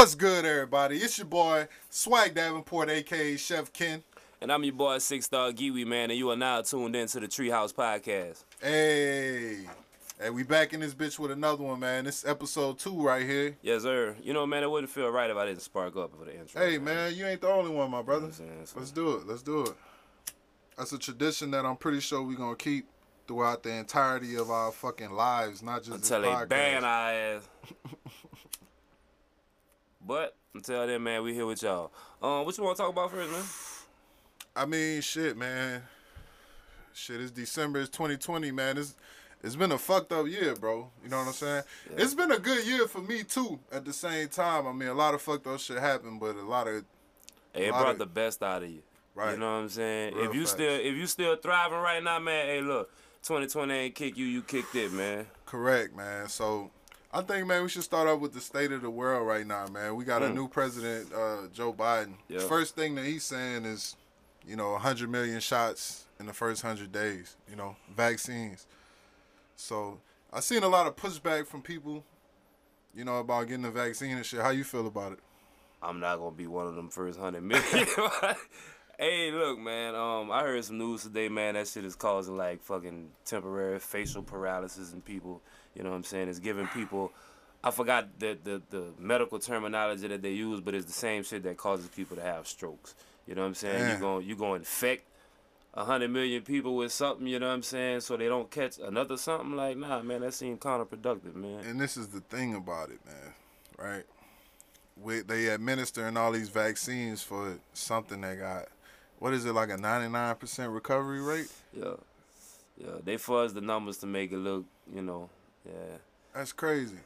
What's good, everybody? It's your boy Swag Davenport, aka Chef Ken. And I'm your boy Six Star Giwi, man, and you are now tuned in to the Treehouse Podcast. Hey, hey, we back in this bitch with another one, man. This is episode two right here. Yes, sir. You know, man, it wouldn't feel right if I didn't spark up for the intro. Hey, man, you ain't the only one, my brother. You know saying? Let's do it. Let's do it. That's a tradition that I'm pretty sure we're gonna keep throughout the entirety of our fucking lives, not just this Until they podcast. ban our ass. but until then, man, we here with y'all. Um, what you want to talk about first, man? I mean, shit, man. Shit, it's December. It's 2020, man. It's it's been a fucked up year, bro. You know what I'm saying? Yeah. It's been a good year for me too. At the same time, I mean, a lot of fucked up shit happened, but a lot of Hey, it Lot brought of- the best out of you. Right. You know what I'm saying? Real if you facts. still if you still thriving right now, man, hey, look, 2020 ain't kick you, you kicked it, man. correct, man. So. I think, man, we should start off with the state of the world right now, man. We got a Hmm. new president, uh, Joe Biden. Yeah. First thing that he's saying is, you know, 100 million shots in the first 100 days, you know, vaccines. So I seen a lot of pushback from people, you know, about getting the vaccine and shit. How you feel about it? I'm not gonna be one of them first hundred million. hey, look, man. Um, I heard some news today, man. That shit is causing like fucking temporary facial paralysis in people. You know what I'm saying? It's giving people. I forgot the, the the medical terminology that they use, but it's the same shit that causes people to have strokes. You know what I'm saying? Damn. You going you gonna infect a hundred million people with something. You know what I'm saying? So they don't catch another something. Like, nah, man, that seemed counterproductive, man. And this is the thing about it, man. Right? We, they administering all these vaccines for something that got, what is it, like a 99% recovery rate? Yeah, yeah. They fuzz the numbers to make it look, you know, yeah. That's crazy.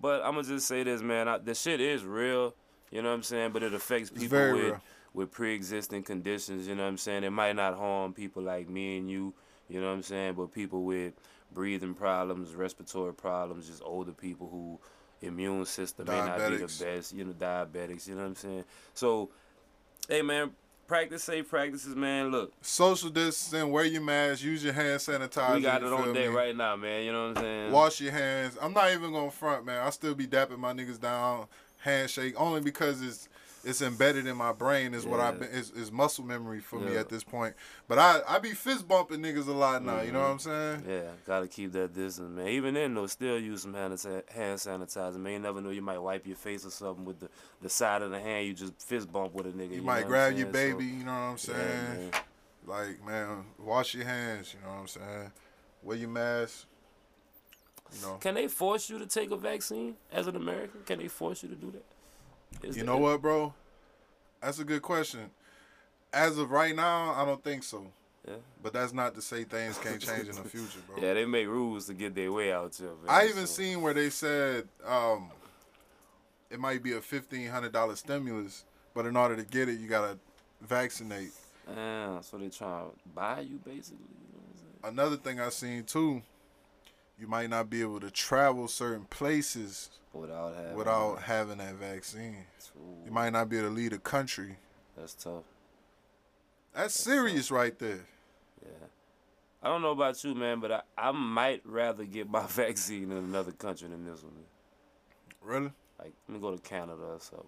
But I'm gonna just say this, man. I, the shit is real. You know what I'm saying? But it affects people with real. with pre-existing conditions. You know what I'm saying? It might not harm people like me and you. You know what I'm saying? But people with breathing problems, respiratory problems, just older people who immune system may not be the best. You know, diabetics. You know what I'm saying? So, hey, man. Practice safe practices, man. Look, Social distancing, wear your mask, use your hand sanitizer. we got it on deck right now, man. You know what I'm saying? Wash your hands. I'm not even gonna front, man. I still be dapping my niggas down, handshake, only because it's it's embedded in my brain. Is what I've been. Is, is muscle memory for me at this point. But I I be fist bumping niggas a lot now. You know mm-hmm. what I'm saying? Yeah, gotta keep that distance, man. Even then, though, still use some hand, hand sanitizer, man. You never know, you might wipe your face or something with the, the side of the hand. You just fist bump with a nigga. You know might grab your saying? So, baby. you know what I'm yeah, saying? man. Like man, wash your hands. You know what I'm saying? Wear your mask. You know. Can they force you to take a vaccine as an American? Can they force you to do that? Is You know what, bro? That's a good question. As of right now, I don't think so. Yeah. But that's not to say things can't change in the future, bro. Yeah, they make rules to get their way out here. Man, I even so- seen where they said um, it might be a fifteen hundred dollar stimulus, but in order to get it, you gotta vaccinate. Ah, so they trying to buy you, basically. You know what I'm? Another thing I seen too, you might not be able to travel certain places Without having. without having that vaccine. Ooh, You might not be able to lead a country. That's tough. That's serious right there. Yeah. I don't know about you, man, but I, I might rather get my vaccine in another country than this one. Really? Like, let me go to Canada or something.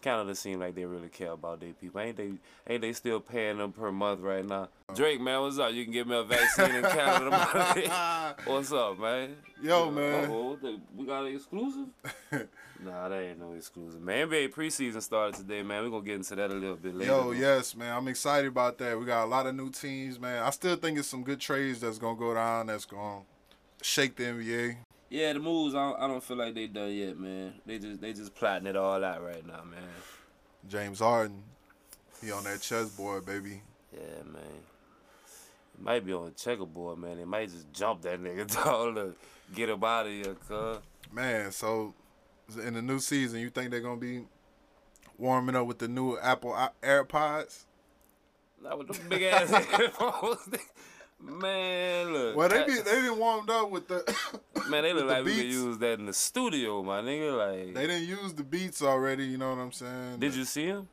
Canada seem like they really care about their people. Ain't they? Ain't they still paying them per month right now? Drake, man, what's up? You can get me a vaccine in Canada. what's up, man? Yo, man. The- we got an exclusive? nah, that ain't no exclusive, man. NBA preseason started today, man. We're gonna get into that a little bit later. Yo, though. yes, man. I'm excited about that. We got a lot of new teams, man. I still think it's some good trades that's gonna go down. That's gonna shake the NBA. Yeah, the moves. I don't, I don't feel like they done yet, man. They just they just plotting it all out right now, man. James Harden, he on that chessboard, baby. Yeah, man. It might be on a checkerboard, man. They might just jump that nigga dog to get him out of here, cuz. Man, so in the new season, you think they're gonna be warming up with the new Apple uh, AirPods? Not with them big ass headphones. man, look. Well, they be they didn't warmed up with the. man, they look the like we could use that in the studio, my nigga. Like, They didn't use the beats already. You know what I'm saying? did you see them?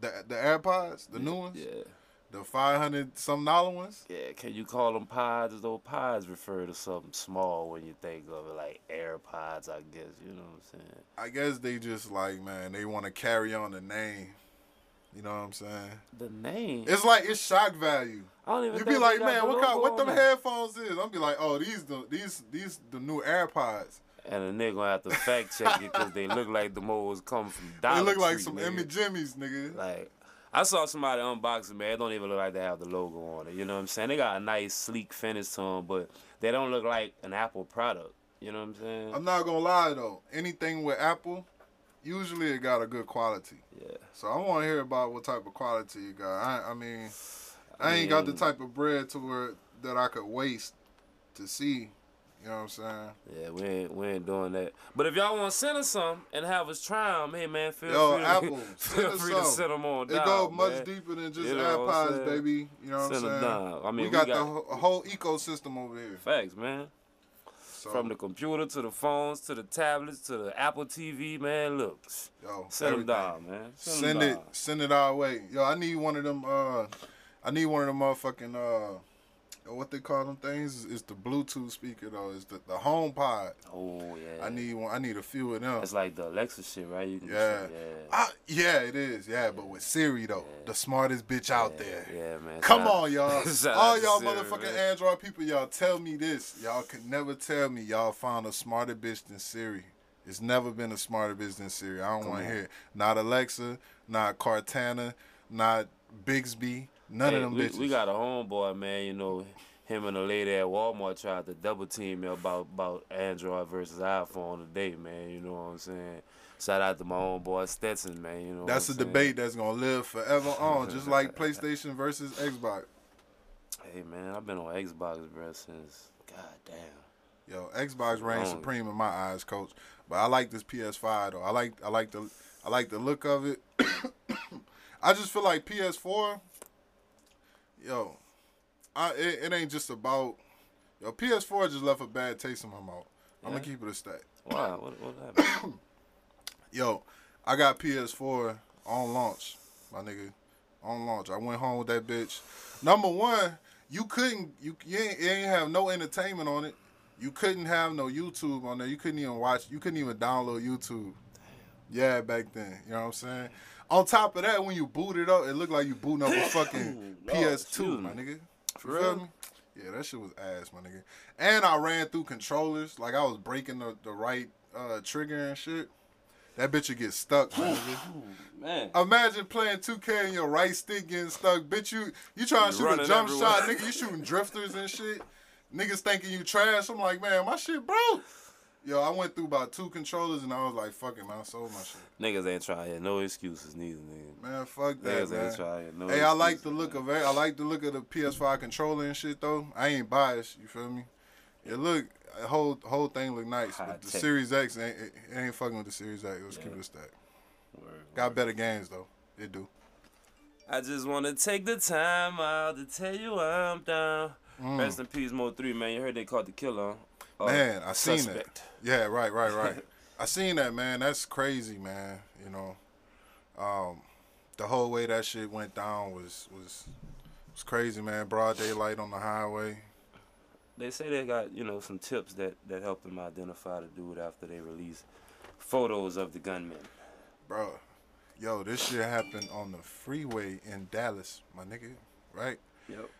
the the AirPods, the new ones? Yeah. the five hundred some dollar ones. Yeah, can you call them pods? Those pods refer to something small when you think of it, like AirPods, I guess. You know what I'm saying? I guess they just like man, they want to carry on the name. You know what I'm saying? The name. It's like it's shock value. I don't even. You be like, man, what kind, what them there." headphones is? I'm be like, oh, these the these these the new AirPods. And a nigga gonna have to fact check it because they look like the moles come from Dollar they look like some nigga. Emmy Jimmys, nigga. Like, I saw somebody unbox it, man. It don't even look like they have the logo on it. You know what I'm saying? They got a nice, sleek finish to them, but they don't look like an Apple product. You know what I'm saying? I'm not gonna lie though, anything with Apple, usually it got a good quality. yeah. So I want to hear about what type of quality you got. I, I mean, I ain't got the type of bread to where that I could waste to see. You know what I'm saying? Yeah, we ain't we ain't doing that. But if y'all want to send us some and have us try them, hey man, feel Yo, free. Apple, to, send feel free to some. send them on It down, go much man. deeper than just You know AirPods, baby. You know what I'm saying? I mean, we we got, got- the whole ecosystem over here. Facts, man. So, From the computer to the phones to the tablets to the Apple TV, man. Look, yo, send them down, man. Send 'em it, down. send it our way. Yo, I need one of them. Uh, I need one of them motherfucking. Uh, what they call them things? Is the Bluetooth speaker though? Is the the HomePod? Oh yeah. I need one. I need a few of them. It's like the Alexa shit, right? You can Yeah. yeah. Ah, yeah, it is. Yeah, but with Siri though, the smartest bitch out there. Yeah, man. Come Shout on, y'all. All y'all Siri, motherfucking man. Android people, y'all tell me this. Y'all could never tell me y'all found a smarter bitch than Siri. It's never been a smarter bitch than Siri. I don't want to hear it. Not Alexa, not Cortana, not Bixby. None Hey, of them we, bitches. we got a homeboy, man. You know, him and a lady at Walmart tried to double team me about about Android versus iPhone today, man. You know what I'm saying? Shout out to my homeboy Stetson, man. You know. that's a saying? debate that's gonna live forever on, just like PlayStation versus Xbox. Hey, man, I've been on Xbox, bro, since God damn. Yo, Xbox reigns supreme in my eyes, coach. But I like this PS5 though. I like I like the I like the look of it. I just feel like PS4. Yo, I it, it ain't just about. Yo, PS4 just left a bad taste in my mouth. I'm gonna keep it a stack. Why? What, what happened? Yo, I got PS4 on launch, my nigga. On launch, I went home with that bitch. Number one, you couldn't you you ain't, you ain't have no entertainment on it. You couldn't have no YouTube on there. You couldn't even watch. You couldn't even download YouTube. Yeah, back then. You know what I'm saying? On top of that, when you boot it up, it looked like you booting up a fucking Lord, PS2, excuse my nigga. For You real? me? Yeah, that shit was ass, my nigga. And I ran through controllers, like I was breaking the, the right uh, trigger and shit. That bitch would get stuck, my nigga. man. Imagine playing 2K and your right stick getting stuck. Bitch, you you trying to shoot a jump everywhere. shot, nigga. You shooting drifters and shit. Niggas thinking you trash. I'm like, man, my shit broke. Yo, I went through about two controllers and I was like, fuck it, man, I sold my shit. Niggas ain't trying no excuses, neither nigga. Man, fuck that, Niggas ain't trying no Hey, I like the look man. of it. I like the look of the PS5 controller and shit though. I ain't biased. You feel me? It look the whole whole thing look nice, High but the tech. Series X ain't it it ain't fucking with the Series X. Let's keep it a stack. Word, Got better games though. It do. I just want to take the time out to tell you I'm down. Mm. Rest in peace, Mo 3, man. You heard they caught the killer. Uh, Man, I seen that. suspect. Yeah, right, right, right. I seen that, man. That's crazy, man. You know, um, the whole way that shit went down was was was crazy, man. Broad daylight on the highway. They say they got, you know, some tips that, that helped them identify the dude after they released photos of the gunman. Bro, yo, this shit happened on the freeway in Dallas, my nigga. Right? Yep.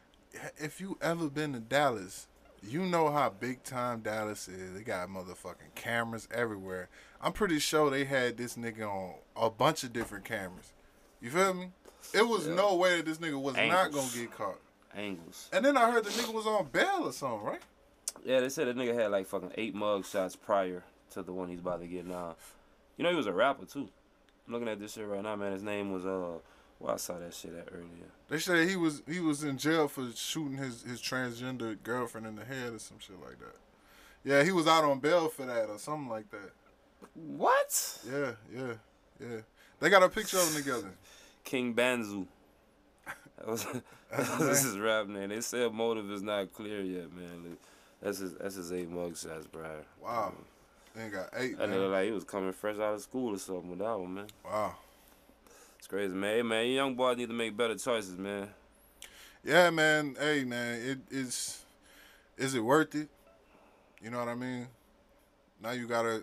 If you ever been to Dallas, you know how big time Dallas is. They got motherfucking cameras everywhere. I'm pretty sure they had this nigga on a bunch of different cameras. You feel me? It was Yeah. no way that this nigga was not gonna get caught. Angles. And then I heard the nigga was on bail or something, right? Yeah, they said the nigga had like fucking eight mug shots prior to the one he's about to get now. You know, he was a rapper too. I'm looking at this shit right now, man. His name was, uh, well, I saw that shit at earlier. They said he was he was in jail for shooting his, his transgender girlfriend in the head or some shit like that. Yeah, he was out on bail for that or something like that. What? Yeah, yeah, yeah. They got a picture of them together. King Banzu. That was, this his is rap name. They said motive is not clear yet, man. That's his that's his eight mug shots, bro. Wow. They ain't got eight. That Man. nigga like he was coming fresh out of school or something with that one, man. Wow. It's crazy, man. Hey, man, young boys need to make better choices, man. Yeah, man. Hey, man. It is. Is it worth it? You know what I mean? Now you gotta,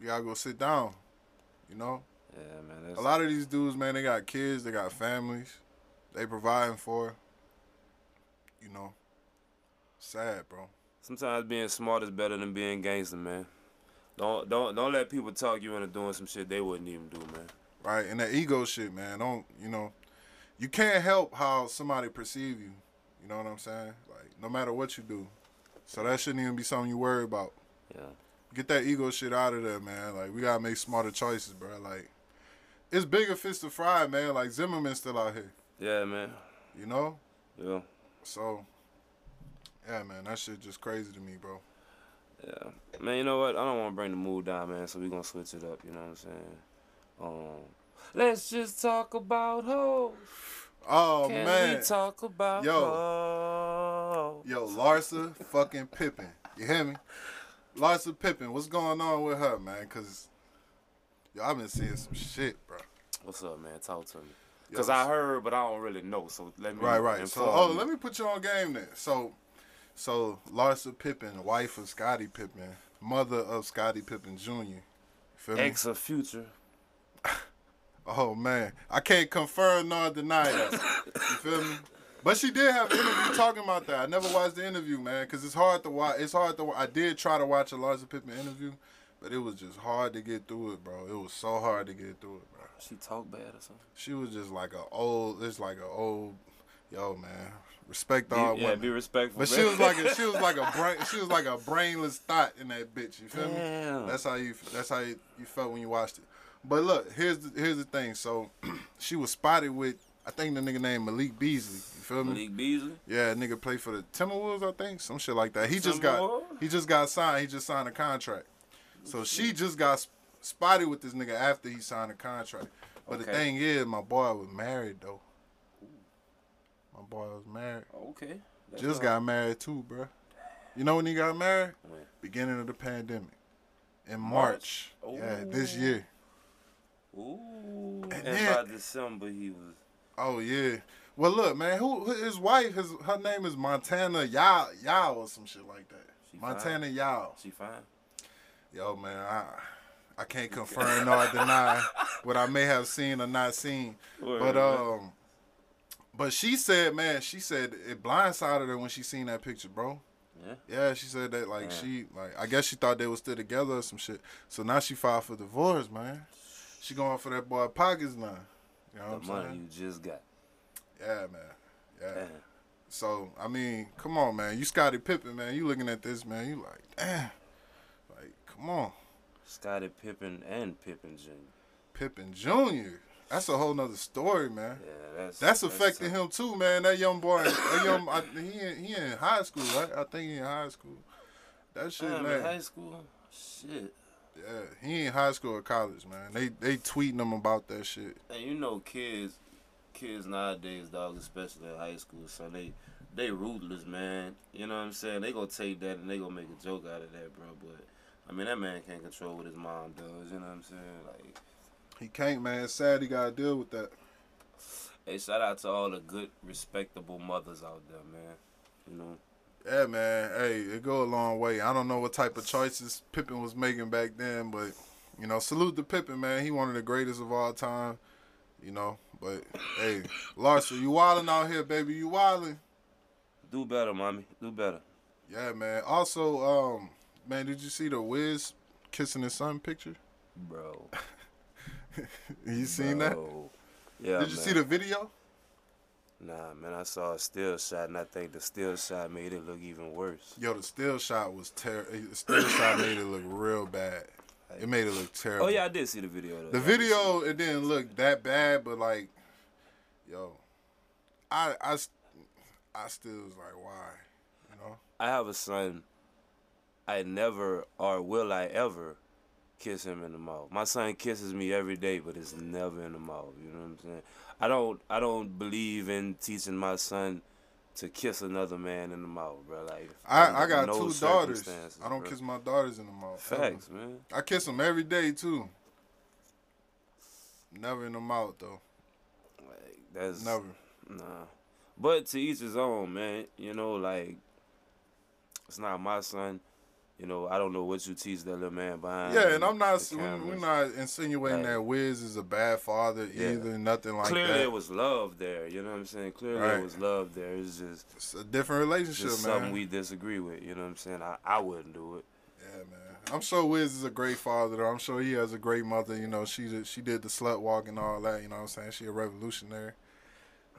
you gotta go sit down. You know. Yeah, man. That's, A lot of these dudes, man, they got kids, they got families, they providing for. You know. Sad, bro. Sometimes being smart is better than being gangster, man. Don't don't don't let people talk you into doing some shit they wouldn't even do, man. Right, and that ego shit, man. Don't you know? You can't help how somebody perceive you. You know what I'm saying? Like no matter what you do, so that shouldn't even be something you worry about. Yeah. Get that ego shit out of there, man. Like we gotta make smarter choices, bro. Like it's bigger fish to fry, man. Like Zimmerman still out here, Yeah, man. you know. Yeah. So yeah, man, that shit just crazy to me, bro. Yeah. Man, you know what? I don't want to bring the mood down, man, so we going to switch it up, you know what I'm saying? Um, let's just talk about hoes. Oh Can man, we talk about Yo. hoes? yo, Larsa fucking Pippen. You hear me? Larsa Pippen, what's going on with her, man? Cause yo, I've been seeing some shit, bro. What's up, man? Talk to me. Yo, Because I heard, but I don't really know, so let me Right, right. So, oh, you. let me put you on game then. So, so Larsa Pippen, wife of Scottie Pippen, mother of Scottie Pippen Jr. Feel me? Ex of future. Oh man, I can't confirm nor deny that. you feel me? But she did have an interview talking about that. I never watched the interview, man, because it's hard to watch. It's hard to. wa- I did try to watch a Larsa Pippen interview, but it was just hard to get through it, bro. It was so hard to get through it, bro. She talk bad or something. She was just like a old. It's like a old. Yo, man, respect Be, all yeah, women. be respectful. But she was like a, she was like a brain she was like a brainless thought in that bitch. You feel me? Damn. That's how you that's how you, you felt when you watched it. But look, here's the here's the thing. So she was spotted with I think the nigga named Malik Beasley. You feel me? Malik Beasley. Yeah, nigga played for the Timberwolves, I think, some shit like that. He just got he just got signed. He just signed a contract. So she just got sp- spotted with this nigga after he signed a contract. But the thing is, my boy was married though. My boy was married. Okay. That's Just got married too, bruh. You know when he got married? When? Beginning of the pandemic. In March. March? Yeah, this year. Ooh. And And, then- by December he was. Oh yeah. Well look, man, who who- his wife, his her name is Montana Yao Yao or some shit like that. She fine. Montana Yao. She fine. Yo, man, I I can't confirm nor deny what I may have seen or not seen. Word, But man. um but she said, man, she said it blindsided her when she seen that picture, bro. Yeah. Yeah, she said that like Damn. she like I guess she thought they were still together or some shit. So now she filed for divorce, man. She going for that boy pockets now. You know The I'm money saying? you just got. Yeah, man. Yeah. Damn. So I mean, come on, man. You Scottie Pippen, man. You looking at this, man. You like, damn. Like, come on, Scottie Pippen and Pippen Jr. Pippen Jr. That's a whole nother story, man. Yeah, that's That's affecting tough. him too, man. That young boy, that young, I, he in, he in high school, right? I think he in high school. That shit, man. high school. Shit. Yeah, he in high school or college, man. They they tweeting him about that shit. And you know, kids, kids nowadays, dog, especially in high school, so they they ruthless, man. You know what I'm saying? They gonna take that and they gonna make a joke out of that, bro. But I mean, that man can't control what his mom does. You know what I'm saying? Like, He can't, man. It's sad he got to deal with that. hey, shout out to all the good, respectable mothers out there, man. You know. Yeah, man. Hey, it go a long way. I don't know what type of choices Pippen was making back then, but you know, salute to Pippen, man. He one of the greatest of all time. You know, but hey, Larson, you wilding out here, baby. You wilding. Do better, mommy. Do better. Yeah, man. Also, um, man, did you see the Wiz kissing his son picture? Bro. You seen that? Yeah. Did you man. see the video? Nah, man, I saw a still shot, and I think the still shot made it look even worse. Yo, the still shot was terrible. The still shot made it look real bad. It made it look terrible. Oh yeah, I did see the video. Though. The video it didn't look that bad, but like, yo, I I I still was like, why, you know? I have a son. I never or will I ever kiss him in the mouth. My son kisses me every day, but it's never in the mouth. You know what I'm saying? I don't. I don't believe in teaching my son to kiss another man in the mouth, bro. Like I I got no two daughters. I don't bro. kiss my daughters in the mouth. ever. Facts, man. I kiss them every day too. Never in the mouth though. Like that's Never. Nah. But to each his own, man. You know, like it's not my son. You know, I don't know what you teach that little man behind. Yeah, and I'm not. We're not insinuating Like- that Wiz is a bad father Yeah. either. Nothing like Clearly, that. there was love there. You know what I'm saying? Clearly, Right. there was love there. It's just, it's a different relationship, man. something we disagree with. You know what I'm saying? I, I wouldn't do it. Yeah, man. I'm sure Wiz is a great father. Though. I'm sure he has a great mother. You know, she did, she did the slut walk and all that. You know what I'm saying? She a revolutionary.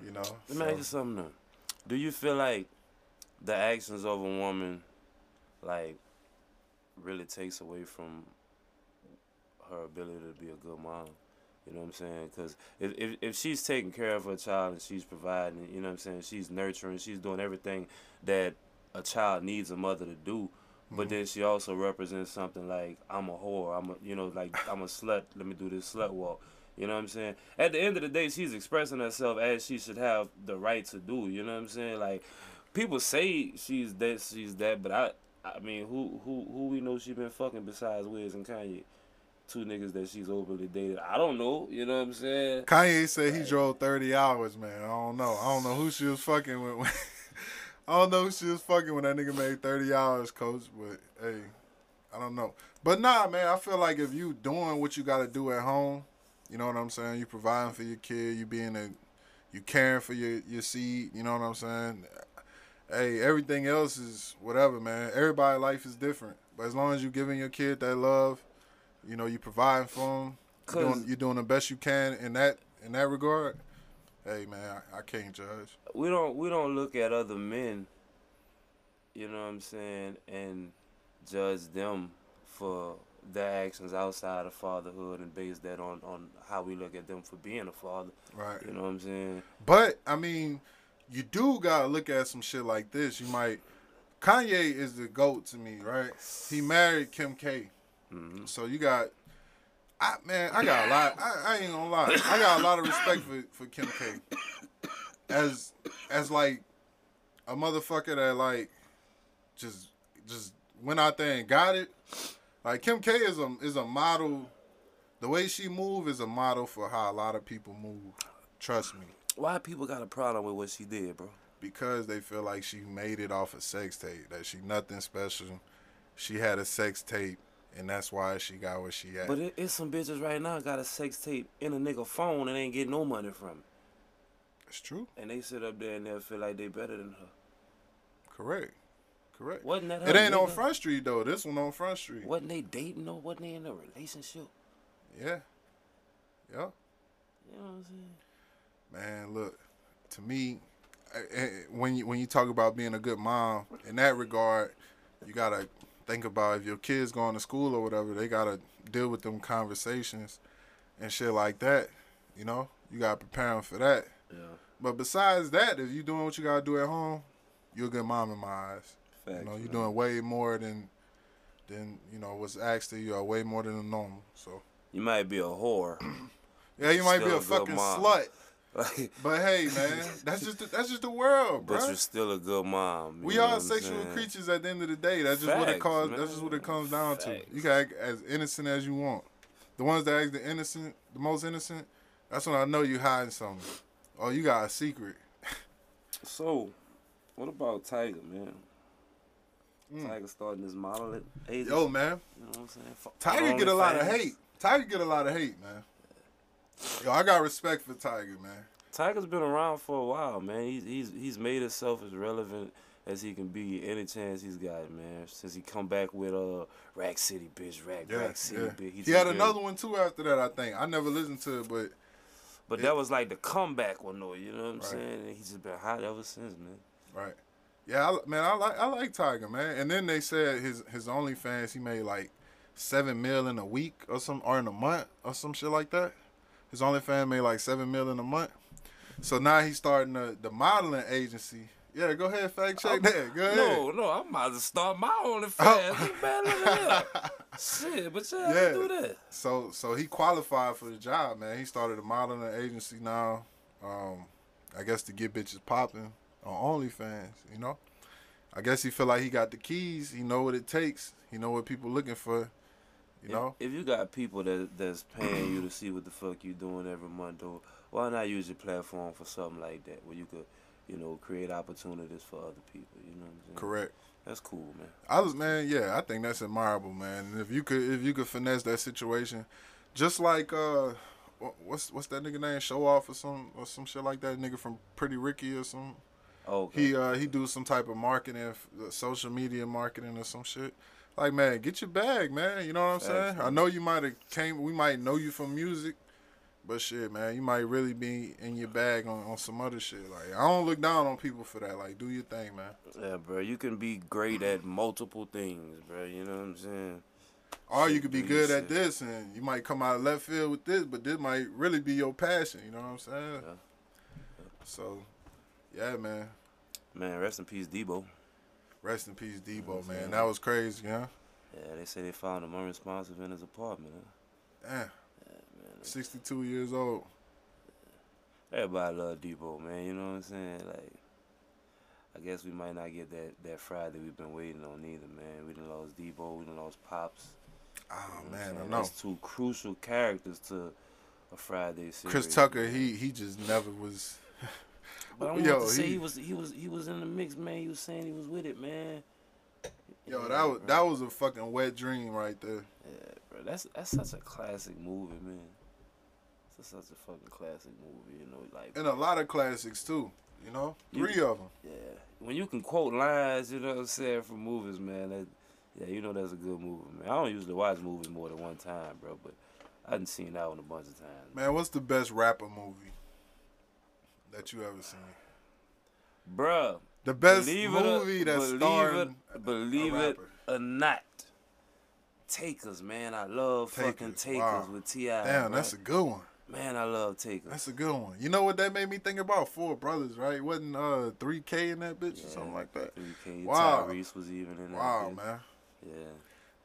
You know. Let me ask you something though. Do you feel like the actions of a woman, like, really takes away from her ability to be a good mom? You know what I'm saying? Because if, if if she's taking care of her child and she's providing, you know what I'm saying, she's nurturing, she's doing everything that a child needs a mother to do. But mm-hmm. then she also represents something like I'm a whore. I'm a you know like I'm a slut. Let me do this slut walk. You know what I'm saying? At the end of the day, she's expressing herself as she should have the right to do. You know what I'm saying? Like people say she's that, she's that, but I, I mean, who, who, who we know she been fucking besides Wiz and Kanye? Two niggas that she's openly dated. I don't know. You know what I'm saying? Kanye said he drove 30 hours, man. I don't know. I don't know who she was fucking with. I don't know who she was fucking when that nigga made 30 hours, coach. But hey, I don't know. But nah, man, I feel like if you doing what you got to do at home, you know what I'm saying? You providing for your kid, you being a, you caring for your, your seed, you know what I'm saying? Hey, everything else is whatever, man. Everybody' life is different. But as long as you're giving your kid that love, you know, you providing for them, you're doing, you're doing the best you can in that in that regard. Hey, man, I, I can't judge. we don't we don't look at other men, you know what I'm saying, and judge them for their actions outside of fatherhood and base that on on how we look at them for being a father. Right. You know what I'm saying? But I mean, you do gotta look at some shit like this. You might. Kanye is the goat to me, right? He married Kim K. hmm So you got, I man, I got a lot. I, I ain't gonna lie, I got a lot of respect for for Kim K. As as like a motherfucker that like just just went out there and got it. Like Kim K is a is a model. The way she move is a model for how a lot of people move. Trust me, Why people got a problem with what she did, bro? because they feel like she made it off a sex tape. That she nothing special. She had a sex tape, and that's why she got what she at. But it, it's some bitches right now got a sex tape in a nigga phone and ain't getting no money from it. it's true. And they sit up there and they feel like they better than her. Correct. Correct. Wasn't that her It ain't on nigga? Front Street though. This one on Front Street. Wasn't they dating or Wasn't they in a relationship? Yeah. Yeah. You know what I'm saying? Man, look. To me, eh, eh, when you when you talk about being a good mom, in that regard, you gotta think about if your kids going to school or whatever, they gotta deal with them conversations and shit like that. You know, you gotta prepare them for that. Yeah. But besides that, if you doing what you gotta do at home, you're a good mom in my eyes. Facts, you know, you're doing way more than than you know what's asked of you, or way more than the normal. So You might be a whore. yeah, you might be a a fucking mom. slut, like, but hey, man, that's just the, that's just the world, bro. but you're still a good mom. We are sexual saying? creatures at the end of the day. That's just what it Facts, comes. man. That's just what it comes down to. You can act as innocent as you want. The ones that act the innocent, the most innocent, that's when I know you hiding something. Oh, you got a secret. So, what about Tiger, man? Mm. Tiger starting his modeling agency. Yo, man, You know what I'm saying? Tiger get a lot of hate. Tiger get a lot of hate, man. Yo, I got respect for Tiger, man. Tiger's been around for a while, man. He's he's he's made himself as relevant as he can be any chance he's got, man. Since he come back with uh Rack City, bitch, Rack Yeah, Rack City, yeah. bitch. He had another one too after that. I think I never listened to it, but but yeah. that was like the comeback one, though. You know what I'm Right. saying? And he's just been hot ever since, man. right. Yeah, I, man, I like I like Tiger, man. And then they said his his OnlyFans he made like seven mil in a week or some or in a month or some shit like that. His OnlyFans made like seven million a month. So now he's starting the, the modeling agency. Yeah, go ahead, fact check that. Go ahead. No, no, I'm about to start my OnlyFans. Oh. Look, man, look at. Shit, but yeah, Yeah. do that. So so he qualified for the job, man. He started a modeling agency now. Um, I guess to get bitches popping on OnlyFans, you know. I guess he feel like he got the keys. He know what it takes. He know what people looking for. You know. If, if you got people that that's paying you to see what the fuck you doing every month, though, why not use your platform for something like that where you could you know, create opportunities for other people. You know what I'm saying? Correct. That's cool, man. I was man, yeah, I think that's admirable, man. And if you could if you could finesse that situation, just like uh what's what's that nigga name? Show off or some or some shit like that. Nigga from Pretty Ricky or some. Okay. He uh he do some type of marketing, social media marketing or some shit. Like man, get your bag, man. You know what I'm Facts, saying? man. I know you might have came. We might know you from music, but shit, man, you might really be in your bag on, on some other shit. Like I don't look down on people for that. Like do your thing, man. yeah, bro. You can be great at multiple things, bro. You know what I'm saying? Or you could be good at this, and you might come out of left field with this, but this might really be your passion. You know what I'm saying? Yeah. So, yeah, man. Man, rest in peace, Debo. Rest in peace, Debo, what I'm man. That was crazy, huh? Yeah, they say they found him unresponsive in his apartment. Huh? Damn. Man, 62 years old. everybody love Debo, man. You know what I'm saying? Like, I guess we might not get that that Friday we've been waiting on either, man. We done lost Debo, we done lost Pops. Oh, You know man, I know. That's two crucial characters to a Friday series. Chris Tucker, he he just never was. But I want Yo, to say he- he was he was he was in the mix, man. He was saying he was with it, man. Yo, Yeah, that was bro. that was a fucking wet dream right there. Yeah, bro. That's that's such a classic movie, man. It's such a fucking classic movie, you know. Like, And a lot of classics too. You know, You- three of them. yeah, when you can quote lines, you know what I'm saying, from movies, man. That, yeah, you know that's a good movie, man. I don't usually watch movies more than one time, bro, but I done seen that one a bunch of times. Man, what's the best rapper movie that you ever seen? Bruh, The best believe it movie that's starring it, believe a it or not. Takers, man. I love fucking Takers, wow. with Ti. Damn, that's a good one. man. I love Takers. That's a good one. You know what that made me think about? Four Brothers, right? Wasn't uh 3K in that bitch or something like that? 3K. Wow. Tyrese was even in that. Wow, bitch. man. Yeah.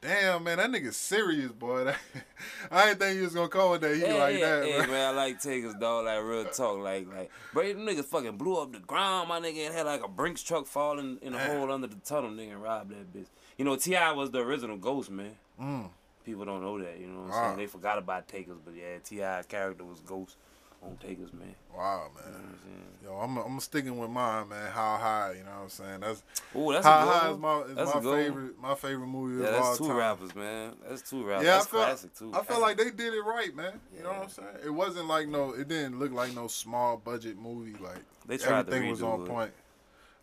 Damn, man, that nigga serious, boy. I didn't think he was gonna call with that. He Hey, like hey, that, bro. man, I like Takers, dog. Like real talk, like like, bro, them niggas fucking blew up the ground. My nigga and had like a Brinks truck falling in a Man. hole under the tunnel, nigga, and robbed that bitch. You know, T.I. was the original Ghost, man. Mm. People don't know that, you know what I'm Wow. saying? They forgot about Takers, but yeah, T.I. character was Ghost on Takers, man. Wow, You know man. I'm? Yo, I'm I'm sticking with mine, man. How high? You know what I'm saying? That's Ooh, that's how high is my is That's my one. favorite my favorite movie Yeah, of all that's two rappers, man. That's two rappers. Yeah, I that's classic too. I felt like they did it right, man. You know what I'm saying? It wasn't like no. It didn't look like no small budget movie. Like they tried everything was on it. point.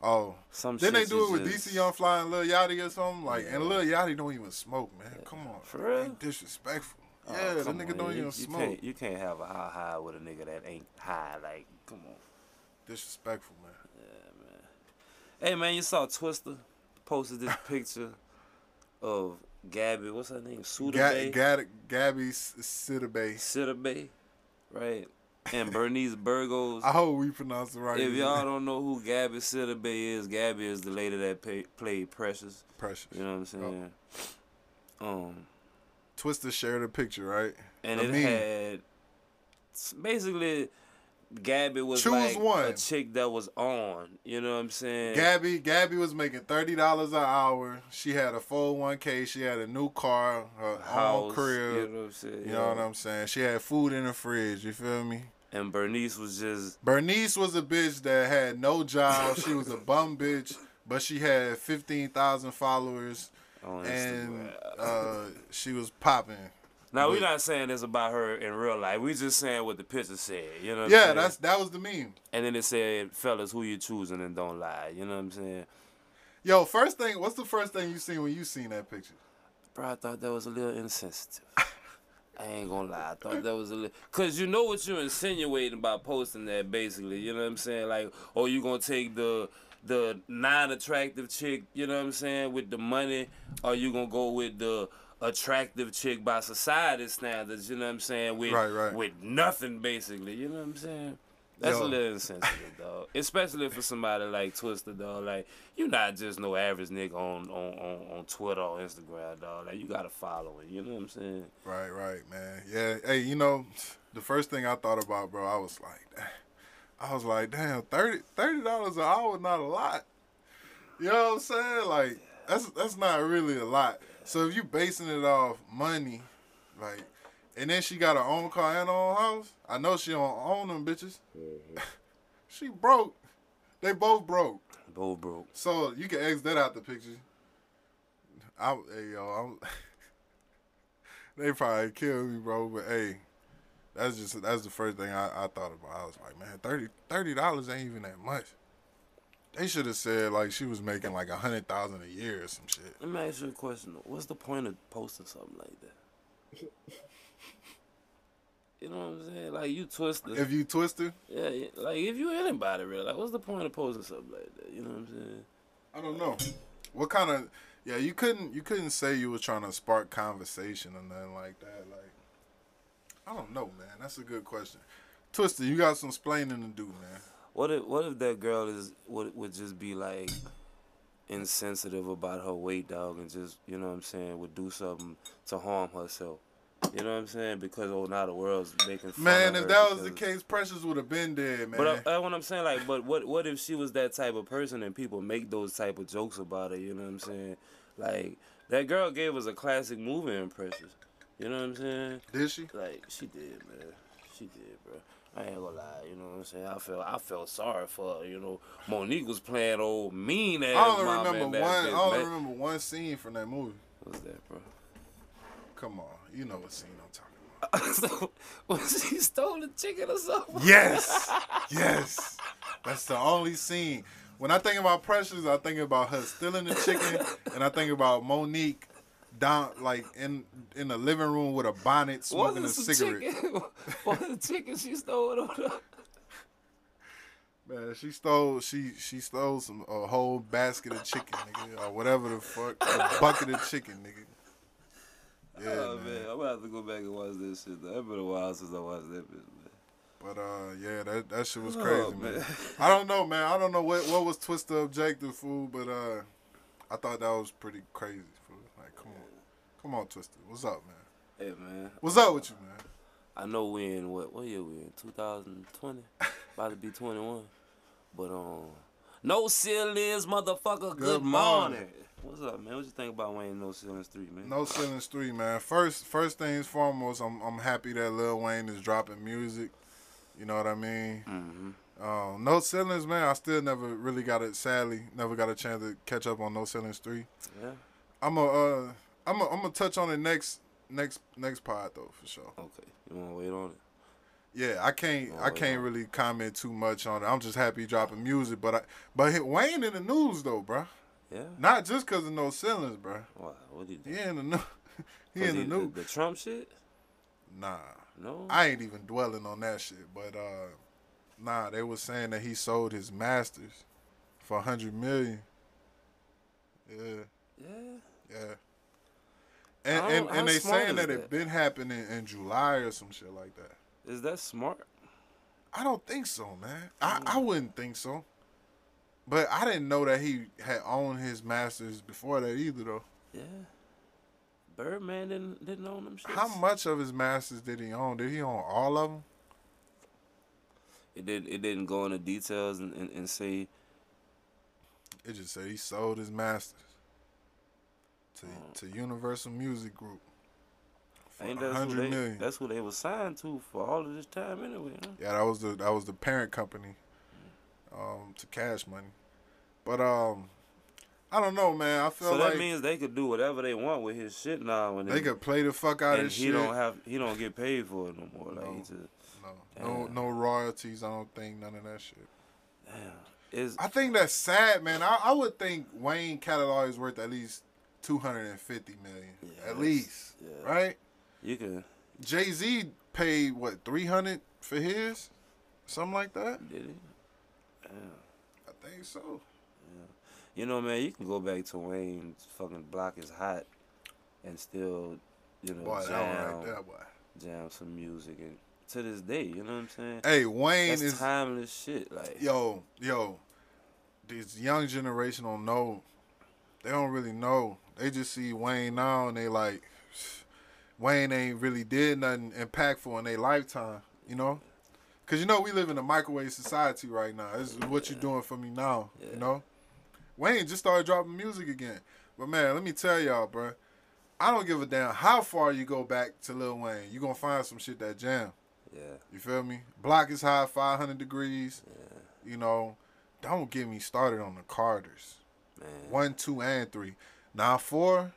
Oh, Some didn't they do it with just- DC Young Fly and Lil Yachty or something? Like, Yeah. and Lil Yachty don't even smoke, man. Come on, For real? Disrespectful. Oh, yeah, that come nigga on, don't you- even you smoke. Can't, you can't have a high high with a nigga that ain't high. Like, come on. Disrespectful, man. Yeah, man. Hey man, you saw Twista posted this picture of Gabby. What's her name? Suda Ga- Bay. Gad- Gabby Sidibe. Suda Bay, right? And Bernice Burgos. I hope we pronounce it right. If y'all don't know who Gabby Suda Bay is, Gabby is the lady that pay, played Precious. Precious. You know what I'm saying? Um, Twista shared a picture, right? and A it meme. had basically Gabby was Choose like one. a chick that was on. You know what I'm saying? Gabby, Gabby was making thirty dollars an hour. She had a full oh one k. She had a new car, her own House, crib. You know what I'm saying? You know what I'm saying? She had food in the fridge. You feel me? And Bernice was just Bernice was a bitch that had no job. she was a bum bitch, but she had fifteen thousand followers, on and uh, she was popping. now we're not saying this about her in real life. We just saying what the picture said. You know what I'm Yeah, that's that was the meme. and then it said, "Fellas, who you choosing and don't lie." You know what I'm saying? Yo, first thing, what's the first thing you seen when you seen that picture? Bro, I thought that was a little insensitive. I ain't gonna lie. I thought that was a little. Cause you know what you're insinuating by posting that, basically. You know what I'm saying? Like, oh, you gonna take the the non-attractive chick. You know what I'm saying? With the money, or you gonna go with the attractive chick by society standards. You know what I'm saying? With Right, right. with nothing, basically. You know what I'm saying? That's Yo. a little insensitive, dog. Especially for somebody like Twista, dog. Like, you're not just no average nigga on, on, on, on Twitter or Instagram, dog. Like, you got a following. You know what I'm saying? Right, right, man. Yeah. Hey, you know, the first thing I thought about, bro, I was like, I was like, damn, 30 dollars an hour, not a lot. You know what I'm saying? Like, that's that's not really a lot. So if you basing it off money, like, and then she got her own car and her own house, I know she don't own them bitches. Mm-hmm. she broke. They both broke. Both broke. So you can X that out the picture. I hey yo, I'm they probably kill me, bro. But hey, that's just that's the first thing I, I thought about. I was like, man, 30 dollars ain't even that much. They should have said like she was making like a hundred thousand a year or some shit. Let me ask you a question. What's the point of posting something like that? you know what I'm saying? Like you twisted. If you twisted, yeah, yeah, like if you anybody real, like what's the point of posting something like that? You know what I'm saying? I don't know. What kind of yeah, you couldn't you couldn't say you were trying to spark conversation or nothing like that. Like I don't know, man. That's a good question. Twista, you got some explaining to do, man. What if what if that girl is would would just be like insensitive about her weight, dog, and just you know what I'm saying would do something to harm herself. You know what I'm saying? Because oh, now the world's making fun Man, if that was the case, Precious would have been dead, man. But uh, that's what I'm saying. Like, but what what if she was that type of person and people make those type of jokes about her? You know what I'm saying? Like that girl gave us a classic movie in Precious. You know what I'm saying? Did she? Like she did, man. She did, bro. I ain't gonna lie. You know what I'm saying? I felt I felt sorry for her. You know, Mo'Nique was playing old mean ass. I only remember one. I only remember one scene from that movie. What's that, bro? Come on, you know what scene I'm talking so, when she stole the chicken or something? Yes, yes. That's the only scene. When I think about Precious, I think about her stealing the chicken, and I think about Mo'Nique down like in in the living room with a bonnet smoking a cigarette. chicken? Was the chicken she stole on her? Man, she stole she she stole some a whole basket of chicken, nigga, or whatever the fuck, a bucket of chicken, nigga. Yeah, oh man. man, I'm gonna have to go back and watch this shit. Though. It's been a while since I watched that bitch, man. But uh, yeah, that that shit was Oh, crazy, man. man. I don't know, man. I don't know what what was Twista objective, fool, but uh, I thought that was pretty crazy, fool. Like, come on, come on, Twista. What's up, man? Hey man, What's up with you, man? I know we in what what year we in? 2020, about to be 21. But um, no ceilings, motherfucker. Good, Good morning. morning. What's up, man? What you think about Wayne No Ceilings Three, man? No ceilings three, man. First, first things foremost, I'm I'm happy that Lil Wayne is dropping music. You know what I mean? Mm-hmm. Um, no ceilings, man. I still never really got it. Sadly, never got a chance to catch up on No ceilings three. Yeah. I'm a, uh, I'm a, I'm gonna touch on it next, next, next pod though for sure. Okay. You wanna wait on it? Yeah, I can't, Oh, I can't yeah. really comment too much on it. I'm just happy dropping music, but I, but he- Wayne in the news though, bruh. Yeah. Not just cause of no ceilings, bruh. Why? What did he do? He in the news. he in the news. The, the Trump shit? Nah, No. I ain't even dwelling on that shit. But uh, nah, they was saying that he sold his masters for a hundred million. Yeah, yeah. yeah. And How- and, how and they saying is that it that? been happening in July or some shit like that. Is that smart? I don't think so, man. I, mm. I wouldn't think so. But I didn't know that he had owned his masters before that either, though. Yeah. Birdman didn't didn't own them shits. How much of his masters did he own? Did he own all of them? It did. It didn't go into details and, and, and say. It just said he sold his masters to to Universal Music Group Ain't that's who, they, million. that's who they was signed to for all of this time anyway. Huh? Yeah, that was the that was the parent company um, to Cash Money. But um, I don't know, man. I feel So like that means they could do whatever they want with his shit now. When they could play the fuck out of he shit. don't have he don't get paid for it no more. Like he No. just no, no, no royalties. I don't think none of that shit. damn. Is I think that's sad, man. I, I would think Wayne catalog is worth at least two hundred and fifty million, Yeah, at least, yeah. right? you can Jay Z paid what three hundred for his, something like that. did he? Damn. I think so. You know, man, you can go back to Wayne's fucking block is hot, and still, you know, Boy, jam, right there, boy. jam some music, and to this day, you know what I'm saying? Hey, Wayne That's is timeless shit. Like, yo, yo. This young generation don't know. They don't really know. They just see Wayne now and they like, Wayne ain't really did nothing impactful in their lifetime. You know, cause you know we live in a microwave society right now. This is what you're doing for me now. Yeah. You know, Wayne just started dropping music again. But man, let me tell y'all, bro. I don't give a damn how far you go back to Lil Wayne. You gonna find some shit that jam. yeah, You feel me? Block is high, 500 degrees. yeah. You know, don't get me started on the Carters. Man. One, two, and three. Now four,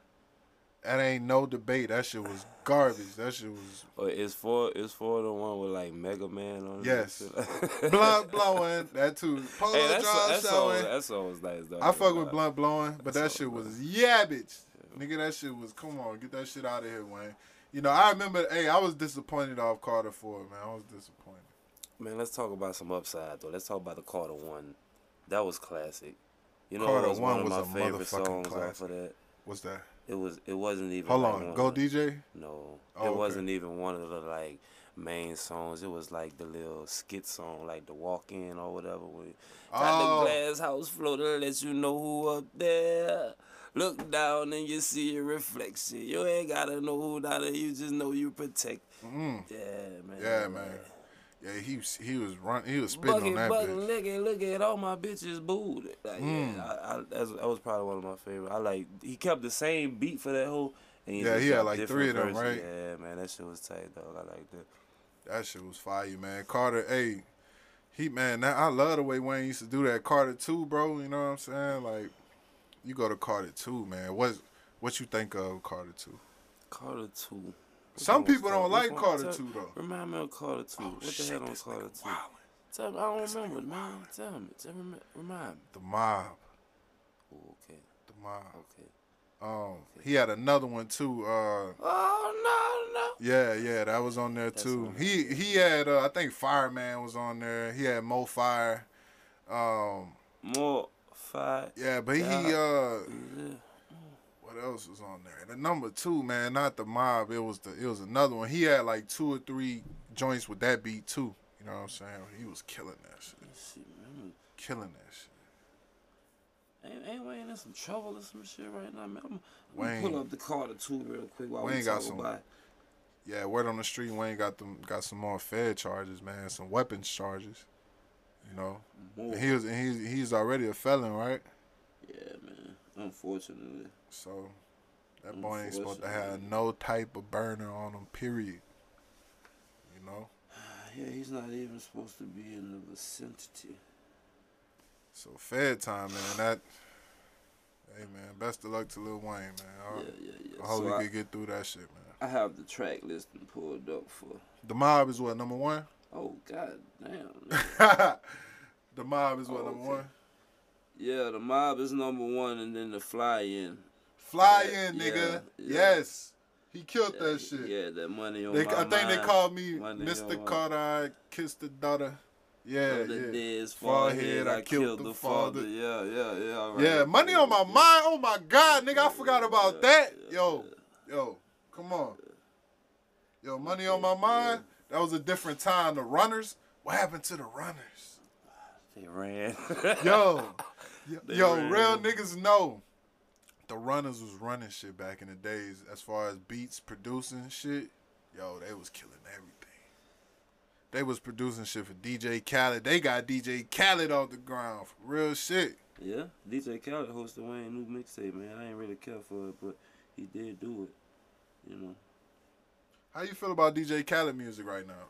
that ain't no debate. That shit was garbage. That shit was Or is four is four the one with like Mega Man on it? Yes. hey, blunt blowing. That too. Polo that, draw song, that, song, showing. that was nice though. I fuck with blunt blowing, but that That's shit all was yabbage. Nigga, that shit was. Come on, get that shit out of here, Wayne. You know, I remember. Hey, I was disappointed off Carter Four, man. I was disappointed. Man, let's talk about some upside though. Let's talk about the Carter one. That was classic. You know, Carter it was one one of was my a favorite songs off of that. What's that? It was. It wasn't even. Hold like on, go of DJ. No, Oh, it okay. wasn't even one of the like main songs. It was like the little skit song, like the walk in or whatever. Got Oh. the glass house to let you know who up there. Look down and you see your reflection. You ain't gotta know who down there. You just know you protect. Mm. Yeah, man. Yeah, man. Yeah, he was he was run he was spitting Bucket, on that bucket, bitch. look at, look at all my bitches booed. Like, Mm. Yeah, I, I, that's, that was probably one of my favorite. I like he kept the same beat for that whole. And Yeah, he had like three of them, verses. right? Yeah, man, that shit was tight, dog. I like that. That shit was fire, man. Carter, hey, he man, that, I love the way Wayne used to do that. Carter two, bro. You know what I'm saying? Like, you go to Carter two, man. What what you think of Carter two? Carter two. Some people don't like? Carter two though. Remind me of Carter two. Oh, what the hell on Carter two? Tell me, I don't remember, man. Tell me, tell me, remind me. The mob, Oh, okay, the mob. okay. Um, he had another one too. Uh, Oh no, no. yeah, yeah, that was on there That's too. He he had, uh, I think Fireman was on there. He had Mo Fire. Um, More five. yeah, but he uh. Yeah. What else was on there? The number two, man, not the mob. It was the it was another one. He had like two or three joints with that beat too. You know what I'm saying? He was killing that shit. Shit, man. Killing that shit. Ain't, ain't Wayne in some trouble or some shit right now, man? I'm, I'm pull up the Carter two real quick while Wayne we got some- about it. Yeah, word on the street, Wayne got them got some more Fed charges, man, some weapons charges. You know, and he was and he's he's already a felon, right? Yeah, man. Unfortunately. So that mm, boy ain't supposed to have no type of burner on him. Period. You know. Ah, yeah, he's not even supposed to be in the vicinity. So Fed time, man. That. Hey man, best of luck to Lil Wayne, man. I, Yeah, yeah, yeah. I hope So we I, could get through that shit, man. I have the track listing pulled up for. The mob is what number one. Oh god damn. the mob is what Oh, number okay. one. yeah, the mob is number one, and then the fly in. Fly in, nigga. yeah. Yes, he killed Yeah, that shit. Yeah, that money on They, my I think they called me Money Mr. Carter. I kissed the daughter. Yeah, the yeah. dead's Forehead, forehead, I killed the father. father. Yeah, yeah, yeah. right. Yeah, money on my mind. Oh my God, nigga, I forgot about that. Yo, yo, come on. Yo, money on my mind. That was a different time. The runners. What happened to the runners? They ran. Yo, yo, They yo, ran. real niggas know. The runners was running shit back in the days as far as beats producing shit. Yo, they was killing everything. They was producing shit for DJ Khaled. They got DJ Khaled off the ground for real shit. yeah, DJ Khaled hosted Wayne new mixtape, man. I ain't really care for it, but he did do it. You know, How you feel about DJ Khaled music right now?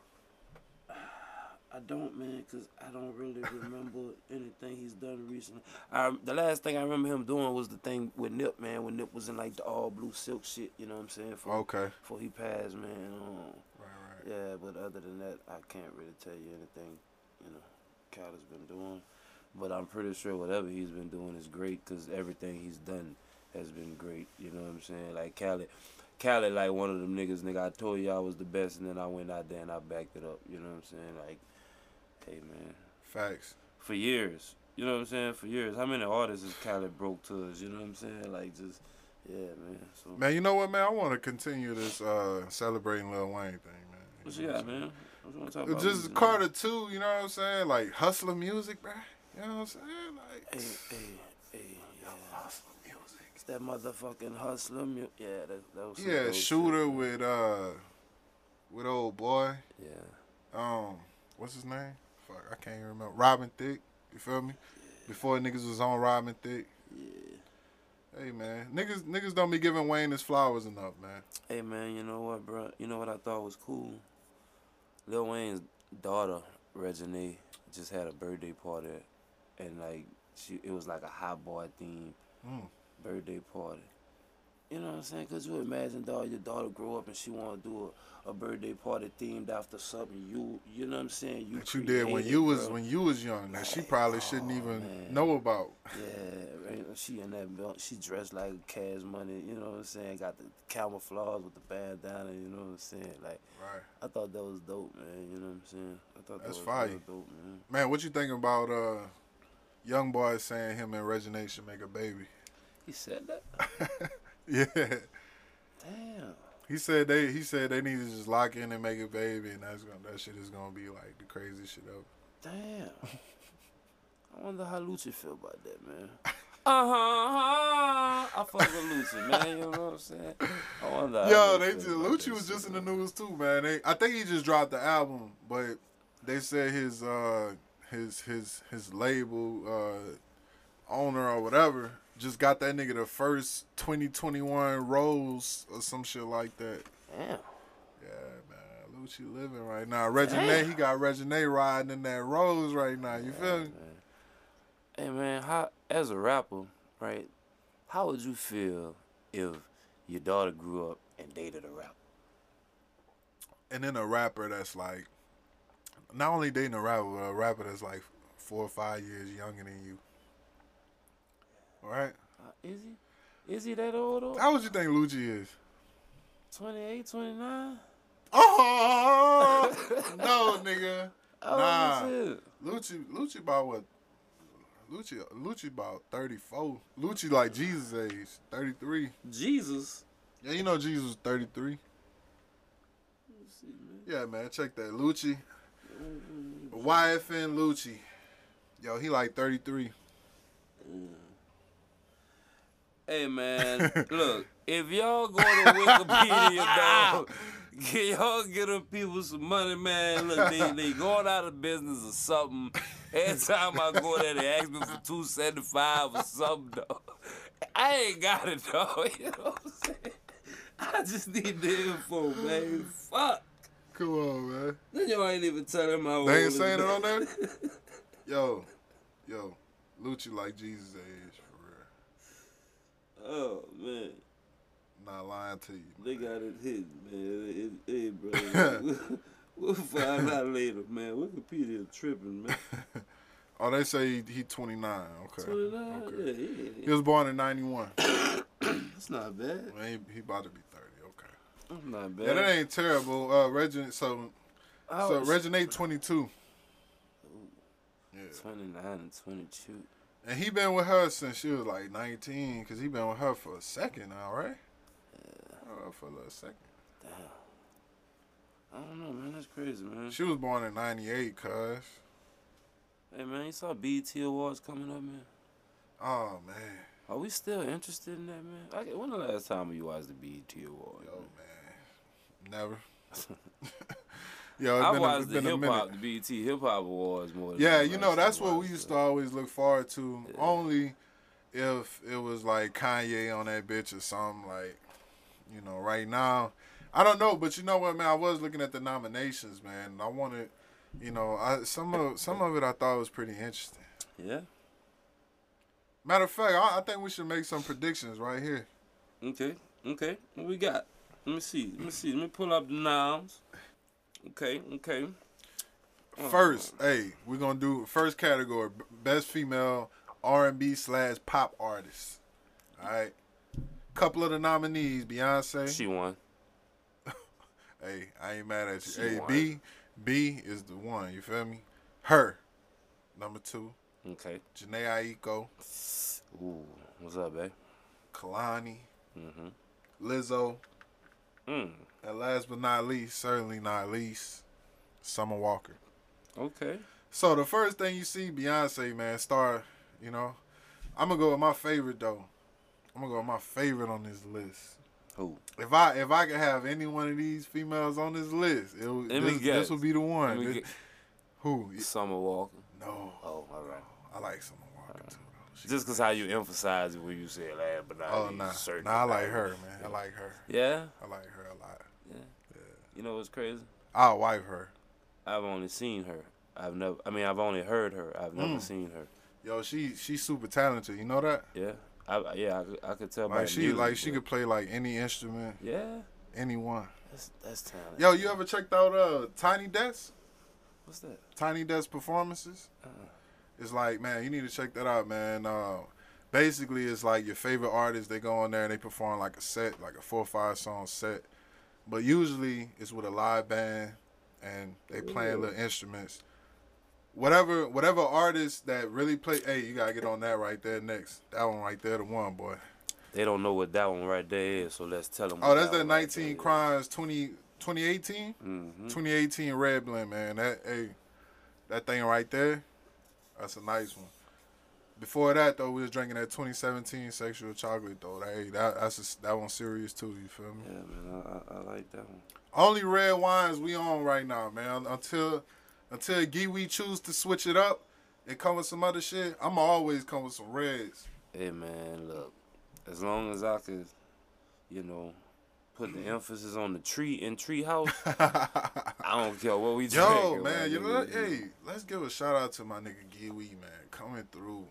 I don't, man, cause I don't really remember anything he's done recently. I, the last thing I remember him doing was the thing with Nip, man, when Nip was in like the all blue silk shit. You know what I'm saying? For, Okay. Before he passed, man. Um, Right, right. Yeah, but other than that, I can't really tell you anything, you know, Cal has been doing. But I'm pretty sure whatever he's been doing is great because everything he's done has been great. You know what I'm saying? Like Khaled, Khaled, like one of them niggas, nigga, I told you I was the best and then I went out there and I backed it up. You know what I'm saying? Like, hey, man, Facts. for years. You know what I'm saying? For years. How many artists has Khaled broke to us? You know what I'm saying? Like, just, yeah, man. So, Man, you know what, man? I want to continue this uh celebrating Lil Wayne thing, man. what you got, man? What you want to talk about? Just music, man? Carter too, you know what I'm saying? Like hustler music, bruh. You know what I'm saying? Like Hey, hey, hey, yeah. hustler music. It's that motherfucking hustler. Mu- yeah, that, that was Yeah, shooter shit, with uh with old boy. Yeah, Um, what's his name? Fuck, I can't even remember. Robin Thicke. You feel me? Before niggas was on Robin Thicke. yeah. Hey man, niggas niggas don't be giving Wayne his flowers enough, man. Hey man, you know what, bro? You know what I thought was cool? Lil Wayne's daughter, Regine, just had a birthday party and like she, it was like a hot boy theme Mm. birthday party. You know what I'm saying? Cause you imagine, dog, your daughter grow up and she want to do a, a birthday party themed after something you, you know what I'm saying? You that you did when you was bro. when you was young that she probably shouldn't Oh, even man. know about. Yeah, right. She in that belt. She dressed like Cash Money. You know what I'm saying? Got the camouflage with the bandana. You know what I'm saying? Like Right. I thought that was dope, man. You know what I'm saying? I thought that That's was fire. dope, man. Man, what you think about uh young boy saying him and Regine should make a baby? He said that. Yeah. Damn. He said they he said they need to just lock in and make a baby and that's gonna that shit is gonna be like the craziest shit ever. Damn. I wonder how Lucci feel about that, man. Uh huh. I fuck with Lucci, man. You know what I'm saying? I wonder. Yo, they just Lucci was just in the news too, man. They I think he just dropped the album, but they said his uh his his his label uh owner or whatever just got that nigga the first 2021 rose or some shit like that. Damn. Yeah, man. Lucci living right now. Regine, he got Regine riding in that rose right now. You feel me? Man. Hey man, how as a rapper, right? How would you feel if your daughter grew up and dated a rapper? And then a rapper that's like, not only dating a rapper, but a rapper that's like four or five years younger than you. Right? Uh, is he? Is he that old? Or? How would you think Lucci is? 28, 29? Oh no, nigga. Nah. old? Lucci, Lucci about what? Lucci, Lucci about thirty four. Lucci like Jesus age, thirty three. Jesus. Yeah, you know Jesus thirty three. Man. Yeah, man, check that. Lucci, YFN Lucci. Yo, he like thirty three. Hey man, look, if y'all go to Wikipedia, dog, can y'all get them people some money, man? Look, they they going out of business or something. Every time I go there, they ask me for two seventy five or something, dog. I ain't got it, dog. You know what I'm saying? I just need the info, man. Fuck. Come on, man. Then y'all ain't even telling my They ain't saying it on there. Yo, yo, Lucci like Jesus age. Oh man. Not lying to you. They got it hidden, man. It, hey, bro. we'll find out later, man. Wikipedia tripping, man. Oh, they say he, he 29. Okay. 29? Okay. Yeah, yeah, He was born in 91. That's not bad. Man, he, he about to be 30. Okay. That's not bad. Yeah, that ain't terrible. Uh, Regin, so so Regine 22. Yeah. 29 and 22. And he been with her since she was like 19, cause he been with her for a second now, right? Yeah. Oh, for a little second. Damn. I don't know, man. That's crazy, man. She was born in 98, cuz. Hey, man, you saw BET Awards coming up, man? Oh, man. Are we still interested in that, man? I, when the last time you watched the BET Awards? Yo, man? man. Never. Yo, it's I been, a, watched it's the hip minute. hop, the BET Hip Hop Awards more. Yeah, you know, that's what we used to always look forward to. Yeah. Only if it was like Kanye on that bitch or something. Like, you know, right now, I don't know. But you know what, man? I was looking at the nominations, man. I wanted, you know, I some of some of it I thought was pretty interesting. Yeah. Matter of fact, I, I think we should make some predictions right here. Okay. Okay. What we got? Let me see. Let me see. Let me pull up the nouns. Okay. Okay. Oh. First, hey, we're gonna do first category: best female R and B slash pop artist. All right. Couple of the nominees: Beyonce. She won. Hey, I ain't mad at you. She hey, won. B, B is the one. You feel me? Her, number two. Okay. Jhené Aiko, Ooh. What's up, babe? Kehlani, Mm-hmm. Lizzo, Mm. And last but not least, certainly not least, Summer Walker. Okay. So the first thing you see, Beyonce, man, star. You know, I'm gonna go with my favorite though. I'm gonna go with my favorite on this list. Who? If I if I could have any one of these females on this list, it would, Let me this, this would be the one. This- who? Summer Walker. No. Oh, all right. I like Summer Walker too. though. She- Just cause how you emphasize it when you say last but not oh nah, certain nah, I like her, man. I like her. Yeah. I like her. You know what's crazy? I'll wife her. I've only seen her. I've never. I mean, I've only heard her. I've never Mm. seen her. Yo, she she's super talented. You know that? Yeah, I yeah I, could- I could tell Like the she music, like she could play like any instrument, Yeah, anyone. that's that's talent. Yo, you ever checked out uh Tiny Desk? what's that? Tiny Desk performances? Uh-uh. It's like, man, you need to check that out, man. Uh, basically, it's like your favorite artists. They go on there and they perform like a set, like a four or five song set. But usually, it's with a live band and they playing Ooh. little instruments. Whatever, whatever artist that really play. Hey, you gotta get on that right there next. That one right there, the one boy. They don't know what that one right there is, so let's tell them. Oh, that's that 19 Crimes 20, 2018? Mm-hmm. 2018 Red Blend, man. That hey, that thing right there, that's a nice one. Before that though, we was drinking that 2017 Sexual Chocolate though. Hey, that that's a, that one serious too. You feel me? Yeah, man, I, I, I like that one. Only red wines we on right now, man. Until until Giwi choose to switch it up and come with some other shit, I'ma always come with some reds. Hey man, look, as long as I could, you know, put the mm-hmm. emphasis on the tree in tree house, I don't care what we Yo, man, you know Hey, let's give a shout out to my nigga Giwi, man, coming through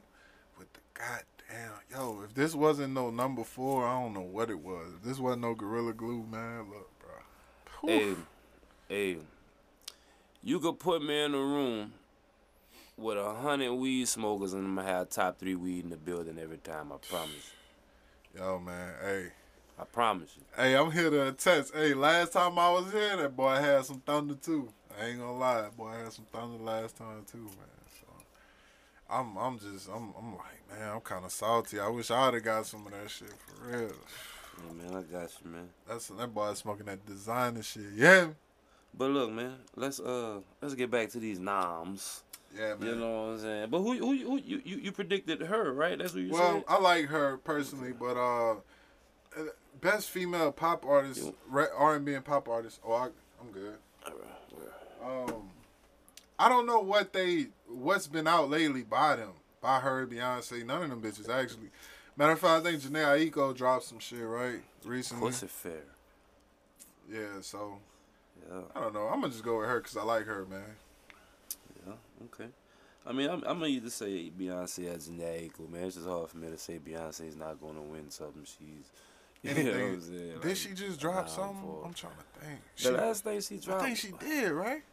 with the goddamn. Yo, if this wasn't no number four, I don't know what it was. If this wasn't no Gorilla Glue, man, look, bro. Hey, hey, you could put me in a room with a hundred weed smokers and I'm gonna have top three weed in the building every time. I promise. Yo, man, hey. I promise you. Hey, I'm here to attest. Hey, last time I was here, that boy had some thunder too. I ain't gonna lie, that boy had some thunder last time too, man. I'm, I'm just, I'm, I'm like, man, I'm kind of salty. I wish I'd have got some of that shit for real. Yeah, man, I got you, man. That's that boy smoking that designer shit. Yeah, But look, man, let's uh let's get back to these noms. yeah, man. You know what I'm saying? But who who, who you, you you predicted her, right? That's what you well, said. Well, I like her personally, but uh, uh, best female pop artist, R and B and pop artist. Oh, I, I'm good. Alright, Um, I don't know what they what's been out lately by them, by her, Beyonce, none of them bitches actually. Matter of fact, I think Jhené Aiko dropped some shit right recently. Pussy fair. Yeah, so Yeah, I don't know. I'm gonna just go with her because I like her, man. yeah, okay. I mean, I'm, I'm gonna either say Beyonce as Jhené Aiko, man. It's just hard for me to say Beyonce is not gonna win something. She's you know what I'm Anything. saying? Did Like, she just drop something? I'm trying to think. The She, last thing she dropped, I think she did, right?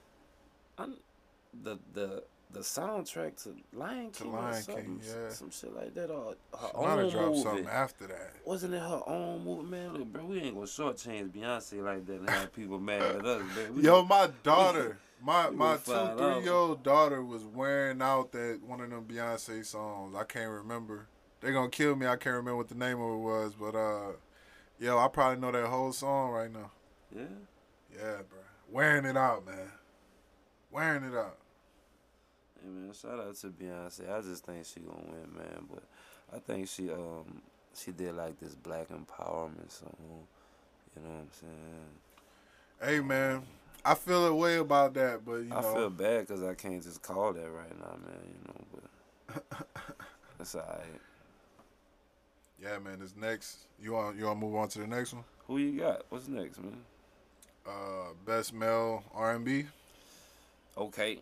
I'm- the the the soundtrack to Lion To King, or Lion something, King, yeah. some shit like that, or her She might own dropped movie. something after that. Wasn't it her own movie, man? Look, bro, we ain't gonna shortchange Beyonce like that and have people mad at us, man. We Yo, my daughter, my my two three year old daughter was wearing out that one of them Beyonce songs. I can't remember. They gonna kill me. I can't remember what the name of it was, but uh, yo, I probably know that whole song right now. yeah. Yeah, bro, wearing it out, man, wearing it out. Hey man, shout out to Beyonce. I just think she gonna win, man. But I think she um she did like this black empowerment song. You know what I'm saying? Hey, man, I feel a way about that, but you I know, feel bad because I can't just call that right now, man. You know, but that's alright. yeah, man. This next, you want you want to move on to the next one? Who you got? What's next, man? Uh, best male R and B. Okay.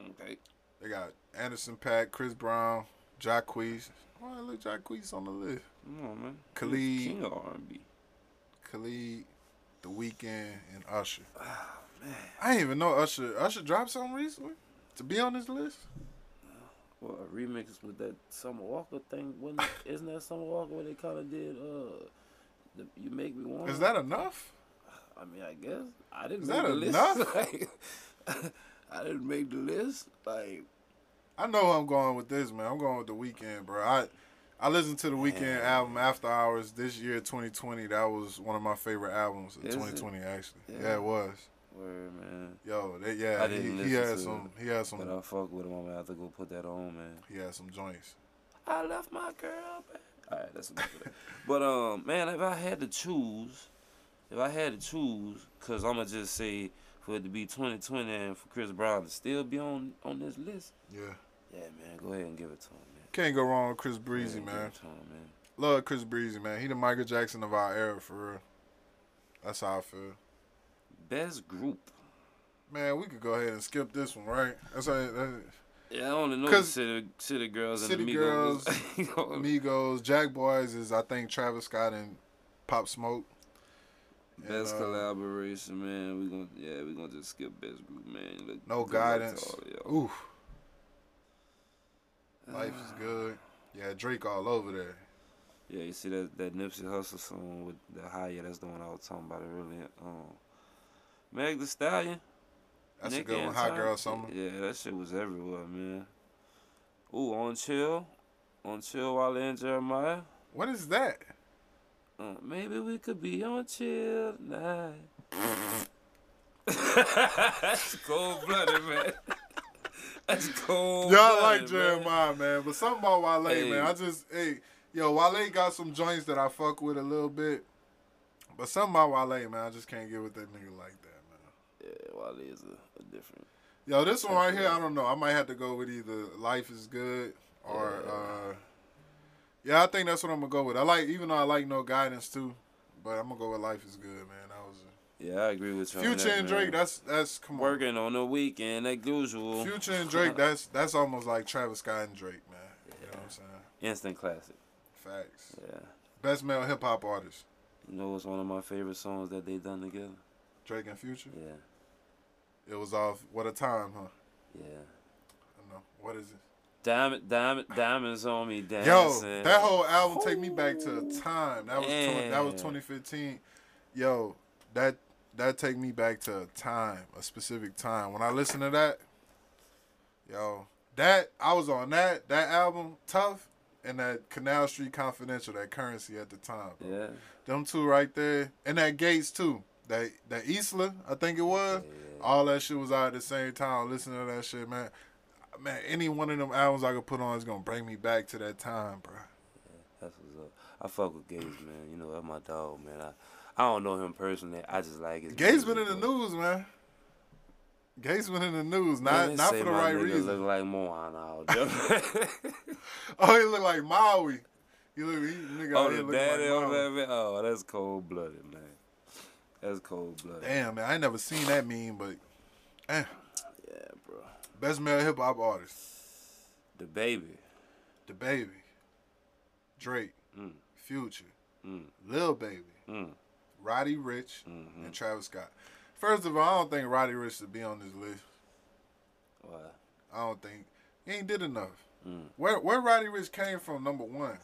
Okay. They got Anderson .Paak, Chris Brown, Jacquees. Why look Jacquees on the list? Come on, man. Khalid. King of R&B. Khalid, The Weeknd, and Usher. Ah, man. I didn't even know Usher. Usher dropped something recently to be on this list. Well, a remix with that Summer Walker thing. Wasn't, isn't that Summer Walker where they kind of did, uh, the, You Make Me Want? Is that enough? I mean, I guess I didn't Is make that the enough? I didn't make the list. Like, I know I'm going with this, man. I'm going with The Weeknd, bro. I I listened to The Weeknd Man. album After Hours this year, 2020. That was one of my favorite albums of Is it? 2020, actually. Yeah. Yeah. it was. word, man. Yo, they, yeah, he, he had some. He had some. But I fuck with him. I'm gonna have to go put that on, man. He had some joints. I left my girl back. All right, that's enough of that. But um, man, if I had to choose, if I had to choose, cause I'ma just say for it to be 2020 and for Chris Brown to still be on on this list, Yeah. yeah, man, go ahead and give it to him, man. Can't go wrong with Chris Breezy, man. it to him, man. Love Chris Breezy, man. He the Michael Jackson of our era, for real. That's how I feel. Best group. Man, we could go ahead and skip this one, right? That's how, that, Yeah, I only know the city, city girls and City Girls, Migos. Migos, Jack Boys is I think Travis Scott and Pop Smoke. And, Best uh, collaboration, man. We gonna yeah, we gonna just skip best group, man. Look, No good luck to guidance. all. Oof. Life is good. Yeah, Drake all over there. Yeah, you see that that Nipsey Hussle song with the high higher. That's the one I was talking about earlier. Um, Meg Thee Stallion. That's Nick a good one. and Hot. Girl Summer. Yeah, that shit was everywhere, man. Ooh, on chill, on chill, Wale in Jeremiah. What is that? Uh, maybe we could be on chill tonight. That's cold blooded, man. That's cold. Y'all like Jeremiah, man, but something about Wale, Hey. man. I just, hey, yo, Wale got some joints that I fuck with a little bit, but something about Wale, man, I just can't get with that nigga like that, man. Yeah, Wale is a, a different. Yo, this one right here, I don't know. I might have to go with either Life is Good or, Yeah. uh, yeah, I think that's what I'm gonna go with. I like, even though I like No Guidance too, but I'm gonna go with Life is Good, man. That was Yeah, I agree with you. Future that, and Drake. man. That's that's come on. working on the weekend like usual. Future and Drake. That's that's almost like Travis Scott and Drake, man. You know what I'm saying? Instant classic. Facts. Yeah. Best male hip hop artist. You know what's one of my favorite songs that they done together? Drake and Future. Yeah. It was off What a Time, huh? Yeah. I know. What is it? Diamond, diamond, diamonds on me dancing. Yo, that whole album take me back to a time. That was 20, that was 2015. Yo, that that take me back to a time, a specific time. When I listen to that, yo, that I was on that that album, tough, and that Canal Street Confidential, that Curren$y at the time. bro. Yeah. Them two right there, and that Gates too. That that Isla, I think it was. All that shit was out at the same time. Listening to that shit, man. Man, any one of them albums I could put on is gonna bring me back to that time, bro. Yeah, That's what's up. I fuck with Gates, man. You know, that's my dog, man. I, I don't know him personally. I just like his. Gates been in the news, man. Gates been in the news, not not for the right reason. Look like Moana. there. oh, he look like Maui. He look, he, nigga oh, the daddy like on Maui. that man. Oh, that's cold blooded, man. That's cold blooded. Damn, man, I ain't never seen that meme, but eh. Best male hip hop artist, DaBaby. the baby, Drake, Mm. Future, Mm. Lil Baby, Mm. Roddy Ricch, Mm-hmm. and Travis Scott. First of all, I don't think Roddy Ricch should be on this list. Why? I don't think he ain't did enough. Mm. Where where Roddy Ricch came from? Number one,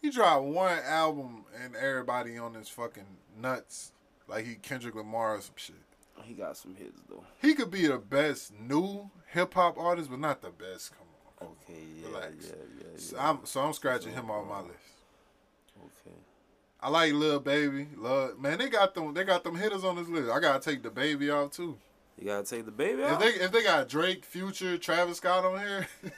he dropped one album and everybody on his fucking nuts, like he Kendrick Lamar or some shit. He got some hits though. He could be the best new hip hop artist, but not the best. Come on, Okay, yeah, Relax. yeah, yeah, yeah. so I'm so I'm scratching him off my uh, list. okay. I like Lil Baby. Love man, they got them they got them hitters on this list. I gotta take DaBaby off too. You gotta take DaBaby If they if they got Drake, Future, Travis Scott on here,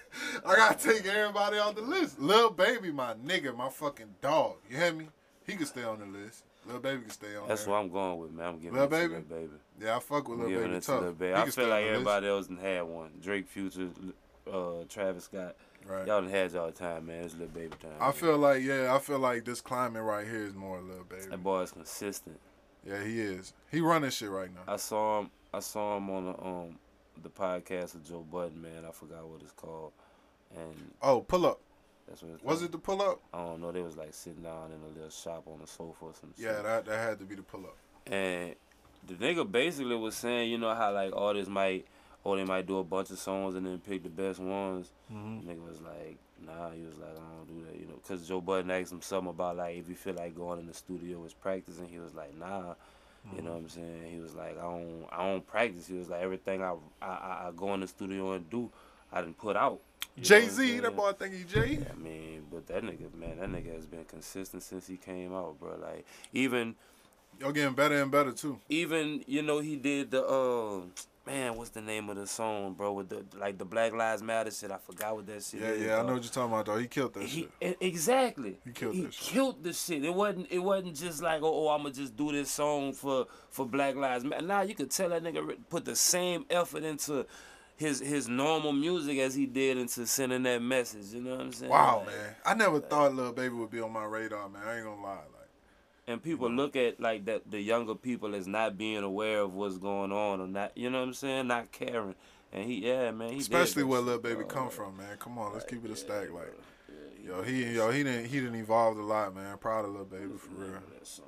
I gotta take everybody off the list. Lil Baby, my nigga, my fucking dog. You hear me? He can stay on the list. Lil Baby can stay on That's there. what I'm going with, man. I'm giving Lil it to Baby? Lil Baby. Yeah, I fuck with I'm Lil giving Baby it to tough. Lil Baby. I feel like everybody else done had one. Drake, Future, uh, Travis Scott. Right. Y'all done had y'all time, man. It's Lil Baby time. I man. feel like yeah, I feel like this climate right here is more Lil Baby. that boy is consistent. Yeah, he is. He running shit right now. I saw him. I saw him on the um the podcast with Joe Budden, man. I forgot what it's called, and Oh, pull up. That's what it's Was called. it the pull up? I don't know. They was like sitting down in a little shop on the sofa or some shit. Yeah, that that had to be the pull up. And the nigga basically was saying, you know how like artists might, or they might do a bunch of songs and then pick the best ones. Mm-hmm. The nigga was like, nah. He was like, I don't do that, you know, because Joe Budden asked him something about like if you feel like going in the studio was practicing. He was like, nah. You know what I'm saying? He was like, I don't, I don't practice. He was like, everything I, I, I- I go in the studio and do, I didn't put out. Jay Z, that boy think he Jay. I mean, but that nigga, man, that nigga has been consistent since he came out, bro. Like even Y'all getting better and better too. even you know he did the uh man what's the name of the song bro with the like the black lives matter shit i forgot what that shit Yeah, is yeah, I know what you're talking about though. He killed that he shit. exactly He killed he that shit. killed the shit it wasn't it wasn't just like oh, oh i'm gonna just do this song for for black lives matter nah you could tell that nigga put the same effort into his his normal music as he did into sending that message you know what i'm saying Wow, Like, man. I never thought Lil Baby would be on my radar, man. I ain't gonna lie. Like, and people look at like that the younger people as not being aware of what's going on or not you know what I'm saying not caring And he, yeah, man, he Especially where Lil Baby come from, man. Come on, let's Like, keep it a stack. Like, yo, he, yo, he didn't, he didn't evolve a lot, man. Proud of Lil Baby for real. Song.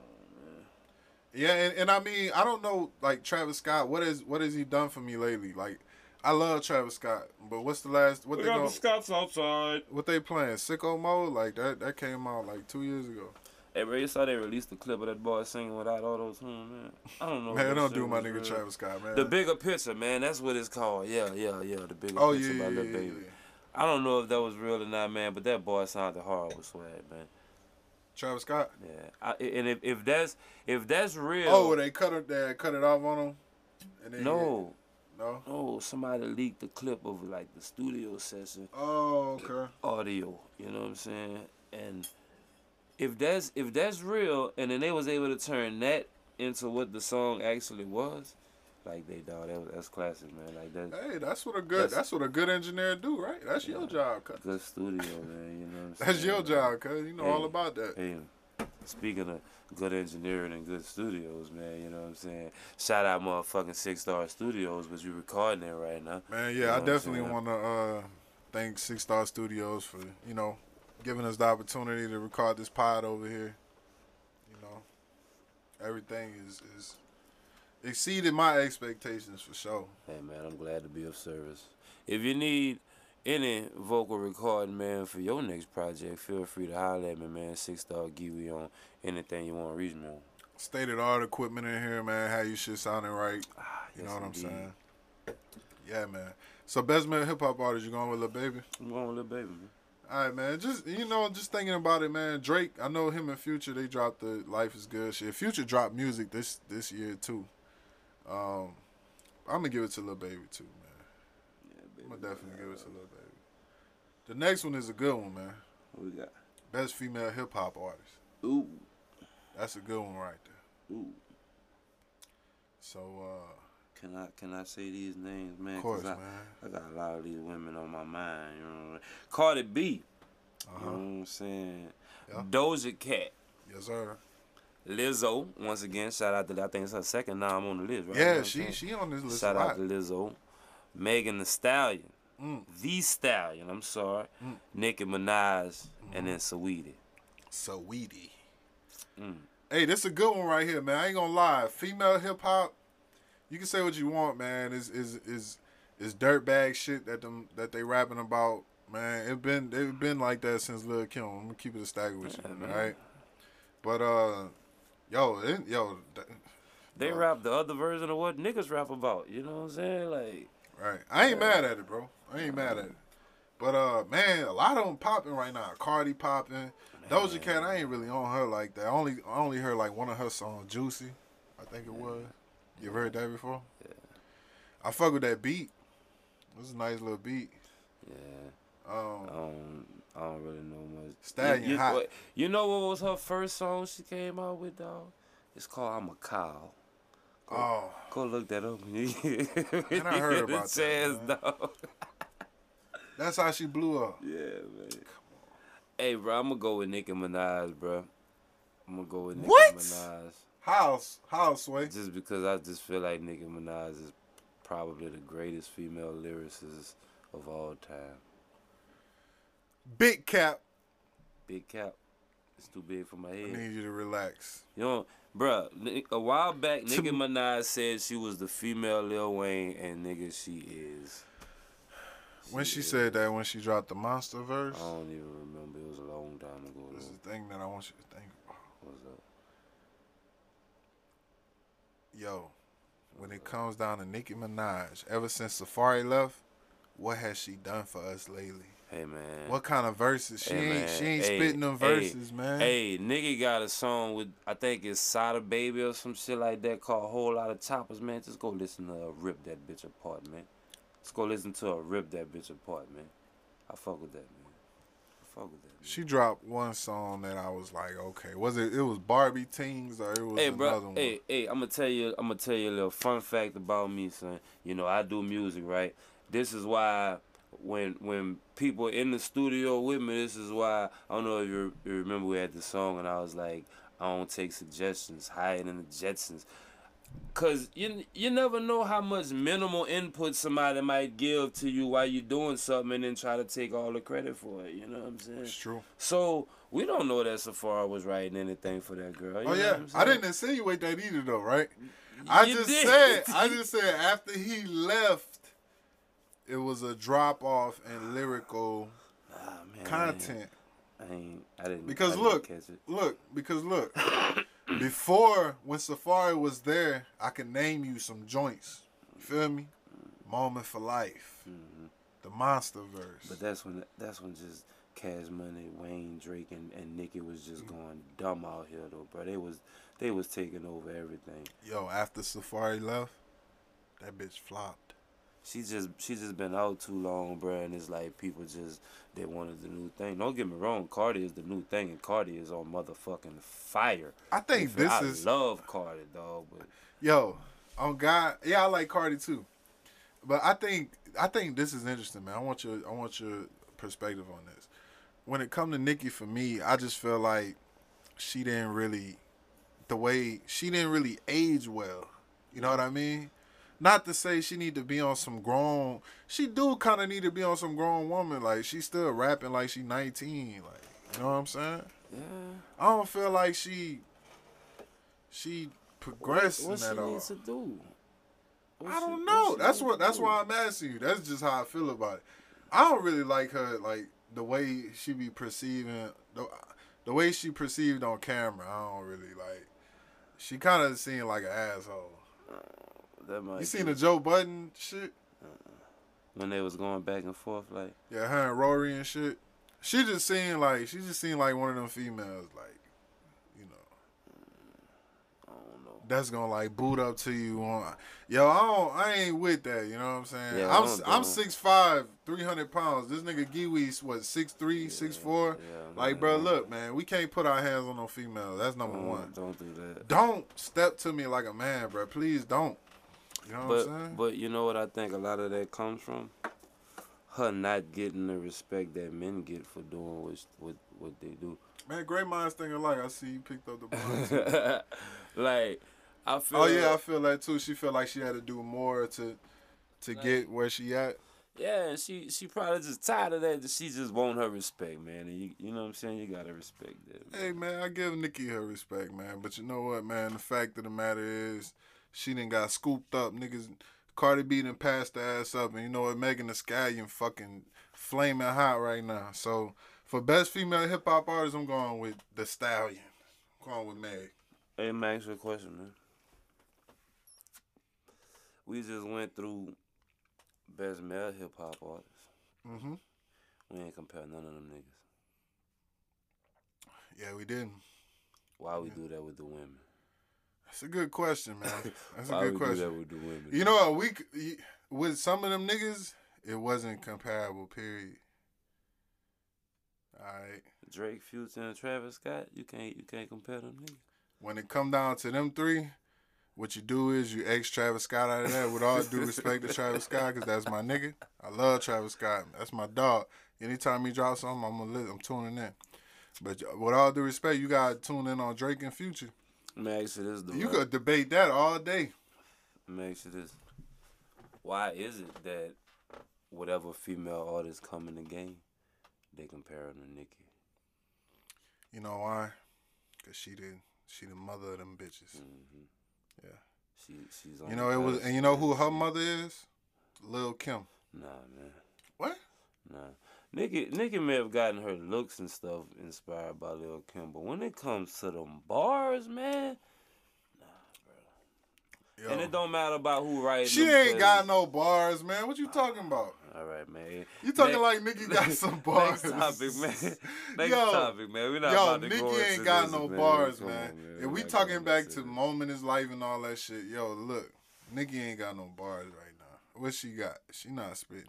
Yeah, and, and I mean, I don't know, like Travis Scott. What is what has he done for me lately? Like, I love Travis Scott, but what's the last? What We they got going the Scots outside. What they playing? Sicko mode? Like that? That came out like two years ago. Hey, bro, you saw they released the clip of that boy singing without auto tune, hmm, man. I don't know. Man, that don't do my nigga real. Travis Scott, man. The bigger picture, man. That's what it's called. Yeah, yeah, yeah. The bigger oh picture yeah, by yeah, Lil yeah, Baby. yeah. I don't know if that was real or not, man. But that boy sounded hard with swag, man. Travis Scott. Yeah. I, and if, if that's if that's real, Oh, they cut it. They cut it off on him. And then no, no. no. Somebody leaked the clip of like the studio session Oh, okay. audio. You know what I'm saying? And if that's if that's real, and then they was able to turn that into what the song actually was, like they dog, that was, that's classic, man. Like that Hey, that's what a good. That's- That's, what a good engineer do, right? That's your job, cuz. good studio, man. You know what I'm saying? That's your job, cuz. You know Hey. all about that. Hey, speaking of good engineering and good studios, man, you know what I'm saying? Shout out motherfucking Six Star Studios, but you recording it right now. Man, You yeah, know I definitely want to uh, thank Six Star Studios for you know giving us the opportunity to record this pod over here. You know, everything is is exceeded my expectations for sure. Hey, man, I'm glad to be of service. If you need any vocal recording, man, for your next project, feel free to holler at me, man. Six Star Kiwi on anything you want to reach me on. State of the art equipment in here, man. How you shit sounding right. Ah, You yes, know what I'm saying? Yeah, man. So best male hip hop artist, you going with Lil Baby? I'm going with Lil Baby, man. All right, man. Just you know, just thinking about it, man. Drake, I know him and Future. They dropped the "Life Is Good" shit. Future dropped music this this year too. Um, I'm gonna give it to Lil Baby too, man. Yeah, baby, I'm gonna definitely give it to Lil Baby. The next one is a good one, man. What we got? Best female hip hop artist. Ooh, That's a good one right there. ooh. So, uh, Can I can I say these names, man? of course, I, man. I got a lot of these women on my mind. You know, what I mean? Cardi B. You Uh know what I'm saying? Yeah. Doja Cat. Yes, sir. Lizzo. Once again, shout out to I think it's her second now I'm on the list, right? You Yeah, she she on this list Shout out to Lizzo. Megan Thee Stallion. Mm. The Stallion, I'm sorry. Mm. Nicki Minaj. And then Saweetie. Saweetie. Mm. Hey, this a good one right here, man. I ain't gonna lie. Female hip hop, you can say what you want, man. Is is is is dirtbag shit that them that they rapping about, man. It been it been like that since Lil Kim. I'm gonna keep it a stack with you, man. right? But uh, yo, it, yo, th- They rap the other version of what niggas rap about. You know what I'm saying? Like, right. I ain't mad at it, bro. I ain't mad at it. But uh, man, a lot of them popping right now. Cardi popping. Doja Cat, I ain't really on her like that. I only I only heard like one of her songs, Juicy. I think it was. You ever heard that before? Yeah. I fuck with that beat. It was a nice little beat. yeah. Um, I don't, I don't really know much. Stallion you, hot. you know what was her first song she came out with, dog? It's called "I'm a Cow." oh, Go look that up. Man, I heard about that, chance, man. dog. that's how she blew up. Yeah, man. Hey, bro, I'm gonna go with Nicki Minaj, bro. I'm gonna go with Nicki What? Minaj House, house, sway. just because I just feel like Nicki Minaj is probably the greatest female lyricist of all time. Big cap. Big cap. It's too big for my head. I need you to relax. You know, bruh, a while back, Nicki Minaj said she was the female Lil Wayne, and nigga, she is. When she said that, when she dropped the monster verse, I don't even remember. It was a long time ago. this is the thing that I want you to think about. What's up? Yo, when it comes down to Nicki Minaj, ever since Safaree left, what has she done for us lately? Hey, man. What kind of verses? She Hey, ain't man. she ain't Hey, spitting them hey, verses, man. Hey, nigga got a song with I think it's Sada Baby or some shit like that called Whole Lot of Choppers, man. Just go listen to her rip that bitch apart, man. Just go listen to her rip that bitch apart, man. I fuck with that, man. I fuck with that. Man. She dropped one song that I was like, okay, was it? It was Barbie Tingz or it was Hey, another bro. one? Hey, hey, I'm gonna tell you. I'm gonna tell you a little fun fact about me, son. You know, I do music, right? This is why when when people in the studio with me, this is why I don't know if you, you remember we had the song and I was like, I don't take suggestions, higher than the Jetsons. Cause you you never know how much minimal input somebody might give to you while you're doing something and then try to take all the credit for it. You know what I'm saying? It's true. So we don't know that Safaree was writing anything for that girl. Oh yeah, I didn't insinuate that either though, right? I You just did. said, I just said after he left, it was a drop off in lyrical Ah, man, content. I ain't. I didn't. Because I didn't look, look, because look, before when Safaree was there, I could name you some joints. You feel me? Moment for Life, the Monster Mm-hmm. But that's when that's when just Cash Money, Wayne, Drake, and, and Nicki was Mm-hmm. just going dumb out here though, bro. They was they was taking over everything. Yo, after Safaree left, that bitch flopped. She just she just been out too long, bro, and it's like people just they wanted the new thing. Don't get me wrong, Cardi is the new thing, and Cardi is on motherfucking fire. I think feel- this I is love Cardi, dog, but Yo, on God, yeah, I like Cardi too, but I think I think this is interesting, man. I want your I want your perspective on this. When it come to Nicki, for me, I just feel like she didn't really the way she didn't really age well. You know what I mean? Not to say she need to be on some grown. She do kind of need to be on some grown woman. Like she still rapping like she 19. Like you know what I'm saying? yeah. I don't feel like she she progressing what she at all. needs to do? What I don't what know. she That's what. That's do? why I'm asking you. That's just how I feel about it. I don't really like her, like the way she be perceiving the, the way she perceived on camera. I don't really like. She kind of seemed like an asshole. Uh, That might You be- seen the Joe Budden shit? Uh-uh. when they was going back and forth, like Yeah, her and Rory and shit. She just seemed like she just seemed like one of them females, like you know, I don't know. that's gonna like boot up to you on. Yo, I don't, I ain't with that. You know what I'm saying? Yeah, I'm I'm don't. 6'5", 300 pounds. This nigga Giwi's what 6'3", 6'4"? yeah, like, man, bro, don't- look, man, we can't put our hands on no females. That's number Don't, one. don't do that. Don't step to me like a man, bro. Please don't. You know what But I'm saying? but you know what I think a lot of that comes from her not getting the respect that men get for doing what what what they do. man, great minds think alike. I see you picked up the ball. like I feel. oh yeah, I feel that too. She felt like she had to do more to to get where she at. yeah, and she she probably just tired of that. that She just want her respect, man. And you you know what I'm saying? You gotta respect that. Man. Hey man, I give Nicki her respect, man. But you know what, man? The fact of the matter is, she didn't got scooped up. Niggas, Cardi B done passed the ass up, and you know what? Megan Thee Stallion fucking flaming hot right now. So for best female hip hop artist, I'm going with the Stallion. I'm going with Meg. Hey, Max, a question, man. We just went through best male hip hop artists. Mm-hmm. We ain't compare none of them niggas. Yeah, we didn't. Why we do that with the women? That's a good question, man. That's a good we question. do that with the women? You know what? We c- with some of them niggas, it wasn't comparable. Period. All right. Drake, Future, and Travis Scott. You can't you can't compare them niggas. When it come down to them three, what you do is you X Travis Scott out of that. With all due respect to Travis Scott, because that's my nigga. I love Travis Scott. That's my dog. Anytime he drops something, I'm gonna li- I'm tuning in. But with all due respect, you gotta tune in on Drake and Future. Ask you this, though. You could debate that all day. Let me ask you this. Why is it that whatever female artists come in the game, they compare them to Nicki? You know why? Cause she did. She the mother of them bitches. hmm Yeah. She she's on. You the know it was, and you know who her mother is? Lil Kim. Nah, man. What? Nah. Nicki, Nicki may have gotten her looks and stuff inspired by Lil Kim, but when it comes to them bars, man, nah, bro. Yo. and it don't matter about who writing. She ain't things. got no bars, man. What you talking about? All right, man. You talking Next- like Nicki got some bars? Next topic, man. Next Yo, topic, man. We're not Yo, about to Nicki go ain't got this, no man. bars, Come man. on, man. If We're talking back to moment is life and all that shit, yo, look, Nicki ain't got no bars right now. What she got? She not spitting,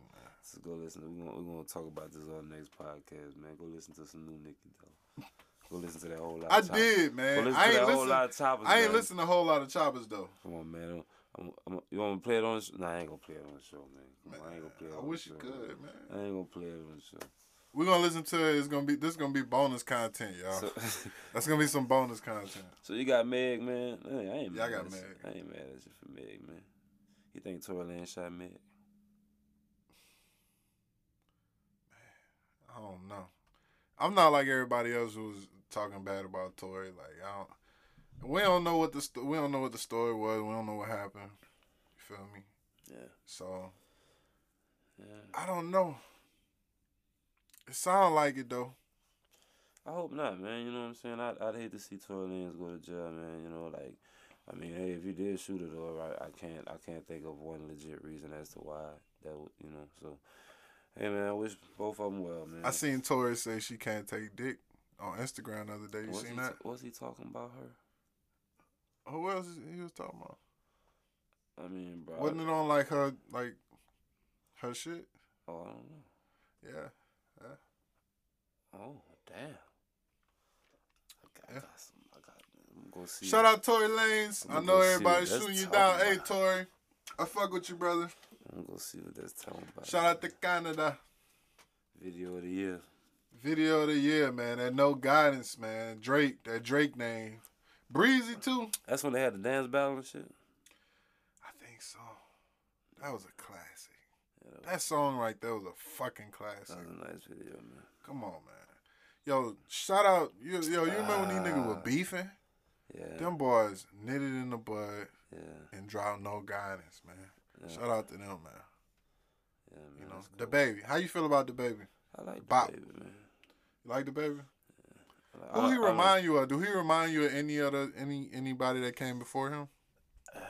man. So go listen. We're gonna, we're gonna talk about this on the next podcast, man. Go listen to some new Nicki though. Go listen to that whole lot. I of choppers. did, Go man. listen I to that ain't whole lot of choppers. I ain't man. listen to a whole lot of choppers though. Come on, man. I'm, I'm, you want me to play it on the show? Nah, I ain't gonna play it on the show, man. On, I ain't gonna play it I wish you show. could, man. I ain't gonna play it on the show. We're gonna listen to it. It's gonna be this. Is gonna be bonus content, y'all. So, That's gonna be some bonus content. so you got Meg, man. I ain't, I ain't Yeah, I mad got at. Meg. I ain't mad at you for Meg, man. You think Tory Lanez shot Meg? I don't know. I'm not like everybody else who was talking bad about Tory. Like I don't. We don't know what the we don't know what the story was. We don't know what happened. You feel me? Yeah. So Yeah. I don't know. It sound like it though. I hope not, man. You know what I'm saying? I'd, I'd hate to see Tory Lanez go to jail, man. You know, like, I mean, hey, if you did shoot it, or I, I can't, I can't think of one legit reason as to why that, would, you know. So, hey, man, I wish both of them well, man. I seen Tori say she can't take dick on Instagram the other day. You was seen he, that? was he talking about her? Who else is- he was talking about? I mean, bro. Wasn't it on like her like her shit? Oh, I don't know. Yeah. Oh, damn. I got, I Yeah. got some. I got. I'm gonna see. Shout out Tory Lanez. I'ma know everybody's shooting you down. Hey. Tory, I fuck with you, brother. I'm gonna see what that's talking about. Shout out to Canada. Video of the year. Video of the year, man. That no guidance, man. Drake, that Drake name. Breezy too. That's when they had the dance battle and shit. I think so. That was a classic. Yeah, that, That song right there was a fucking classic. was a nice video, man. Come on, man. Yo, shout out. Yo, yo you remember when these niggas were Ah. beefing? Yeah. Them boys knitted in the bud Yeah. and dropped no guidance, man. Yeah. Shout out to them, man. Yeah, man. You know, the cool. baby. How you feel about DaBaby? I like DaBaby, man. You like DaBaby? I like- Who I- he I remind you of? Do he remind you of any other any anybody that came before him?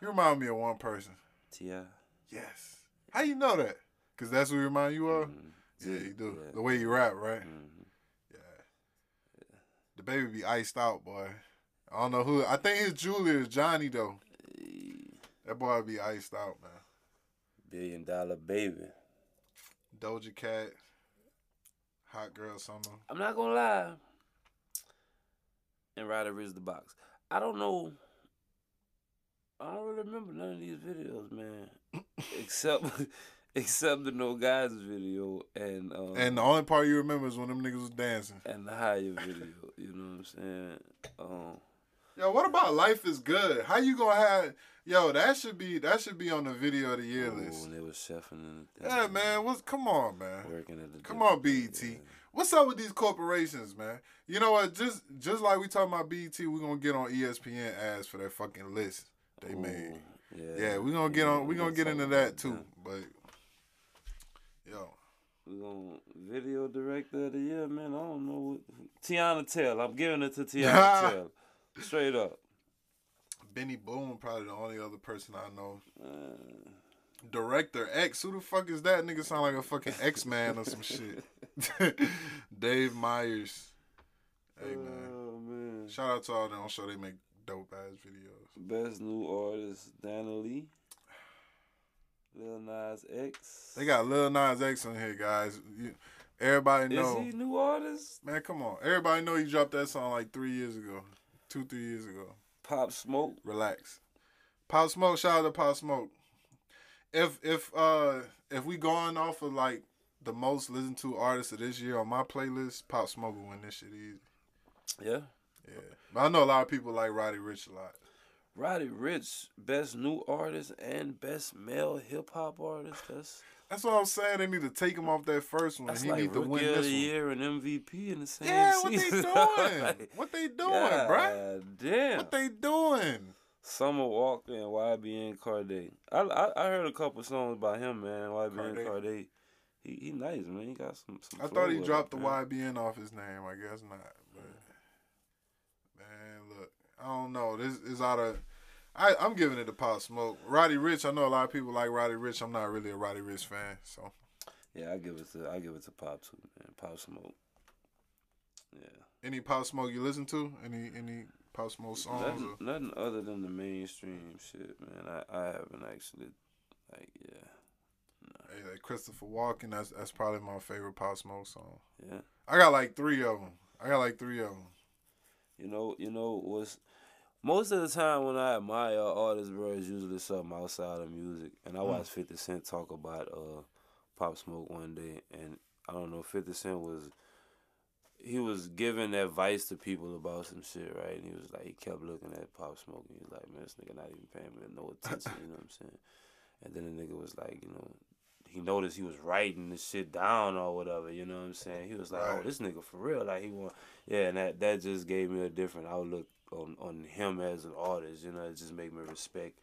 He remind me of one person. T.I. Yes. How you know that? Cause that's who he remind you of. Mhm. Yeah, you do. Yeah. The way you rap, right? Mhm. Yeah. DaBaby be iced out, boy. I don't know who. I think his Julia is Johnny though. That boy be iced out, man. Billion dollar baby. Doja Cat, Hot Girl Summer. I'm not gonna lie. And Roddy Ricch the box. I don't know. I don't really remember none of these videos, man. except except the No Guys video and um, And the only part you remember is when them niggas was dancing. and the higher video. You know what I'm saying? Um, Yo, what about Life is Good? How you gonna have yo, that should be that should be on the video of the year oh, list. when they was chefing and Yeah, man. What's come on, man. working at the Come on, BET. yeah. What's up with these corporations, man? You know what? Just just like we talking about BET, we're gonna get on ESPN ads for that fucking list they made. Yeah, Yeah, we gonna get on. we're gonna get into that too. But yo, We gonna video director of the year, man. I don't know what Teyana Tell. I'm giving it to Teyana Tell. Straight up. Benny Boom probably the only other person I know. Uh, Director X, who the fuck is that? Nigga sound like a fucking X Man or some shit. Dave Meyers. Hey man, Oh man. shout out to all them. I'm sure they make dope ass videos. Best new artist, DaniLeigh. Lil Nas X. They got Lil Nas X on here, guys. You, everybody Is know. he new artist? Man, come on. Everybody know he dropped that song like three years ago, two, three years ago. Pop Smoke. Relax. Pop Smoke, shout out to Pop Smoke. If if uh if we going off of like the most listened to artists of this year on my playlist, Pop Smoke will win this shit easy. Yeah. Yeah. But I know a lot of people like Roddy Ricch a lot. Roddy Ricch, best new artist and best male hip hop artist. That's That's what I'm saying. They need to take him off that first one. that's he like need to win this the one. year and MVP in the same Yeah, what they doing? Like, what they doing, bruh? God Damn. What they doing? Summer Walker and YBN Cordae. I, I I heard a couple songs by him, man. YBN Cordae. Corday. He he nice, man. He got some. some I thought he dropped the man. YBN off his name. I guess not. But man, look, I don't know. This is out of. I I'm giving it to Pop Smoke. Roddy Ricch. I know a lot of people like Roddy Ricch. I'm not really a Roddy Ricch fan. So Yeah, I give it to I give it to Pop too, man. Pop Smoke. Yeah. any Pop Smoke you listen to? Any any Pop Smoke songs? Nothing, Or, nothing other than the mainstream shit, man. I, I haven't actually, like, yeah, hey, like Christopher Walken. That's that's probably my favorite Pop Smoke song. yeah. I got like three of them. I got like three of them. You know, you know what's most of the time when I admire artists, bro, it's usually something outside of music. And I Mm. watched Fifty Cent talk about uh Pop Smoke one day, and I don't know. Fifty Cent was he was giving advice to people about some shit, right? And he was like, he kept looking at Pop Smoke. And he was like, man, this nigga not even paying me no attention. you know what I'm saying? And then the nigga was like, you know, he noticed he was writing the shit down or whatever. You know what I'm saying? He was like, oh, this nigga for real. Like he want, yeah. And that that just gave me a different outlook on on him as an artist. You know, it just made me respect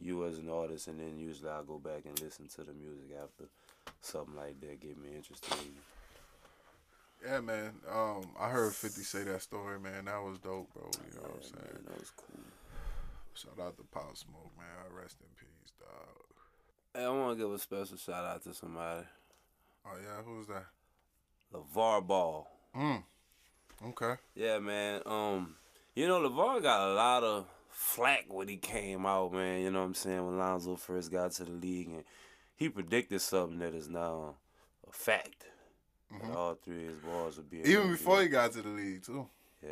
you as an artist. And then usually I go back and listen to the music after something like that get me interested in you. Yeah, man. Um, I heard Fifty say that story, man. That was dope, bro. You know what I'm saying? man, that was cool. Shout out to Pop Smoke, man. Rest in peace, dog. Hey, I want to give a special shout out to somebody. Oh yeah, who's that? LaVar Ball. Mm. Okay. Yeah, man. Um, you know, LaVar got a lot of flack when he came out, man. You know what I'm saying? When Lonzo first got to the league, and he predicted something that is now a fact. That all three of his balls would be Mm-hmm. Even before he got to the league too. Yeah,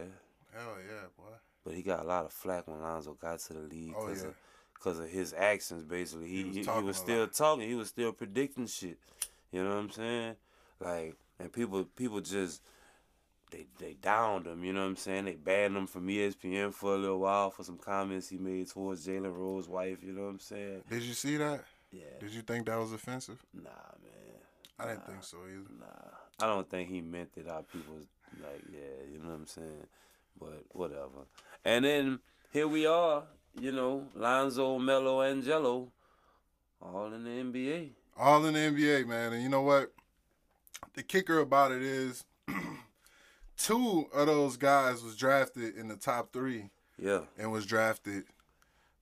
Hell yeah, boy. but he got a lot of flack when Lonzo got to the league Oh, yeah. of because of his actions. Basically, he He was he, he was still talking. He was still predicting shit. You know what I'm saying? Like, and people people just they they downed him. You know what I'm saying? They banned him from ESPN for a little while for some comments he made towards Jalen Rose's wife. You know what I'm saying? Did you see that? Yeah. Did you think that was offensive? Nah, man. I didn't think so either. Nah. I don't think he meant it Our people was like, yeah, you know what I'm saying? But whatever. And then here we are, you know, Lonzo, Melo, Angelo, all in the NBA. All in the NBA, man. And you know what? The kicker about it is two of those guys was drafted in the top three Yeah, and was drafted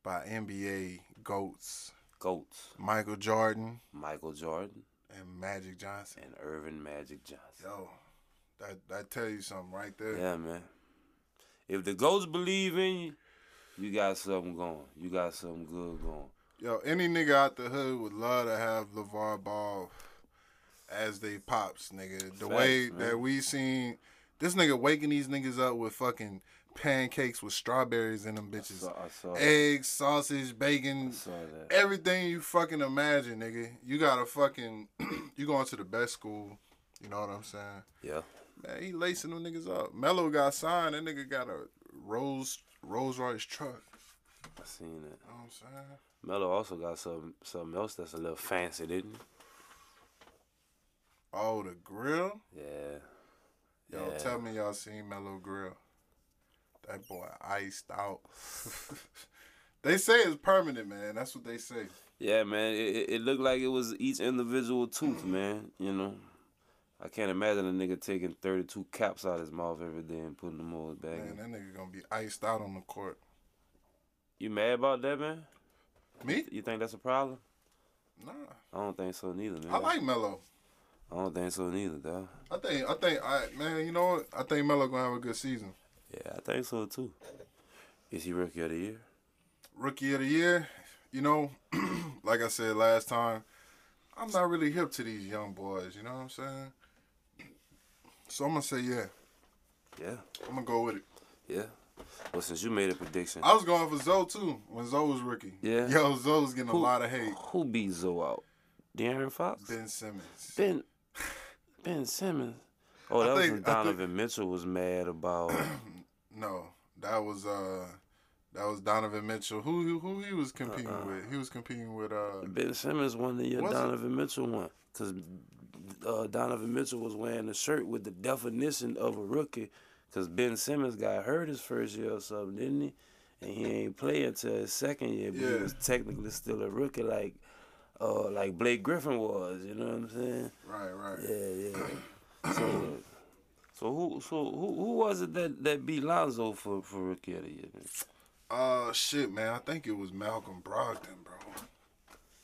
by NBA GOATs. goats. Michael Jordan Michael Jordan and Magic Johnson. and Earvin Magic Johnson. Yo, that that tell you something right there. Yeah, man. If the goats believe in you, you got something going. You got something good going. Yo, any nigga out the hood would love to have LaVar Ball as they pops, nigga. The Facts, way man. that we seen this nigga waking these niggas up with fucking pancakes with strawberries in them bitches. I saw that. Eggs, sausage, I bacon, saw that. everything you fucking imagine, nigga. You got to fucking you going to the best school. You know what I'm saying? Yeah. Man, he lacing them niggas up. Melo got signed. That nigga got a Rolls Rolls Royce truck. I seen it. You know what I'm saying? Melo also got some something else that's a little fancy, didn't he? Oh, the grill. Yeah. Yo, Yeah. tell me y'all seen Melo Grill. That boy iced out. they say it's permanent, man. That's what they say. Yeah, man. It, it, it looked like it was each individual tooth, man. You know, I can't imagine a nigga taking thirty two caps out of his mouth every day and putting them all back. Man, in. that nigga gonna be iced out on the court. You mad about that, man? Me? You think that's a problem? Nah. I don't think so neither, man. I like Melo. I don't think so neither, though. I think I think I man, you know what? I think Melo gonna have a good season. Yeah, I think so too. Is he rookie of the year? Rookie of the year, you know, like I said last time, I'm not really hip to these young boys, you know what I'm saying? So I'm gonna say yeah. Yeah, I'm gonna go with it. yeah. Well, since you made a prediction, I was going for Zoe too when Zoe was rookie. Yeah. Yo, Zoe was getting a lot of hate. who beat Zoe out? De'Aaron Fox. Ben Simmons. Ben Ben Simmons. Oh, that was think- I think- Donovan Mitchell was mad about. No, that was uh, that was Donovan Mitchell. Who who, who he was competing with? He was competing with uh. ben Simmons won the year it? Donovan Mitchell won because uh, Donovan Mitchell was wearing a shirt with the definition of a rookie. Because Ben Simmons got hurt his first year or something, didn't he? And he ain't play until his second year, but he was technically still a rookie, like uh, like Blake Griffin was. You know what I'm saying? Right, right. Yeah, yeah. So, so who, so who, who was it that, that beat Lonzo for for rookie of the year? man? Uh, shit, man. I think it was Malcolm Brogdon, bro,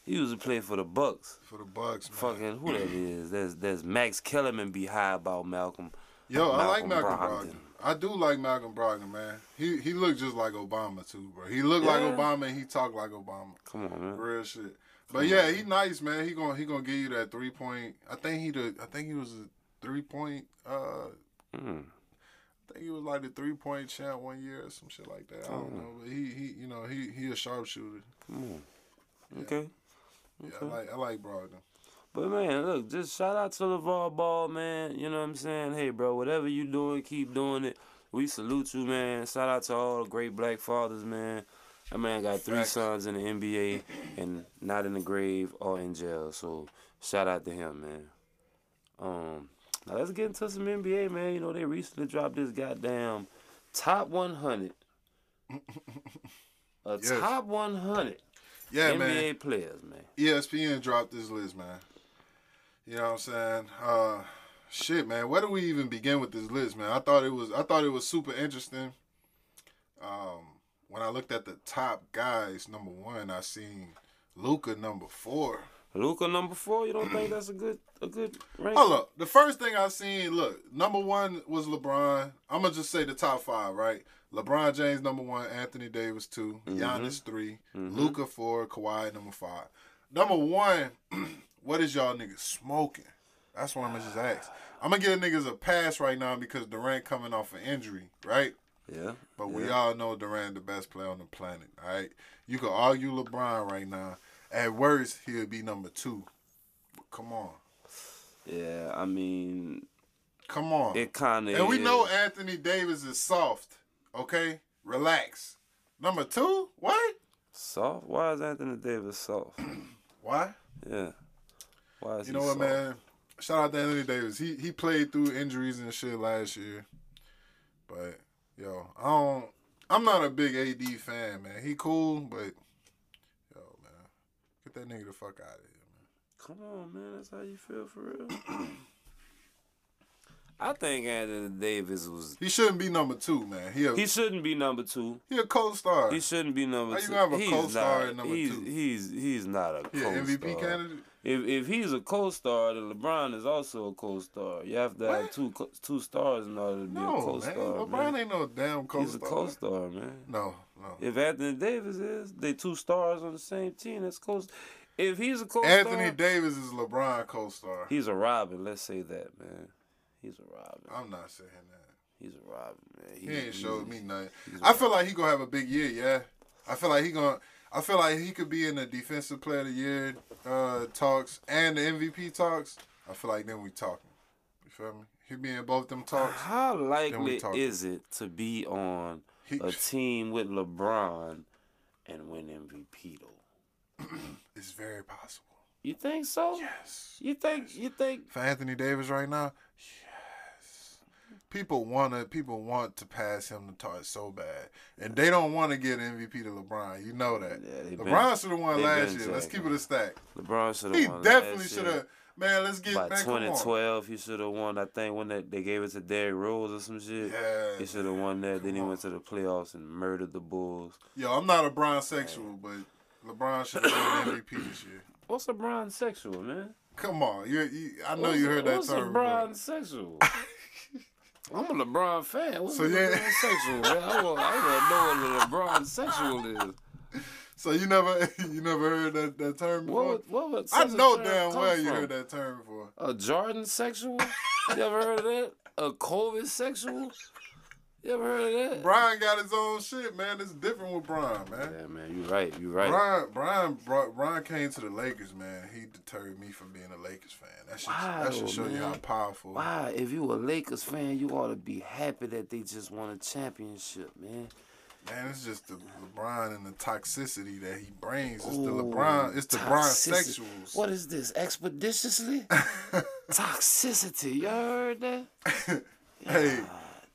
He used to play for the Bucks. for the Bucks. Man. Fucking who that is? There's there's Max Kellerman be high about Malcolm. Yo, I like Malcolm Malcolm Brogdon. Brogdon. I do like Malcolm Brogdon, man. He he looked just like Obama too, bro. He looked like Obama and he talked like Obama. Come on, man. Real shit. But yeah, he nice, man. He gonna he gonna give you that three point. I think he the I think he was a three point. Uh, Mm. I think he was like the three point champ one year or some shit like that. I don't know, but he he you know he he a sharpshooter. Come on. Okay. Yeah, I like I like Brogdon. But man, look, just shout out to LaVar Ball, man. You know what I'm saying? Hey, bro, whatever you doing, keep doing it. We salute you, man. Shout out to all the great black fathers, man. That man got three Facts. sons in the NBA and not in the grave or in jail. So shout out to him, man. Um, now let's get into some NBA, man. You know they recently dropped this goddamn top 100. A Yes. top 100 Yeah, NBA man. players, man. ESPN dropped this list, man. You know what I'm saying? Uh, shit, man. Where do we even begin with this list, man? I thought it was I thought it was super interesting. Um, when I looked at the top guys, number one, I seen Luka number four. Luka number four. You don't think that's a good a good rank? Hold up. The first thing I seen, look, number one was LeBron. I'm gonna just say the top five, right? LeBron James number one, Anthony Davis 2 mm-hmm. Giannis 3 mm-hmm. Luka four, Kawhi number five. Number one, what is y'all niggas smoking? That's what I'm gonna just ask. I'm gonna give niggas a pass right now because Durant coming off an injury, right? Yeah. But we yeah. all know Durant the best player on the planet, all right? You could argue LeBron right now. At worst, he'll be number two. But come on. Yeah, I mean, Come on. it kind of. And we know Anthony Davis is soft. Okay? Relax. Number two? What? soft. Why is Anthony Davis soft? Why? Yeah. Why is You know what, soft? man? Shout out to Anthony Davis. He he played through injuries and shit last year. But yo, I don't I'm not a big AD fan, man. He cool, but yo, man. Get that nigga the fuck out of here, man. Come on, man. That's how you feel for real. I think Anthony Davis was. He shouldn't be number two, man. He a, He shouldn't be number two. he a co-star. He shouldn't be number How you two. gonna have a he's co-star not, at number he's, two? He's he's not a He co-star. MVP candidate? If if he's a co-star, then LeBron is also a co-star. You have to have two two stars in order to be a No, man. co-star. Man. LeBron man. ain't no damn co-star. He's a co-star. co-star, man. No, no. If Anthony Davis is, they two stars on the same team. That's co-star. If he's a co-star, Anthony Davis is LeBron co-star. he's a Robin. Let's say that, man. He's a Robin. I'm not saying that. He's a Robin, man. He ain't showed me nothing. I feel like he gonna have a big year. Yeah, I feel like he gonna. I feel like he could be in the defensive player of the year uh, talks and the MVP talks. I feel like then we talking. You feel me? He be in both them talks. How likely is it to be on He- a team with LeBron and win MVP though? It's very possible. You think so? Yes. You think? You think? For Anthony Davis right now, yes. People wanna people want to pass him the torch so bad, and they don't want to get MVP to LeBron. You know that. Yeah, LeBron should have won last year. Let's keep it a stack. LeBron should He have won. He definitely should have. Man, let's get By man, on. 2012, he should have won. I think when that they gave it to Derrick Rose or some shit. Yeah. He should have won that. Then he on. went to the playoffs and murdered the Bulls. Yo, I'm not a Bron sexual, but LeBron should have been MVP this year. What's a Bron sexual, man? Come on, you, you I know What's you heard that What's term. a before. LeBron sexual? I'm a LeBron fan. What's So a yeah. LeBron sexual, man? I want, I want to know what a LeBron sexual is. So you never you never heard that, that term before? What, would- what I know damn well you from? heard that term before. A Jordan sexual? you ever heard of that? A Kobe sexual? You ever heard of that? Brian got his own shit, man. It's different with Brian, man. Yeah, man, you right. You right. Brian, Brian, brought, Brian came to the Lakers, man. He deterred me from being a Lakers fan. That should, that should Wow, show you how man. powerful. Wow, if you a Lakers fan, you ought to be happy that they just won a championship, man. Man, it's just the LeBron and the toxicity that he brings. It's the LeBron. It's the Bron toxicity. sexuals. What is this? Expeditiously? Toxicity. You heard that? hey,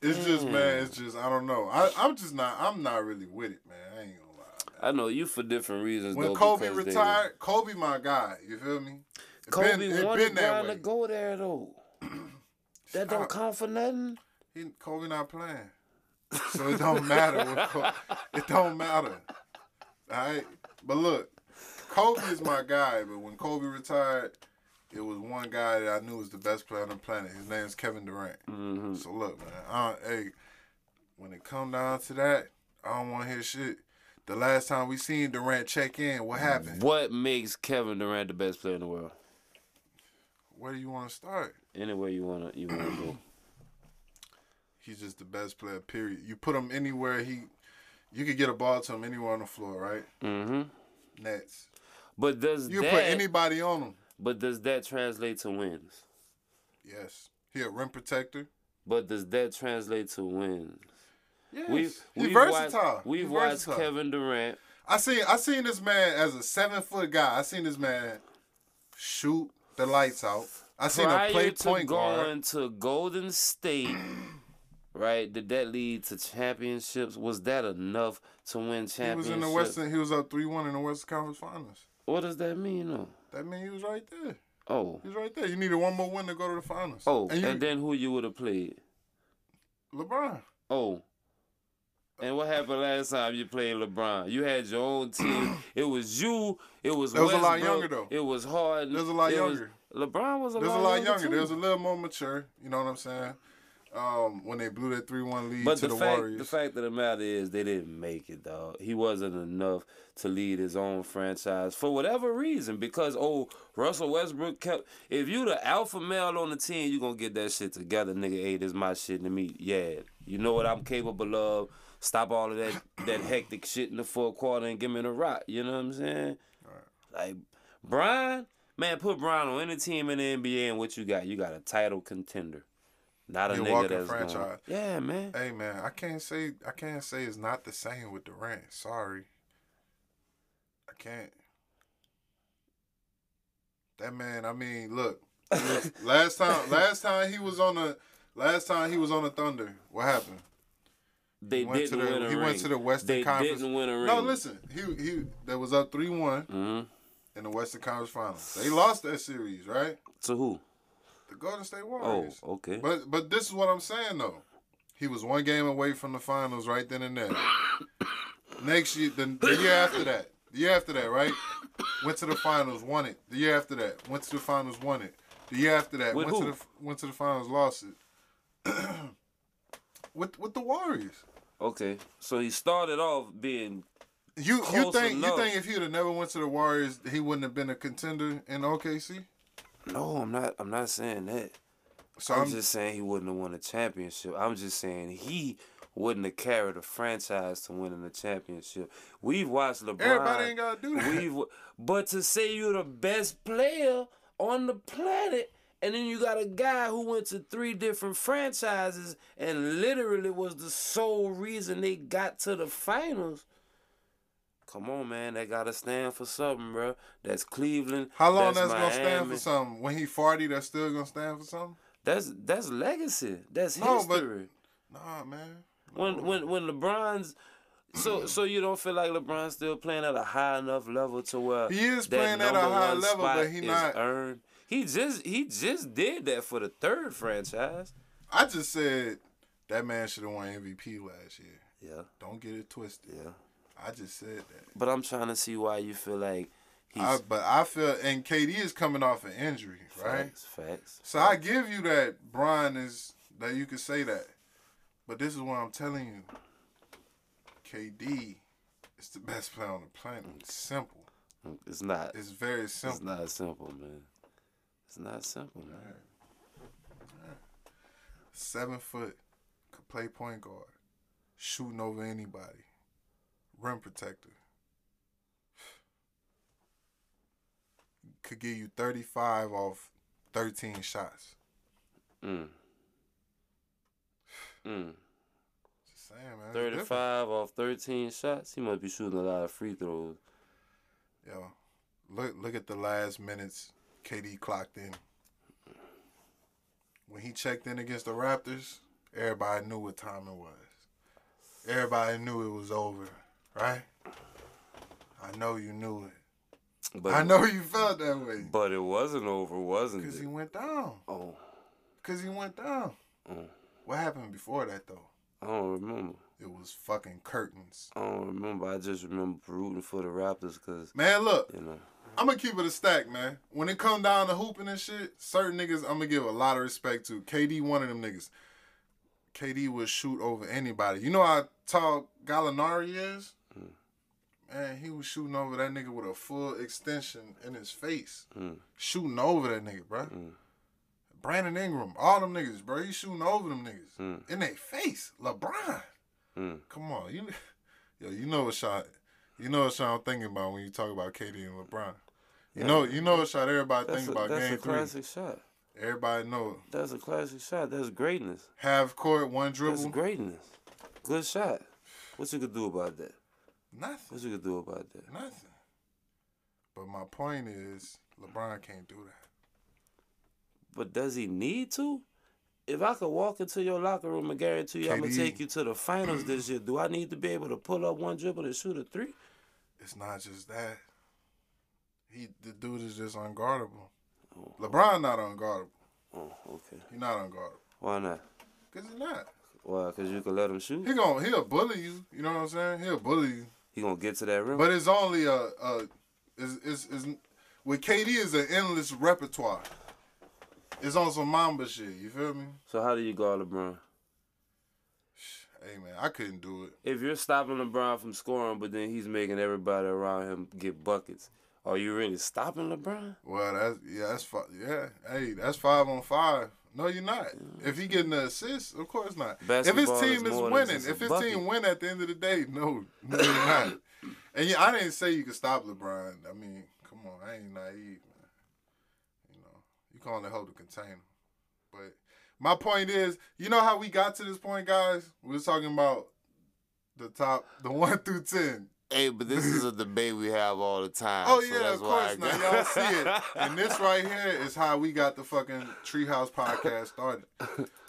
it's just hmm. man. It's just I don't know. I, I'm just not. I'm not really with it, man. I ain't gonna lie. I know you for different reasons. When though, Kobe because they- retired, Kobe my guy. You feel me? It Kobe been, wanted been that Brian way. to go there though. that don't count for nothing. He, Kobe not playing, so it don't matter. Kobe, it don't matter. All right, but look, Kobe is my guy. But when Kobe retired, it was one guy that I knew was the best player on the planet. His name is Kevin Durant. hmm So look, man. I, hey, when it come down to that, I don't want to hear shit. The last time we seen Durant check in, what happened? What makes Kevin Durant the best player in the world? Where do you want to start? Anywhere you wanna you wanna go. He's just the best player. Period. You put him anywhere he, you could get a ball to him anywhere on the floor, right? Mm-hmm. Nets. But does You that put anybody on him. But does that translate to wins? Yes. He a rim protector. But does that translate to wins? Yes. We've, we've versatile. Watched, we've He watched versatile. Kevin Durant. I seen I seen this man as a seven foot guy. I seen this man shoot the lights out. I seen prior him play to point guard. going to Golden State, right? Did that lead to championships? Was that enough to win championships? He was in the Western. He was up three one in the Western Conference Finals. What does that mean, though? That mean he was right there. Oh, He was right there. You needed one more win to go to the finals. oh, and, and, then who you would have played? LeBron. Oh. And what happened last time you played LeBron? You had your own team. It was you. It was. They was a lot younger, though. It was hard. They was a lot it was- younger. LeBron was a There's a lot lot younger. too. There's a little more mature. You know what I'm saying? Um, when they blew that three one lead But to the, the, fact, Warriors. the fact of the matter is, they didn't make it, dog. He wasn't enough to lead his own franchise for whatever reason. Because oh, Russell Westbrook kept. If you the alpha male on the team, you gonna get that shit together, nigga. Hey, this my shit to me. Yeah, you know what I'm capable of. Stop all of that that hectic shit in the fourth quarter and give me the rock. You know what I'm saying? Like Brian, man, put Brian on any team in the NBA, and what you got? You got a title contender. Not a You're nigga that's going. franchise. Yeah, man. Hey man, I can't say I can't say it's not the same with Durant. Sorry. I can't. That man, I mean, look. last time last time he was on the last time he was on the Thunder, what happened? They went didn't the- win a he ring. went to the Western they Conference. didn't win a ring. No, listen. He he that was up 3-1 hmm in the Western Conference Finals. They lost that series, right? To who? The Golden State Oh, okay. But but this is what I'm saying though. He was one game away from the finals right then and there. Next year, the, the year after that, the year after that, right? Went to the finals, won it. The year after that, went to the finals, won it. The year after that, With went to the went to the finals, lost it. with with the Warriors. okay. So he started off being You you think enough. you think if he'd have never went to the Warriors, he wouldn't have been a contender in OKC? No, I'm not I'm not saying that. So I'm, I'm, just saying he wouldn't have won a championship. I'm just saying he wouldn't have carried a franchise to winning the championship. We've watched LeBron. everybody ain't gotta do that. We've, but to say you're the best player on the planet, and then you got a guy who went to three different franchises and literally was the sole reason they got to the finals. Come on, man, that gotta stand for something, bro. That's Cleveland. How long that's that's gonna stand for something? When he forty, that's still gonna stand for something? That's that's legacy. That's No, but- history. Nah, man. When when when LeBron's so so you don't feel like LeBron's still playing at a high enough level to where He is playing at a high level, but he not- earned. He just he just did that for the third franchise. I just said that man should have won MVP last year. Yeah, Don't get it twisted. yeah. I just said that. But I'm trying to see why you feel like he's I, but I feel, and KD is coming off an injury, right? facts, facts. So I give you that Brian is that you could say that, but this is what I'm telling you. KD is the best player on the planet. It's simple. It's not. It's very simple. It's not simple, man. It's not simple, man. Seven foot, could play point guard, shooting over anybody, rim protector. Could give you 35 off 13 shots. Mm. Mm. Just saying, man. 35 off 13 shots. He must be shooting a lot of free throws. Yo, look look at the last minutes KD clocked in. When he checked in against the Raptors, everybody knew what time it was. Everybody knew it was over, right? I know you knew it. But I know you felt that way. But it wasn't over, wasn't it? Because he went down. Oh, Because he went down. Mm. What happened before that, though? I don't remember. It was fucking curtains. I don't remember. I just remember rooting for the Raptors because, Man, look, you know. I'm gonna keep it a stack, man. When it come down to hooping and shit, certain niggas I'm gonna give a lot of respect to. KD, one of them niggas. KD would shoot over anybody. You know how tall Gallinari is? Man, he was shooting over that nigga with a full extension in his face. Mm. Shooting over that nigga, bro. Mm. Brandon Ingram, all them niggas, bro. He shooting over them niggas. Mm. In their face. LeBron. Mm. Come on. You yo, you know what Sean you know what Sean thinking about when you talk about KD and LeBron. You know, you know a shot everybody That's think a, about that's game a three. classic shot. Everybody know it. That's a classic shot. That's greatness. Half court, one dribble. That's greatness. Good shot. What you could do about that? Nothing. What you could do about that? Nothing. But my point is, LeBron can't do that. But does he need to? If I could walk into your locker room and guarantee you I'm gonna take you to the finals this year, do I need to be able to pull up one dribble and shoot a three? It's not just that. He, the dude is just unguardable. Oh. LeBron not unguardable. Oh, okay. He not unguardable. Why not? Cause he not. Why? Cause you can let him shoot. He gon' he'll bully you. You know what I'm saying? He'll bully you. He gonna get to that rim. But it's only a, a is is is with KD is an endless repertoire. It's on some Mamba shit. You feel me? so how do you guard LeBron? Hey man, I couldn't do it. If you're stopping LeBron from scoring, but then he's making everybody around him get buckets, are you really stopping LeBron? Well, that's yeah, that's yeah. Hey, that's five on five. No, you're not. If he getting the assist, of course not. if his team is is winning, if his bucket. team win at the end of the day, no, no, you're not. And yeah, I didn't say you could stop LeBron. I mean, come on, I ain't naive, man. You know, you can only hold the container. But my point is, you know how we got to this point, guys? We was talking about the top, the one through ten. Hey, but this is a debate we have all the time. Oh so yeah, that's of why course. I Now got- y'all see it, and this right here is how we got the fucking Treehouse podcast started.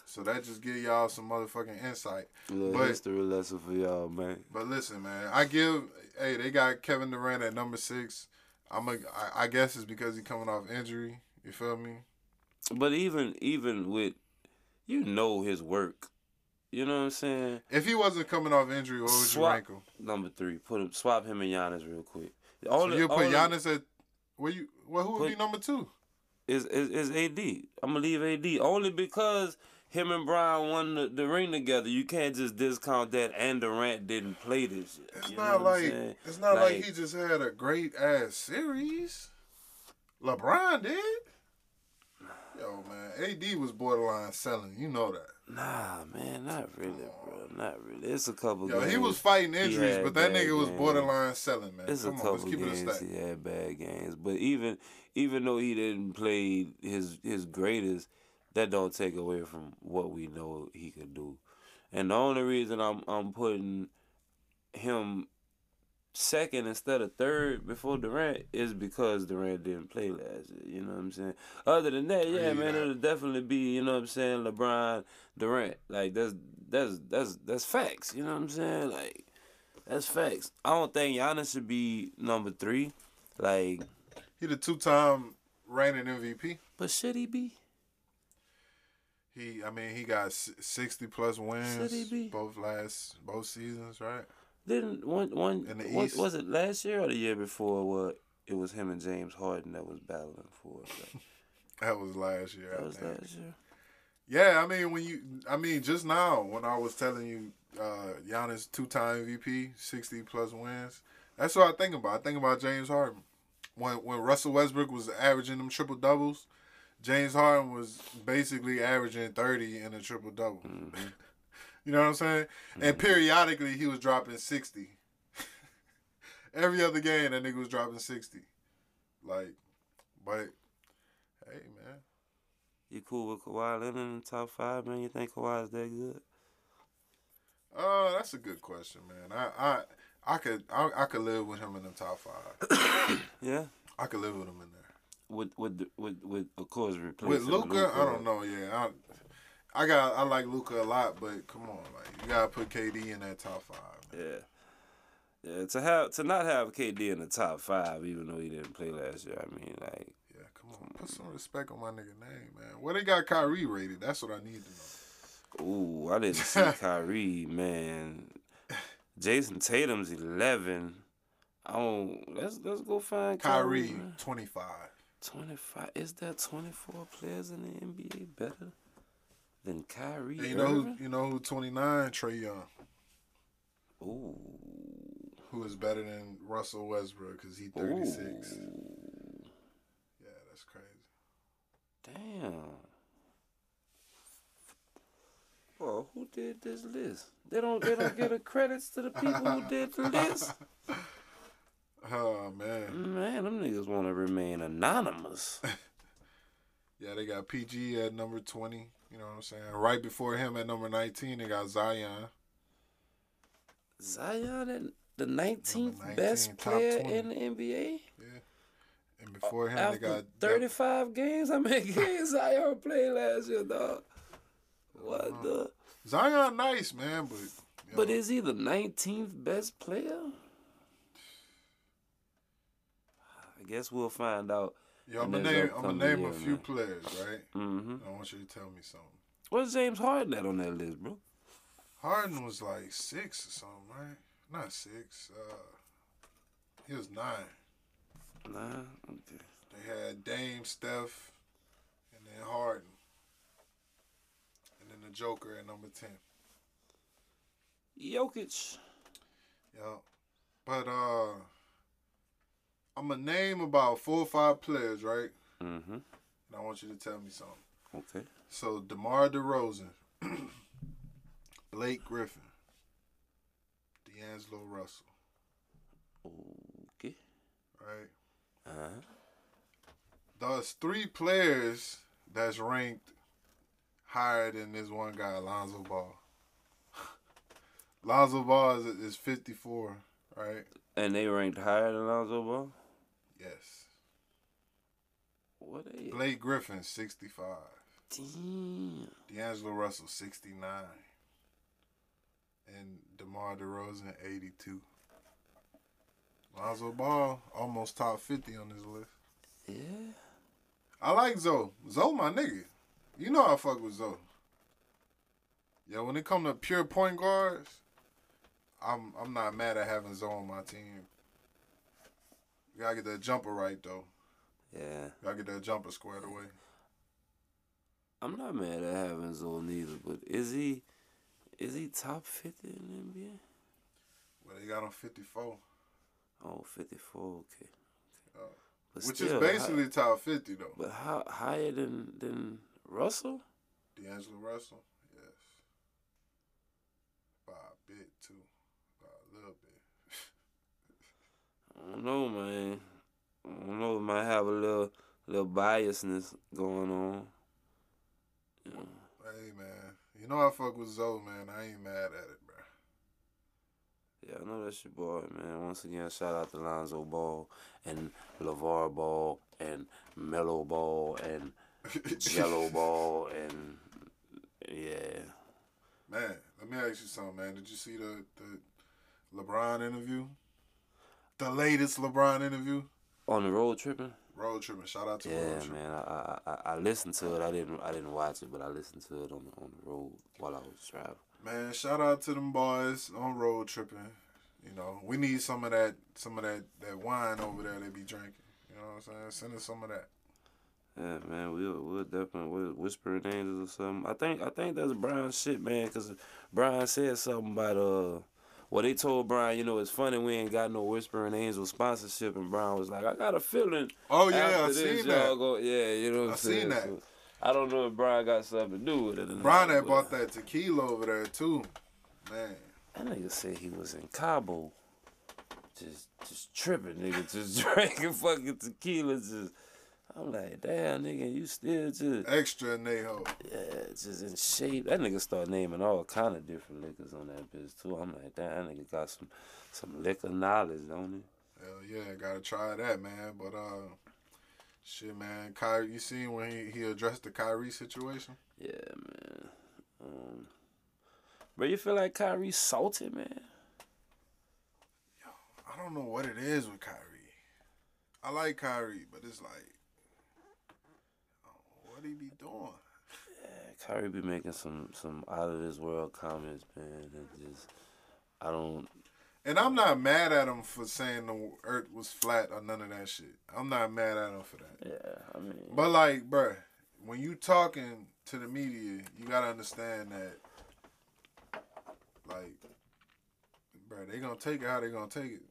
So that just give y'all some motherfucking insight. Little But- history lesson for y'all, man. But listen, man, I give. Hey, they got Kevin Durant at number six. I'm a. I, I guess it's because he's coming off injury. You feel me? But even even with, you know his work. You know what I'm saying? If he wasn't coming off injury, what would you Swap- rank him? Number three, put him, swap him and Giannis real quick. So Only, you put Giannis at. Where you? Well, who would be number two? is is is AD. I'm gonna leave AD only because him and Brian won the, the ring together. You can't just discount that. And Durant didn't play this year. It's You not like it's not like, Like- he just had a great ass series. LeBron did. Yo, man, AD was borderline selling. You know that. Nah, man, not really, bro. Not really. It's a couple. Yo, games. he was fighting injuries, but that nigga was games. borderline selling, man. It's a Come on, let's couple keep it a games stack. he had bad games, but even even though he didn't play his his greatest, that don't take away from what we know he could do. And the only reason I'm I'm putting him second instead of third before Durant is because Durant didn't play last year. You know what I'm saying? Other than that, oh, yeah, Yeah. man, it'll definitely be, you know what I'm saying, LeBron, Durant. Like that's that's that's that's facts. You know what I'm saying? Like that's facts. I don't think Giannis should be number three. Like, He the two time reigning MVP. but should he be? He, I mean, he got sixty plus wins Should he be? both last both seasons, right? Didn't one one In the what- East? was it last year or the year before? What it was him and James Harden that was battling for. it. Like, That was last year. that I was think. last year. Yeah, I mean when you, I mean just now when I was telling you, uh, Giannis two time MVP, sixty plus wins. That's what I think about. I think about James Harden. When when Russell Westbrook was averaging them triple doubles, James Harden was basically averaging thirty in a triple double. you know what I'm saying? And periodically he was dropping sixty. Every other game that nigga was dropping sixty. Like, but hey man. You cool with Kawhi Leonard in the top five, man? You think Kawhi is that good? Uh, that's a good question, man. I I I could I, I could live with him in the top five. Yeah. I could live with him in there. With with with with of course With replacing Luka, I don't know. Yeah, I I got I like Luka a lot, but come on, like you gotta put KD in that top five. Man. Yeah. Yeah, to have to not have KD in the top five, even though he didn't play last year. I mean, like, Yeah, come on, put some respect on my nigga name, man. Where they got Kyrie rated? That's what I need to know. ooh, I didn't see Kyrie, man. Jayson Tatum's eleven. I don't. Let's let's go find Kyrie. Kyrie twenty five. Twenty five. Is there twenty four players in the NBA better than Kyrie? And you know who? Irving? You know who twenty nine? Trae Young, Ooh. who is better than Russell Westbrook because he thirty six. Yeah, that's crazy. Damn. Well, who did this list? They don't. They don't give the credits to the people who did the list. Oh man. Man, them niggas want to remain anonymous. Yeah, they got PG at number twenty. You know what I'm saying? Right before him at number nineteen, they got Zion. Zion, at the 19th 19, best player 20. in the NBA. Yeah. And before him, they got 35 games, how many games Zion played last year, dog? What Uh-huh. the? Zion, nice man, but But know, is he the 19th best player? I guess we'll find out. Yeah, I'm gonna name, I'm gonna name a few players, right? hmm I want you to tell me something. What's James Harden at on that list, bro? Harden was like six or something, right? Not six. Uh, he was nine. Nine. Okay. They had Dame, Steph, and then Harden, and then the Joker at number ten. Jokic. Yeah, but uh, I'm gonna name about four or five players, right? Mm-hmm. And I want you to tell me something. Okay. So DeMar DeRozan, Blake Griffin, D'Angelo Russell, Okay. right? Uh-huh. Those three players that's ranked higher than this one guy, Lonzo Ball. Lonzo Ball is, is 54, right? And they ranked higher than Lonzo Ball? Yes. What they? Blake Griffin, 65. Damn. D'Angelo Russell, 69. And DeMar DeRozan, 82. Lonzo Ball, almost top 50 on this list. Yeah. I like Zoe. Zoe, my nigga. You know I fuck with Zoe. Yeah, when it come to pure point guards, I'm I'm not mad at having Zoe on my team. You gotta get that jumper right though. Yeah. You gotta get that jumper squared away. I'm not mad at having Zoe neither, but is he is he top 50 in the NBA? Well, they got on 54, Oh, 54, okay. Uh, which still, is basically top 50 though. But how higher than than Russell? D'Angelo Russell, yes. By a bit too, by a little bit. I don't know, man. I don't know. It might have a little little biasness going on. Know. Hey man, you know I fuck with Zoe, man. I ain't mad at it, bro. Yeah, I know that's your boy, man. Once again, shout out to Lonzo Ball and LaVar Ball and Melo Ball and Jello Ball and yeah. Man, let me ask you something, man. Did you see the the LeBron interview? The latest LeBron interview? On the road tripping? Road tripping. Shout out to Yeah, Road tripping. man. I, I I I listened to it. I didn't I didn't watch it, but I listened to it on the on the road while I was driving. Man, shout out to them boys on road tripping. You know, we need some of that some of that, that wine over there they be drinking. You know what I'm saying? Send us some of that. Yeah, man, we'll we'll definitely we'll whispering angels or something. I think I think that's Brian's shit, man, because Brian said something about uh, well they told Brian, you know, it's funny we ain't got no whispering angel sponsorship, and Brian was like, I got a feeling. Oh yeah, I seen that. Go, yeah, you know what I seen that. So, I don't know if Brian got something to do with it. Or not, Brian had bought that tequila over there too. Man. That nigga said he was in Cabo, just just tripping, nigga, just drinking fucking tequila, just. I'm like, damn, nigga, you still just. Extra Añejo. Yeah, just in shape. That nigga start naming all kind of different liquors on that bitch too. I'm like, damn, that nigga got some some liquor knowledge, don't he? Hell yeah, gotta try that, man. But uh, shit, man. Kyrie, you seen when he, he addressed the Kyrie situation? Yeah, man. Um, but you feel like Kyrie salty, man? Yo, I don't know what it is with Kyrie. I like Kyrie, but it's like, he be doing? Yeah, Kyrie be making some some out of this world comments, man. That just I don't. And I'm not mad at him for saying the earth was flat or none of that shit. I'm not mad at him for that. Yeah, I mean. But like, bruh, when you talking to the media, you gotta understand that, like, bruh, they gonna take it how they gonna take it,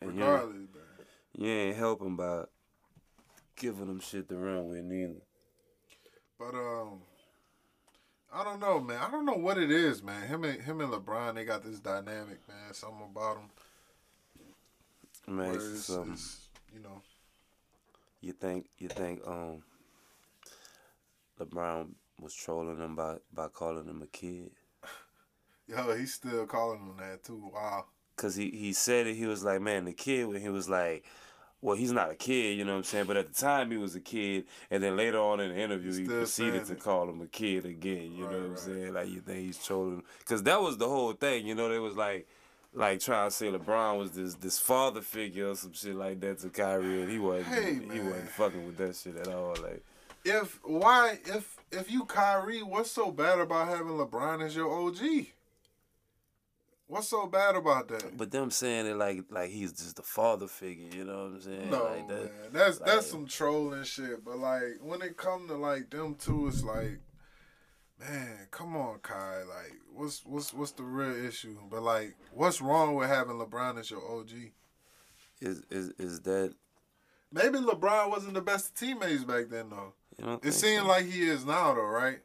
and regardless, bruh. you ain't helping by giving them shit to run with neither. But um, I don't know, man. I don't know what it is, man. Him and him and LeBron, they got this dynamic, man. Something about them. Man, it's something. it's, you know, You think you think um LeBron was trolling him by by calling him a kid? yo, he's still calling him that too. Wow. Cause he he said it. He was like, man, the kid when he was like. Well, he's not a kid, you know what I'm saying? But at the time, he was a kid, and then later on in the interview, he proceeded to call him a kid again. You Right, know what I'm saying? Like you think he's trolling? Because that was the whole thing. You know, they was like, like trying to say LeBron was this this father figure or some shit like that to Kyrie, and he wasn't. Hey, he man. wasn't fucking with that shit at all. Like, If why if if you Kyrie, what's so bad about having LeBron as your OG? What's so bad about that? but them saying it like like he's just the father figure. You know what I'm saying? No, like that, man, that's like- that's some trolling shit. But like when it come to like them two, it's like, man, come on, Kai. Like, what's what's what's the real issue? But like, what's wrong with having LeBron as your OG? Is is is that Maybe LeBron wasn't the best of teammates back then, though. It seemed like he is now, though, right?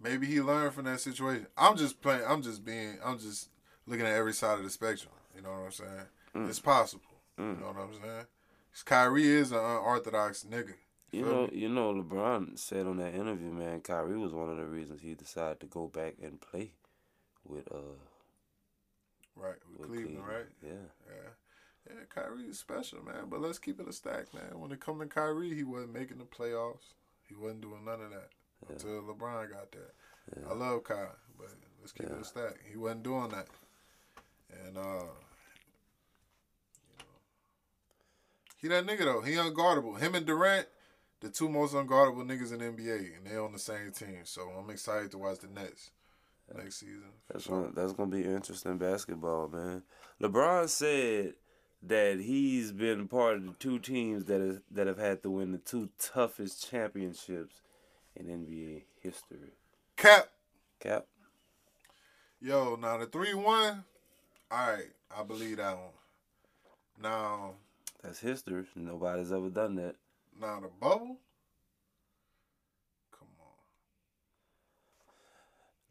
Maybe he learned from that situation. I'm just playing. I'm just being. I'm just looking at every side of the spectrum. You know what I'm saying? Mm. It's possible. You know what I'm saying? 'Cause Kyrie is an unorthodox nigga. You know, me? you know, LeBron said on that interview, man, Kyrie was one of the reasons he decided to go back and play with uh Right, with, with Cleveland, right? Yeah. Yeah. Yeah, Kyrie is special, man. But let's keep it a stack, man. When it come to Kyrie, he wasn't making the playoffs. He wasn't doing none of that until LeBron got there. Yeah. I love Kyrie, but let's keep it Yeah. a stack. He wasn't doing that. And uh you know, he that nigga though. He unguardable. Him and Durant, the two most unguardable niggas in NBA, and they on the same team. So I'm excited to watch the Nets next season. That's sure. gonna, that's gonna be interesting basketball, man. LeBron said that he's been part of the two teams that is that have had to win the two toughest championships in NBA history. Cap. Cap. Yo, now the three one, all right, I believe that one. Now, That's history. Nobody's ever done that. now the bubble. Come on,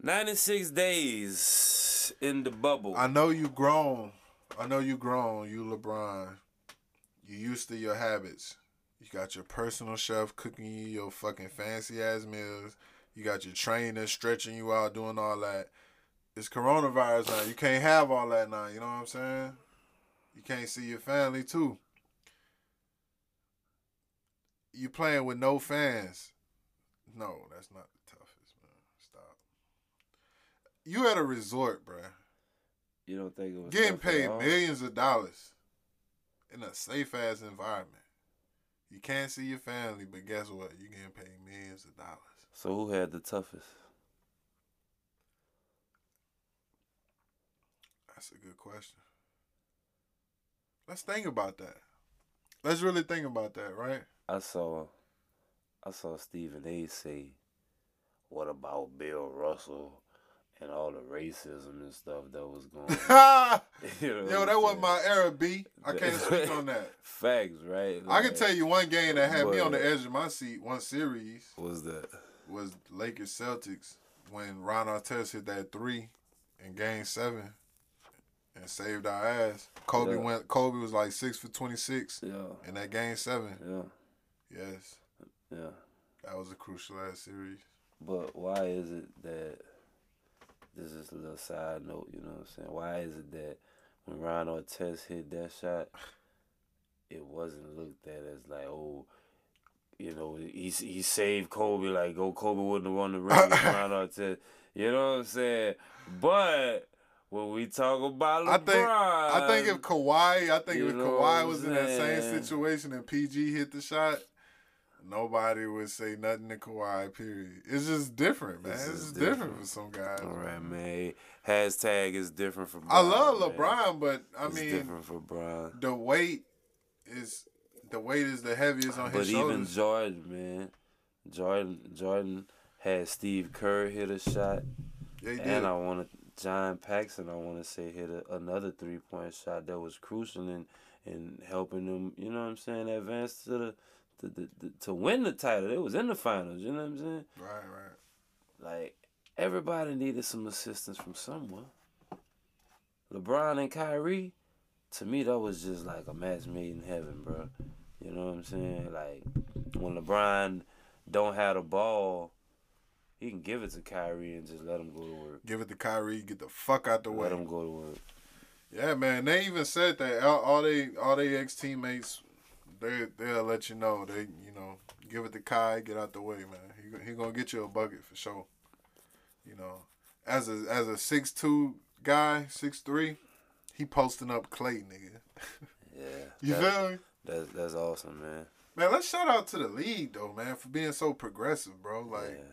96 days in the bubble. I know you grown. I know you grown. You LeBron. You used to your habits. You got your personal chef cooking you your fucking fancy ass meals. You got your trainer stretching you out, doing all that. It's coronavirus now. You can't have all that now. You know what I'm saying? You can't see your family too. You playing with no fans. No, that's not the toughest, man. Stop. You at a resort, bruh. you don't think it was Getting paid millions of dollars in a safe ass environment. You can't see your family, but guess what? You getting paid millions of dollars. So who had the toughest? That's a good question. Let's think about that. Let's really think about that, right? I saw I saw Stephen A say, What about Bill Russell and all the racism and stuff that was going on? You know Yo, that wasn't my era, B. I can't speak on that. Facts, right? I can tell you one game that had me on the edge of my seat, one series, was that was Lakers Celtics when Ron Artest hit that three in game seven and saved our ass. Kobe Yeah. went Kobe was like six for twenty six yeah, in that game seven. yeah, Yes. yeah. That was a crucial ass series. But why is it that this is a little side note, you know what I'm saying? Why is it that when Ron Artest hit that shot, it wasn't looked at as like, oh, you know, he he saved Kobe, like, oh, Kobe wouldn't have won the ring Ron Artest. You know what I'm saying? But when we talk about LeBron, I think I think if Kawhi, I think if Kawhi was in that same situation and PG hit the shot, nobody would say nothing to Kawhi. Period. It's just different, man. It's It's, just different. different. for some guys. all right, man. man. Hashtag is different from. I love man. LeBron, but I it's mean different for Bron. the weight is the weight is the heaviest on But his shoulders. But even. Jordan, man, Jordan, Jordan had Steve Kerr hit a shot, Yeah, he did. and I want to John Paxson. I want to say hit a, another three point shot that was crucial in in helping them. You know what I'm saying? Advance to the, the, the, the to win the title. It was in the finals. You know what I'm saying? right, right. Like everybody needed some assistance from someone. LeBron and Kyrie, to me that was just like a match made in heaven, bro. You know what I'm saying? Like when LeBron don't have the ball, he can give it to Kyrie and just let him go to work. Give it to Kyrie, get the fuck out the way. Let him go to work. Yeah, man. They even said that all, all they all they ex teammates, they they'll let you know. They you know give it to Kai, get out the way, man. He he gonna get you a bucket for sure. You know, as a as a six two guy, six three, he posting up Klay, nigga. Yeah. You that- feel me? That's that's awesome, man. Man, let's shout out to the league though, man, for being so progressive, bro. Like yeah.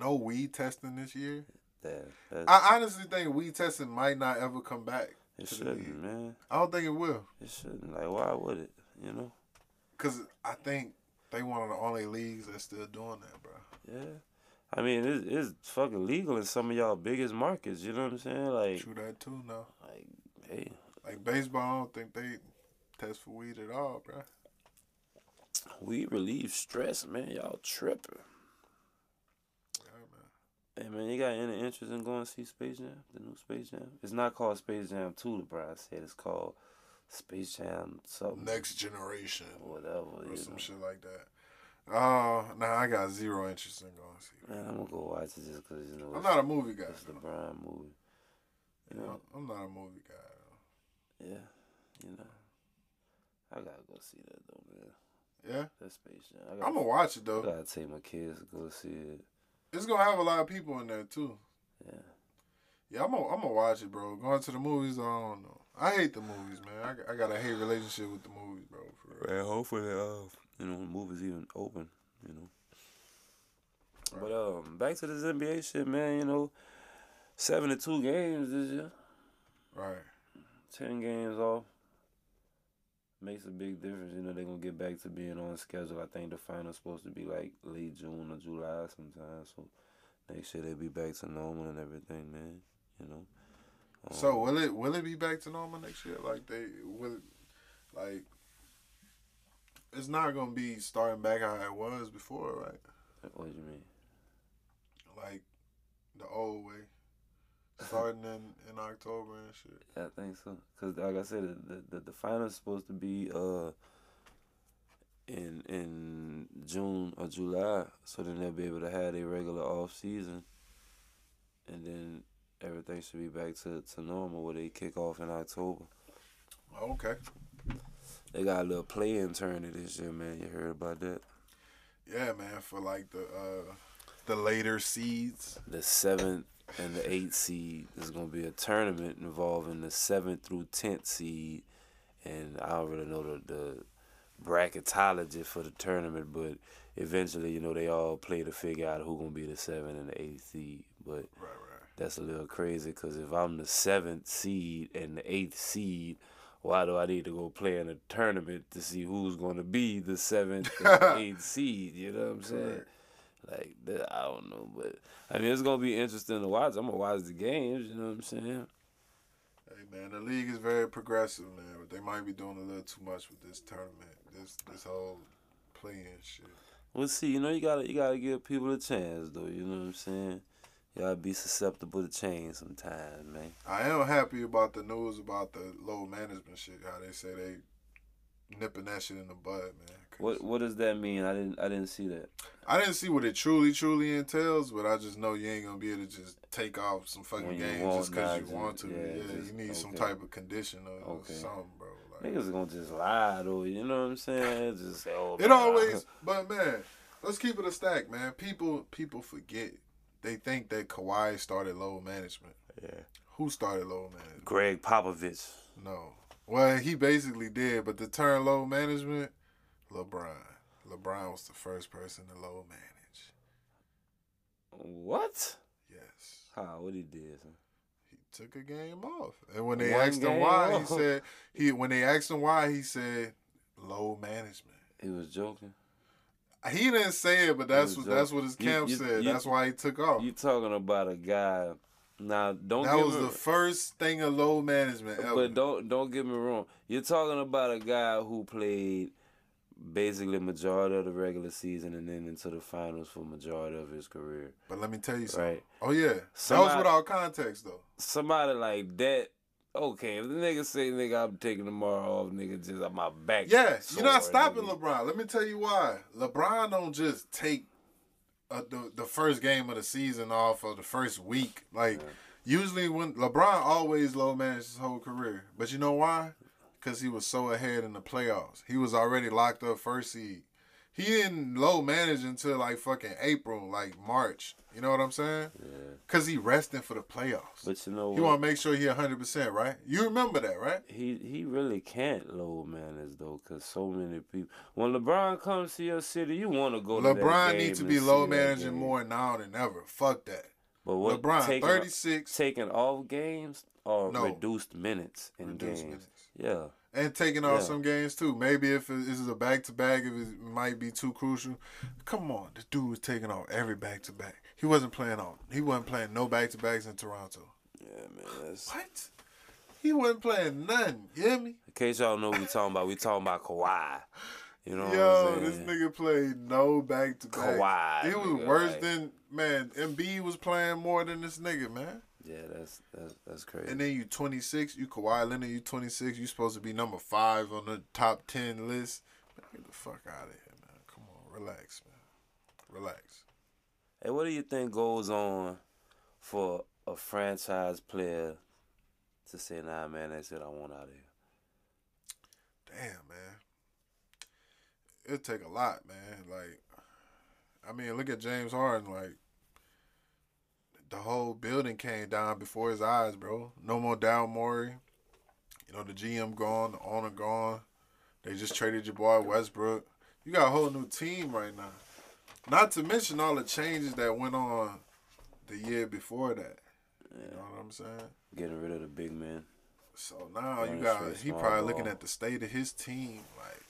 No weed testing this year. That, I honestly think weed testing might not ever come back. it to the league. shouldn't, man. I don't think it will. It shouldn't. Like, why would it? You know? Cause I think they one of the only leagues that's still doing that, bro. Yeah. I mean, it's, it's fucking legal in some of y'all biggest markets. You know what I'm saying? Like, True that too. No, like, hey, like baseball, I don't think they test for weed at all, bro. we relieve stress, man. Y'all tripping. Hey, man, you got any interest in going to see Space Jam? The new Space Jam? It's not called Space Jam 2, the Brian said. It's called Space Jam something. Next generation Whatever. or some know. shit like that. Oh, nah, I got zero interest in going to see. it. Man, I'm to go watch it just because, you know, I'm not a movie guy. it's the. Brian movie. You know? I'm not a movie guy. Though. Yeah. You know. I got to go see that, though, man. Yeah, That Space Jam. I gotta, I'm gonna watch it though. I though. gotta take my kids to go see it. It's gonna have a lot of people in there too. Yeah. Yeah, I'm gonna I'm gonna watch it, bro. Going to the movies, I don't know. I hate the movies, man. I, I got a hate relationship with the movies, bro. For real. Man, hopefully, uh, you know, the movie's even open, you know. Right. But um, back to this NBA shit, man. You know, seventy-two games this year, Right. ten games off. Makes a big difference. You know, they're gonna get back to being on schedule. I think the final's supposed to be like late June or July sometime. So next year they'll be back to normal and everything, man. You know. Um, So will it will it be back to normal next year? Like they will, it, like it's not gonna be starting back how it was before, right? what do you mean? Like the old way, starting in in October and shit. Yeah, I think so. Cause like I said, the the, the, final's supposed to be uh in in June or July, so then they'll be able to have their regular off season, and then everything should be back to, to normal where they kick off in October. Okay. They got a little play-in tournament this year, man. You heard about that? Yeah, man. For like the uh the later seeds. The seventh and the eighth seed is gonna be a tournament involving the seventh through tenth seed, and I don't really know the, the bracketology for the tournament, but eventually, you know, they all play to figure out who gonna be the seventh and the eighth seed. But Right, right. that's a little crazy because if I'm the seventh seed and the eighth seed, why do I need to go play in a tournament to see who's going to be the seventh and eighth seed? You know what I'm saying? Correct. Like I don't know, but I mean it's gonna be interesting to watch. I'm gonna watch the games. You know what I'm saying? Hey man, the league is very progressive, man, but they might be doing a little too much with this tournament. This this whole playing shit. We'll see. You know, you gotta you gotta give people a chance, though. You know what I'm saying? You gotta be susceptible to change sometimes, man. I am happy about the news about the low management shit. How they say they nipping that shit in the bud, man. What what does that mean? I didn't I didn't see that. I didn't see what it truly, truly entails, but I just know you ain't gonna be able to just take off some fucking games just because you want to. yeah, Yeah, just- you need some type of condition or, Okay. something, bro. Like, Niggas gonna just lie though. You know what I'm saying? Just say, oh. It man, always, but man, let's keep it a stack, man. People, people forget. They think that Kawhi started low management. Yeah. Who started low management? Gregg Popovich. No. Well, he basically did, but the term low management, LeBron. LeBron was the first person to low manage. What? Yes. How? What he did? Son? He took a game off. And when they One asked him why, he said he when they asked him why, he said low management. He was joking. He didn't say it, but that's what that's what his You- camp you- said. you- that's why he took off. You talking about a guy? Now don't that was me, the first thing of low management ever. but don't don't get me wrong. You're talking about a guy who played basically majority of the regular season and then into the finals for majority of his career. But let me tell you something. Right. Oh yeah, that was without context though. Somebody like that okay, if the nigga say nigga I'm taking tomorrow off, nigga just on my back. Yeah, sore, you're not stopping nigga. LeBron. Let me tell you why. LeBron don't just take uh, the the first game of the season off or the first week. Like usually when LeBron always low managed his whole career, but you know why? Because he was so ahead in the playoffs. He was already locked up first seed. He didn't low manage until like fucking April, like March. You know what I'm saying? Yeah. Cause he resting for the playoffs. But you know He want to make sure he 100 percent right. You remember that, right? he he really can't low manage though, cause so many people. When LeBron comes to your city, you want to go. to LeBron game needs to be low managing more now than ever. Fuck that. But what LeBron, taking, 36 taking off games or No. reduced minutes in Reduced games. minutes. Yeah, and taking off Yeah. some games too. Maybe if it, this is a back to back, if it might be too crucial. Come on, this dude was taking off every back to back. He wasn't playing on. He wasn't playing no back to backs in Toronto. yeah, man. That's, What? He wasn't playing none. You hear me? in case y'all know what we talking about, we talking about Kawhi. You know Yo, what I'm this nigga played no back to back. Kawhi, It was nigga, worse like- than man. Embiid was playing more than this nigga, man. Yeah, that's that's that's crazy. And then you 26, you Kawhi Leonard, you 26, you supposed to be number five on the top 10 list. Man, get the fuck out of here, man. Come on, relax, man. Relax. Hey, what do you think goes on for a franchise player to say, "Nah, man, that's it. I want out of here." Damn, man. It'll take a lot, man. Like, I mean, look at James Harden. Like, the whole building came down before his eyes, bro. No more Daryl Morey. You know, the GM gone, the owner gone. They just traded your boy Westbrook. You got a whole new team right now. Not to mention all the changes that went on the year before that. You know what I'm saying? Getting rid of the big man. So now you got he probably looking at the state of his team, like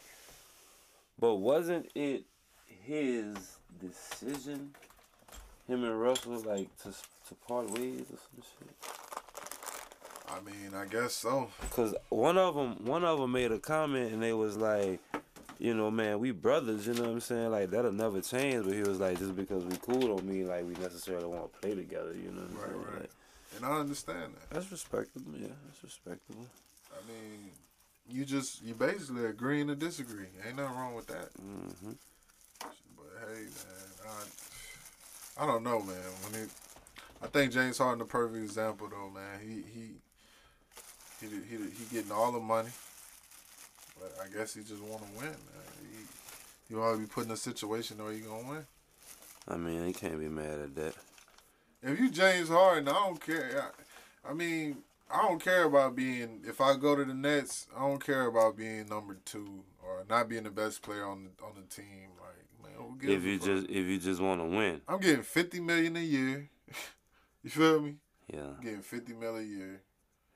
But wasn't it his decision, him and Russell, like to to part ways or some shit? I mean, I guess so. Cause one of them, one of them made a comment and they was like, you know, man, we brothers. You know what I'm saying? Like that'll never change. But he was like, just because we cool don't mean like we necessarily want to play together. You know what I'm Right, saying? right. Like, And I understand that. that's respectable. Yeah, that's respectable. I mean, you just you basically agreeing to disagree. Ain't nothing wrong with that. hmm But hey, man, I, I don't know, man. When it, I think James Harden the perfect example, though, man. He he he he, he getting all the money, but I guess he just want to win, man. He, you be put in a situation where you gonna win. I mean, he can't be mad at that. If you James Harden, I don't care. I, I mean, I don't care about being. If I go to the Nets, I don't care about being number two or not being the best player on on the team. If you just if you just want to win, I'm getting fifty million a year. you feel me? yeah, I'm getting fifty million a year.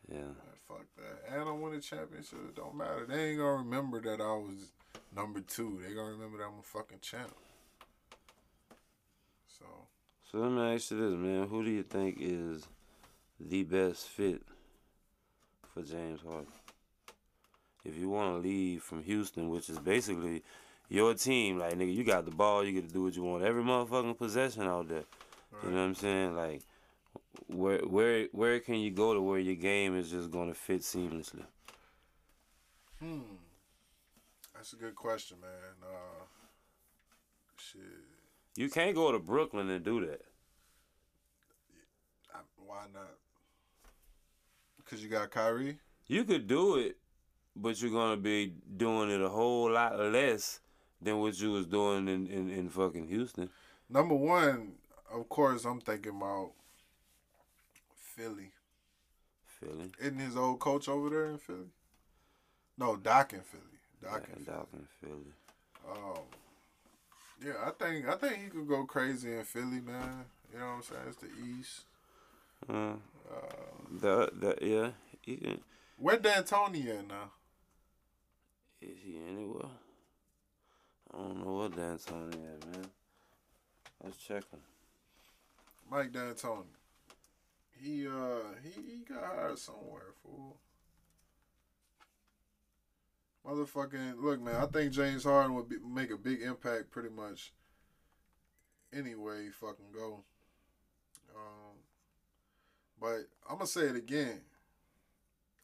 yeah. Man, fuck that. And I win a championship. It don't matter. They ain't gonna remember that I was number two. They gonna remember that I'm a fucking champ. So So let me ask you this, man. Who do you think is the best fit for James Harden? If you want to leave from Houston, which is basically your team, like nigga, you got the ball, you get to do what you want. Every motherfucking possession out there. You know what I'm saying? Like, where where where can you go to where your game is just gonna fit seamlessly? Hmm. That's a good question, man. Uh, shit. You can't go to Brooklyn and do that. I, why not? Because you got Kyrie? You could do it, but you're gonna be doing it a whole lot less than what you was doing in, in, in fucking Houston. Number one, of course, I'm thinking about Philly. Philly. Isn't his old coach over there in Philly? No, Doc in Philly. Doc in Yeah, Philly. Doc in Philly. Um, yeah, I think I think he could go crazy in Philly, man. You know what I'm saying? It's the East. Uh, Uh, the, the, yeah, he can, where D'Antoni at now? is he anywhere? I don't know what D'Antoni is, man. Let's check him. Mike D'Antoni. He uh he, he got hired somewhere, fool. Motherfucking look, man. I think James Harden would be, make a big impact, pretty much. Anyway, fucking go. Um, but I'm gonna say it again.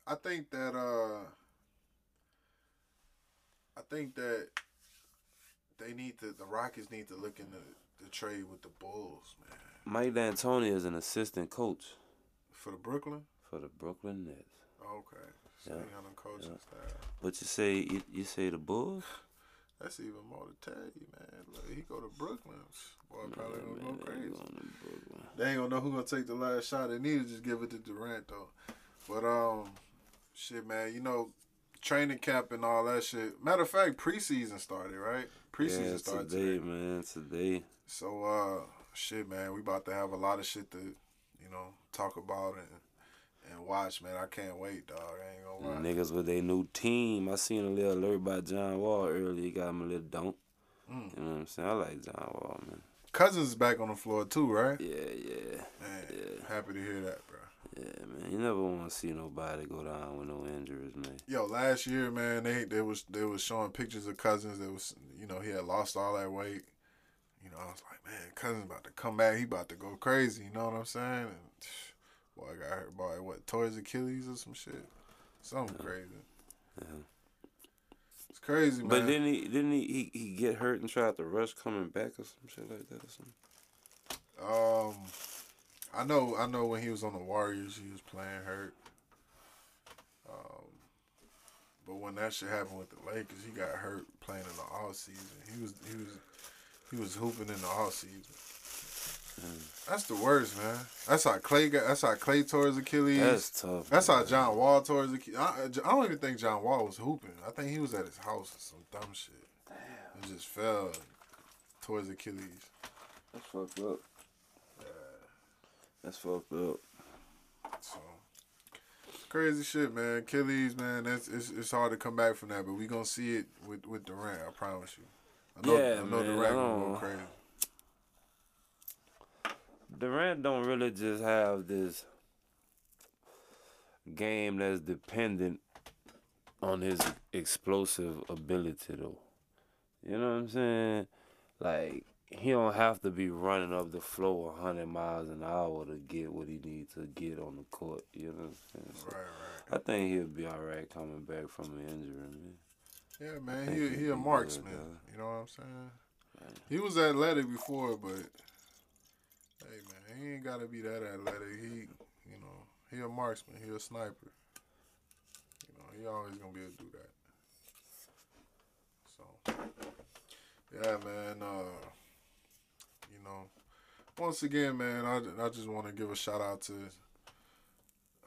I think that uh I think that they need to the Rockets need to look into the trade with the Bulls, man. Mike D'Antoni is an assistant coach For the Brooklyn? for the Brooklyn Nets. Okay. So Yeah. on coaching Yeah. staff. But you say you, you say the Bulls? That's even more to tell you, man. Look, he go to Brooklyn. Boy, probably gonna man, go they crazy. They ain't gonna know who gonna take the last shot. They need to just give it to Durant though. But um, shit, man. You know, training camp and all that shit. Matter of fact, preseason started, right? Preseason yeah, started today, today. man. Today. So uh, shit, man. We about to have a lot of shit to, you know, talk about and and watch, man. I can't wait, dog. I ain't gonna lie. Niggas with their new team. I seen a little alert by John Wall earlier. He got him a little dunk. Mm. You know what I'm saying? I like John Wall, man. Cousins is back on the floor too, right? Yeah, yeah, Man, Yeah. happy to hear that, bro. Yeah, man. You never want to see nobody go down with no injuries, man. Yo, last year, man, they they was they was showing pictures of Cousins. That was, you know, he had lost all that weight. You know, I was like, man, Cousins about to come back. He about to go crazy. You know what I'm saying? And boy, I got hurt. Boy, what tore his Achilles or some shit? Something crazy. Yeah. It's crazy, man. But didn't he didn't he, he he get hurt and tried to rush coming back or some shit like that or something? Um, I know, I know when he was on the Warriors, he was playing hurt. Um, but when that shit happened with the Lakers, he got hurt playing in the off season. He was, he was, he was hooping in the off season. That's the worst, man. That's how Klay got. That's how Klay tore his Achilles. That's tough. That's how. John Wall tore his Achilles. I, I don't even think John Wall was hooping. I think he was at his house or some dumb shit. Damn. And just fell, tore his Achilles. That's fucked up. That's fucked up. So crazy shit, man. Achilles, man. That's it's, it's hard to come back from that, but we gonna see it with with Durant. I promise you. I know, Yeah, I know man, Durant I gonna go don't- crazy. Durant don't really just have this game that's dependent on his explosive ability though. You know what I'm saying? Like he don't have to be running up the floor 100 miles an hour to get what he needs to get on the court. You know what I'm saying? So Right, right. I think he'll be all right coming back from an injury, man. Yeah, man. He he a marksman. dog. You know what I'm saying? He was athletic before, but hey, man, he ain't gotta be that athletic. He, you know, he a marksman. He a sniper. You know, he always gonna be able to do that. So, yeah, man. Uh, know, once again, man, I, I just want to give a shout out to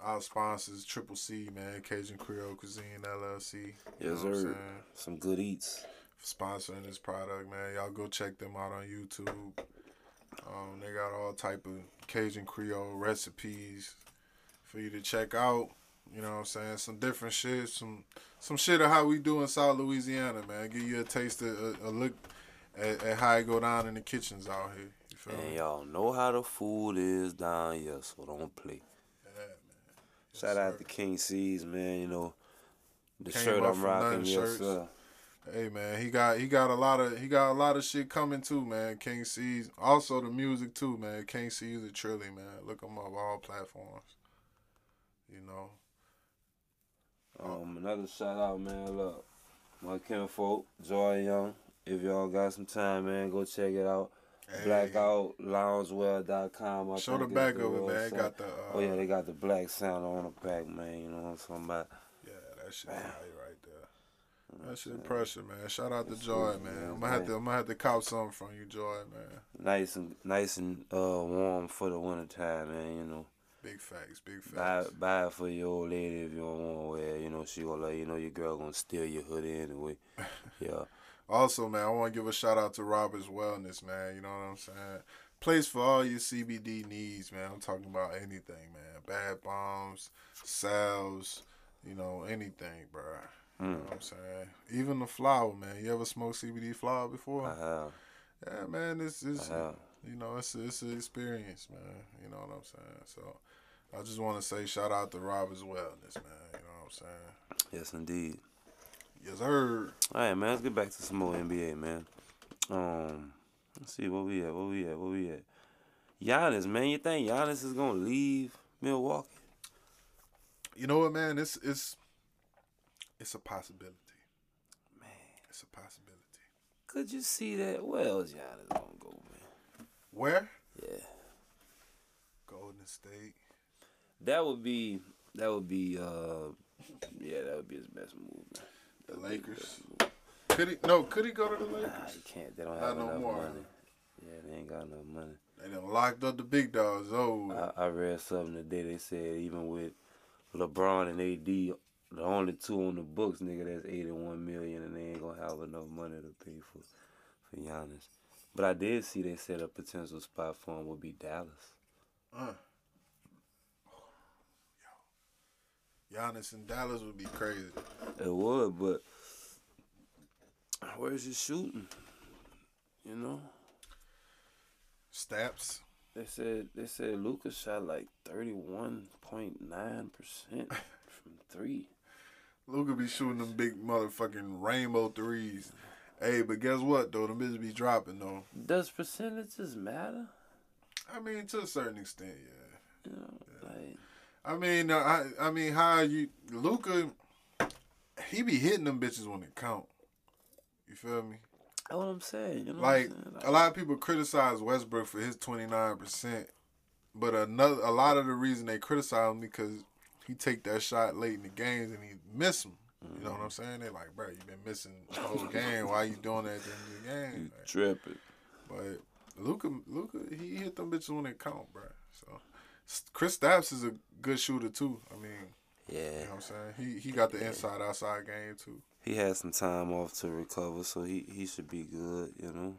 our sponsors, Triple C, man, Cajun Creole Cuisine LLC. Yes, sir. Some good eats. sponsoring this product, man. Y'all go check them out on YouTube. Um, they got all type of Cajun Creole recipes for you to check out. You know what I'm saying? Some different shit, some some shit of how we do in South Louisiana, man. Give you a taste, of, a, a look at, at how it go down in the kitchens out here. You feel And me? y'all know how the food is down here, so don't play. Yeah, man. Yes, Shout out to King C's, man. You know, the Came shirt I'm rocking, yes, sir. Hey man, he got he got a lot of he got a lot of shit coming too, man. King C's also the music too, man. King C's a Trilly, man. Look him up all platforms. You know, Um, another shout out, man. Look, my kinfolk, Joy Young. If y'all got some time, man, go check it out. Hey. BlackoutLoungewear.com. I show the back of it, man. Got the uh, Oh yeah, they got the black sound on the back, man. You know what I'm talking about? yeah, that shit right right there. That shit pressure, man. Shout out to Joy, sweet, man. man. I'm gonna have to I'm gonna have to cop something from you, Joy, man. Nice and nice and uh, warm for the winter time, man. You know. Big facts, big facts. buy it for your old lady if you don't want to wear it. You know, she gonna let you know your girl gonna steal your hoodie anyway. Yeah. Also, man, I want to give a shout out to Robert's Wellness, man. You know what I'm saying? Place for all your CBD needs, man. I'm talking about anything, man. Bad bombs, salves, you know, anything, bro. You know what hmm. I'm saying? Even the flower, man. You ever smoked CBD flower before? I have. Yeah, man. It's it's I have. you know it's it's an experience, man. You know what I'm saying? So I just want to say shout out to Robert's Wellness, man. You know what I'm saying? Yes, indeed. Yes, sir. All right, man. Let's get back to some more NBA, man. Um, let's see where we at. Where we at? Where we at? Giannis, man. You think Giannis is gonna leave Milwaukee? You know what, man? It's it's it's a possibility. Man, It's a possibility. could you see that? Where else Giannis gonna go, man? Where? Yeah, Golden State. that would be that would be uh yeah that would be his best move, man. The That would be his Lakers. Could he? No, could he go to the Nah, Lakers? you can't. They don't Not have no enough more. money. Yeah, they ain't got enough money. They done locked up the big dogs. Oh, I, I read something today. They said even with LeBron and AD, the only two on the books, nigga, that's eighty-one million, and they ain't gonna have enough money to pay for for Giannis. But I did see they said a potential spot for him would be Dallas. uh. Yo. Giannis in Dallas would be crazy. It would, but where's his shooting? You know, Staps. they said they said Luka's shot like thirty-one point nine percent from three. Luka be shooting them big motherfucking rainbow threes. Hey, but guess what though? Them bitches be dropping though. Does percentages matter? I mean, to a certain extent, yeah. You know, like. I mean, uh, I I mean, how you Luka? He be hitting them bitches when it count. You feel me? That's what I'm saying. You know Like what I'm saying? a lot of people criticize Westbrook for his twenty nine percent, but another a lot of the reason they criticize him because he take that shot late in the games and he miss them. You know what I'm saying? They like, bro, you been missing the whole game. Why you doing that at the end of the game? You Like, tripping. but Luka, Luka, he hit them bitches when it count, bro. So Kristaps is a good shooter too. I mean, Yeah. you know what I'm saying? He he got the inside outside game too. He had some time off to recover, so he, he should be good, you know.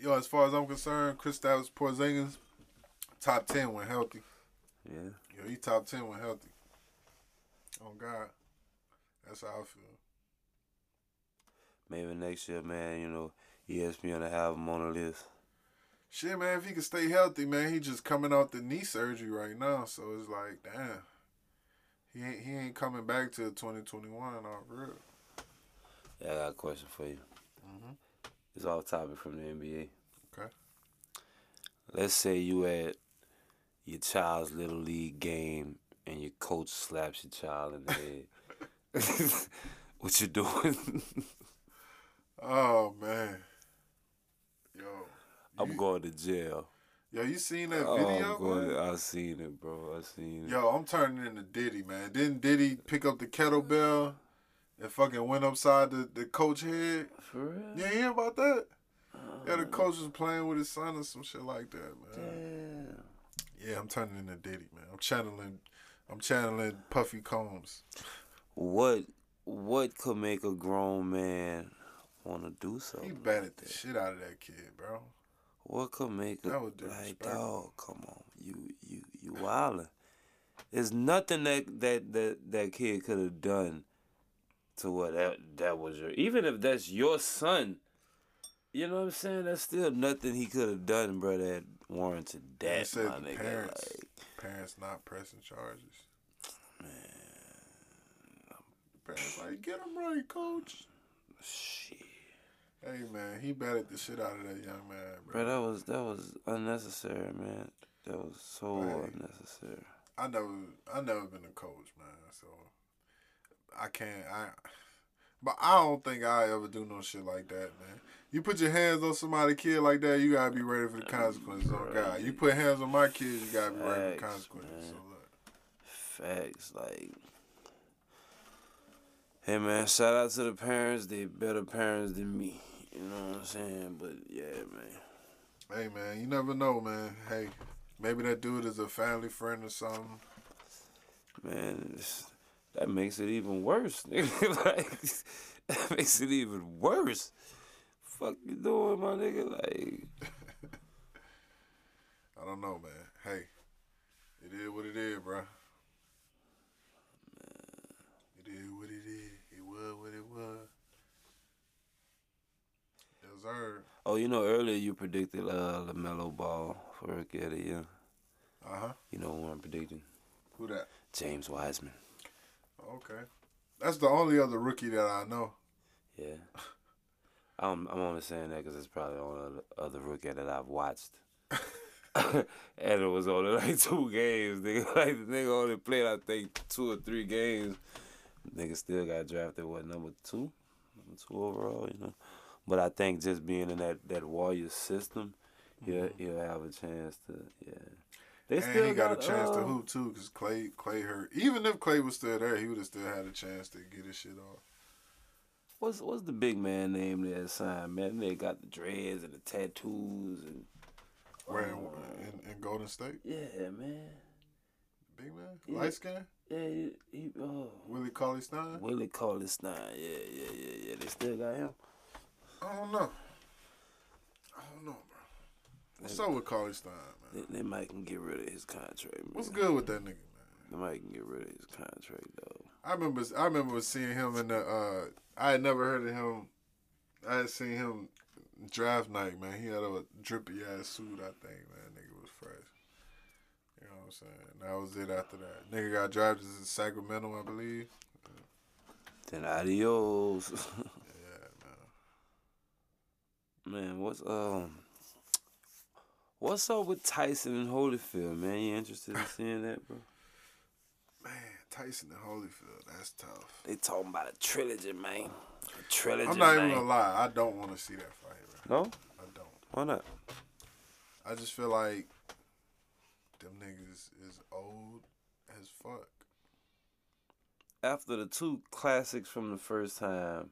Yo, as far as I'm concerned, Kristaps, Porzingis, top ten when healthy. Yeah. Yo, he top ten when healthy. Oh God, that's how I feel. Maybe next year, man, you know, ESPN to have him on the list. Shit, man, if he can stay healthy, man, he just coming out the knee surgery right now, so it's like, damn, he ain't he ain't coming back till 2021 off real. Yeah, I got a question for you. Mhm. It's off topic from the NBA. Okay. Let's say you at your child's little league game and your coach slaps your child in the head. what you doing? Oh man, yo, I'm going to jail. Yo, you seen that Oh, video? I seen it, bro. I seen it. Yo, I'm turning into Diddy, man. Didn't Diddy pick up the kettlebell and fucking went upside the, the coach head? For real? You hear about that? Yeah, the Uh, coach was playing with his son or some shit like that, man. Damn. Yeah, I'm turning into Diddy, man. I'm channeling, I'm channeling Puffy Combs. What what could make a grown man want to do something? He batted the shit out of that kid, bro. What could make a like dog? Come on, you you you wildin'. There's nothing that that that that kid could have done to what that that was your. Even if that's your son, you know what I'm saying. That's still nothing he could have done, bro. That warranted that, my the nigga. parents, Like, parents not pressing charges. Man, parents like, get him right, coach. shit, Hey man, he batted the shit out of that young man, bro. bro. That was that was unnecessary, man. That was so unnecessary. I never, I never been a coach, man. So I can't. I, but I don't think I ever do no shit like that, man. You put your hands on somebody kid like that, you gotta be ready for the consequences. Oh, on God, you put hands on my kids, you gotta be ready for the consequences. So look, Facts, like. Hey man, shout out to the parents. They better parents than me. You know what I'm saying? But yeah, man. hey man, you never know, man. Hey, maybe that dude is a family friend or something. Man, that makes it even worse. nigga. like, that makes it even worse. Fuck you doing, my nigga? Like, I don't know, man. Hey, it is what it is, bro. It is what it is. It was what it was. Yes, sir. Oh, you know, earlier you predicted uh, LaMelo Ball for rookie of the year. Uh huh. You know who I'm predicting? Who that? James Wiseman. Okay. That's the only other rookie that I know. Yeah. I'm I'm only saying that because it's probably the only other, other rookie that I've watched. and it was only like two games. Nigga, like the nigga only played I think two or three games. Nigga still got drafted what number two, number two overall. You know, but I think just being in that that Warriors system, he'll he'll have a chance to yeah. They and he got, got a chance uh, to hoop too, cause Klay Klay hurt. Even if Klay was still there, he would have still had a chance to get his shit off. What's what's the big man name that signed? Man, they got the dreads and the tattoos and. Where uh, in, in, Golden State? Yeah, man. Big man, yeah. light skin. Yeah, he, he uh, Willie Cauley Stein. Willie Cauley Stein. Yeah, yeah, yeah, yeah. They still got him. I don't know. I don't know, bro. What's up with Cauley Stein, man? They, they might can get rid of his contract. Man. What's good with that nigga, man? They might can get rid of his contract, though. I remember. I remember seeing him in the. Uh, I had never heard of him. I had seen him draft night, man. He had a drippy ass suit. I think, man. Nigga was fresh. You know what I'm saying? That was it. After that, nigga got drafted to Sacramento, I believe. Then adios. man. What's um. What's up with Tyson and Holyfield, man? You interested in seeing that, bro? Man, Tyson and Holyfield, that's tough. They talking about a trilogy, man. A trilogy. I'm not man. even gonna lie. I don't want to see that fight. Bro. No, I don't. Why not? I just feel like them niggas is old as fuck. After the two classics from the first time,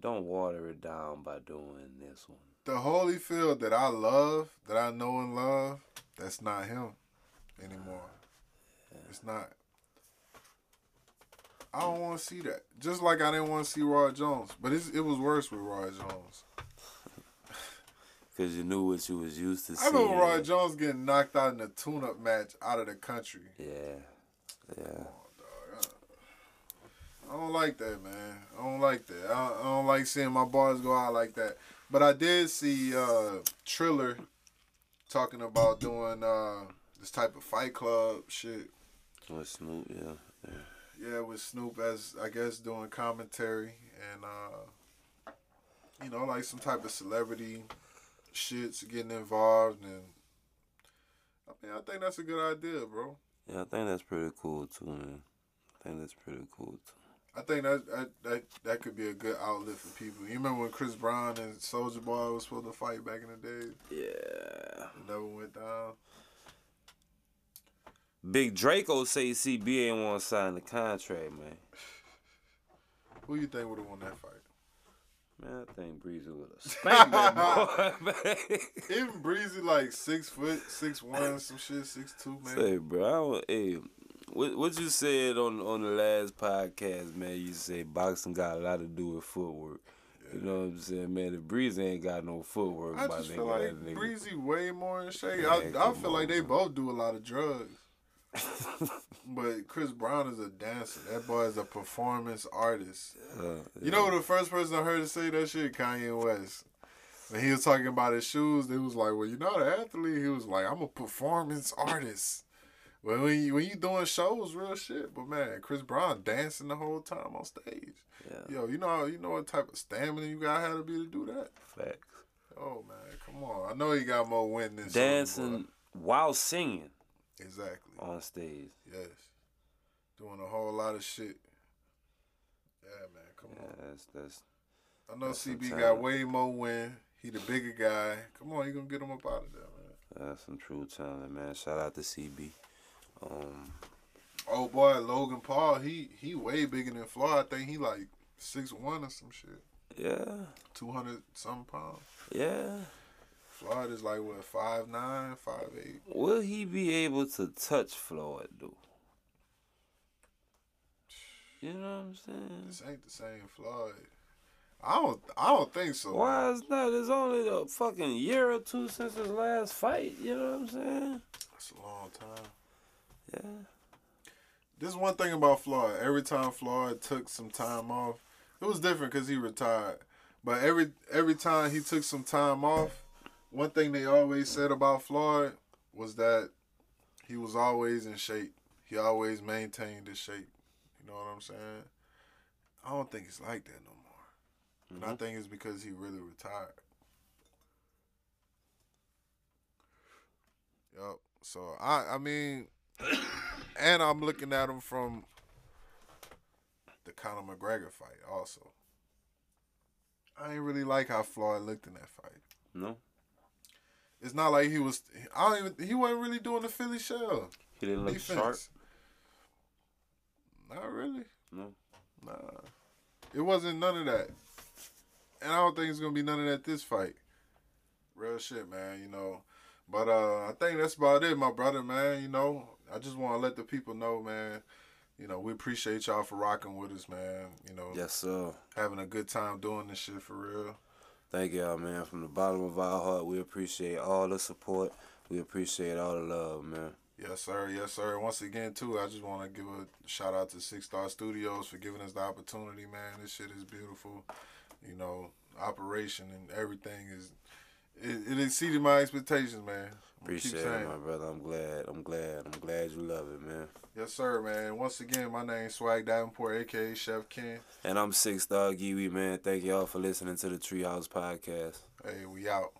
don't water it down by doing this one the Holyfield that I love, that I know and love, that's not him anymore. It's not. I don't want to see that. Just like I didn't want to see Roy Jones, but it was worse with Roy Jones. Cause you knew what you was used to. I remember Roy Jones getting knocked out in a tune-up match out of the country. Yeah, yeah. I don't like that, man. I don't like that. I, I don't like seeing my bars go out like that. But I did see uh, Triller talking about doing uh, this type of Fight Club shit. With Snoop, yeah. yeah. Yeah, with Snoop as I guess doing commentary and uh, you know like some type of celebrity shits getting involved and I mean I think that's a good idea, bro. Yeah, I think that's pretty cool too, man. I think that's pretty cool too. I think that, that that that could be a good outlet for people. You remember when Chris Brown and Soulja Boy was supposed to fight back in the day? Yeah. It never went down. Big Draco say CB ain't want to sign the contract, man. Who you think would have won that fight? Man, I think Breezy would have spanked that boy, man. Even Breezy like six foot, six one, some shit, six two, man. Say, bro, I don't, hey, what what you said on on the last podcast, man? You say boxing got a lot to do with footwork. Yeah. You know what I'm saying, man? The Breezy ain't got no footwork. I just feel like Breezy way more in shape. I, I feel on, like they both do a lot of drugs. but Chris Brown is a dancer. That boy is a performance artist. Uh, yeah. You know the first person I heard to say that shit? Kanye West. When he was talking about his shoes, they was like, "Well, you're not an athlete." He was like, "I'm a performance artist." Well, when you, when you doing shows, real shit. But man, Chris Brown dancing the whole time on stage. Yeah. Yo, you know you know what type of stamina you gotta have to be to do that. Facts. Oh man, come on. I know he got more win than dancing while singing. Exactly. On stage. Yes. Doing a whole lot of shit. Yeah, man. Come yeah, on. That's that's. I know that's CB got way more win. He the bigger guy. Come on, you gonna get him up out of there, man. That's some true talent, man. Shout out to CB. Um, oh boy, Logan Paul, he he way bigger than Floyd. I think he like six one or some shit. Yeah. Two hundred some pounds. Yeah. Floyd is like what five nine, five eight. Will he be able to touch Floyd though? You know what I'm saying? This ain't the same Floyd. I don't. I don't think so. Why is not? It's only a fucking year or two since his last fight. You know what I'm saying? That's a long time. Yeah. This one thing about Floyd. Every time Floyd took some time off, it was different because he retired. But every every time he took some time off, one thing they always said about Floyd was that he was always in shape. He always maintained his shape. You know what I'm saying? I don't think it's like that no more. Mm-hmm. And I mm-hmm. think it's because he really retired. Yep. So I I mean, and I'm looking at him from the Conor McGregor fight also. I ain't really like how Floyd looked in that fight. No, It's not like he was. I don't even. He wasn't really doing the Philly shell he didn't look defense. sharp. Not really. No, Nah. It wasn't none of that. And I don't think it's gonna be none of that this fight. Real shit, man, you know. But uh I think that's about it, my brother, man. You know, I just wanna let the people know, man. You know, we appreciate y'all for rocking with us, man. You know, yes sir. having a good time doing this shit for real. Thank y'all, man. From the bottom of our heart, we appreciate all the support. We appreciate all the love, man. Yes, sir. Yes, sir. Once again, too, I just want to give a shout out to Six Star Studios for giving us the opportunity, man. This shit is beautiful. You know, operation and everything is it, it exceeded my expectations, man. Appreciate it, my brother. I'm glad. I'm glad. I'm glad you love it, man. Yes, sir, man. Once again, my name's Swag Davenport, aka Chef Ken. And I'm Six Star Kiwi, man. Thank y'all for listening to the Treehouse Podcast. Hey, we out.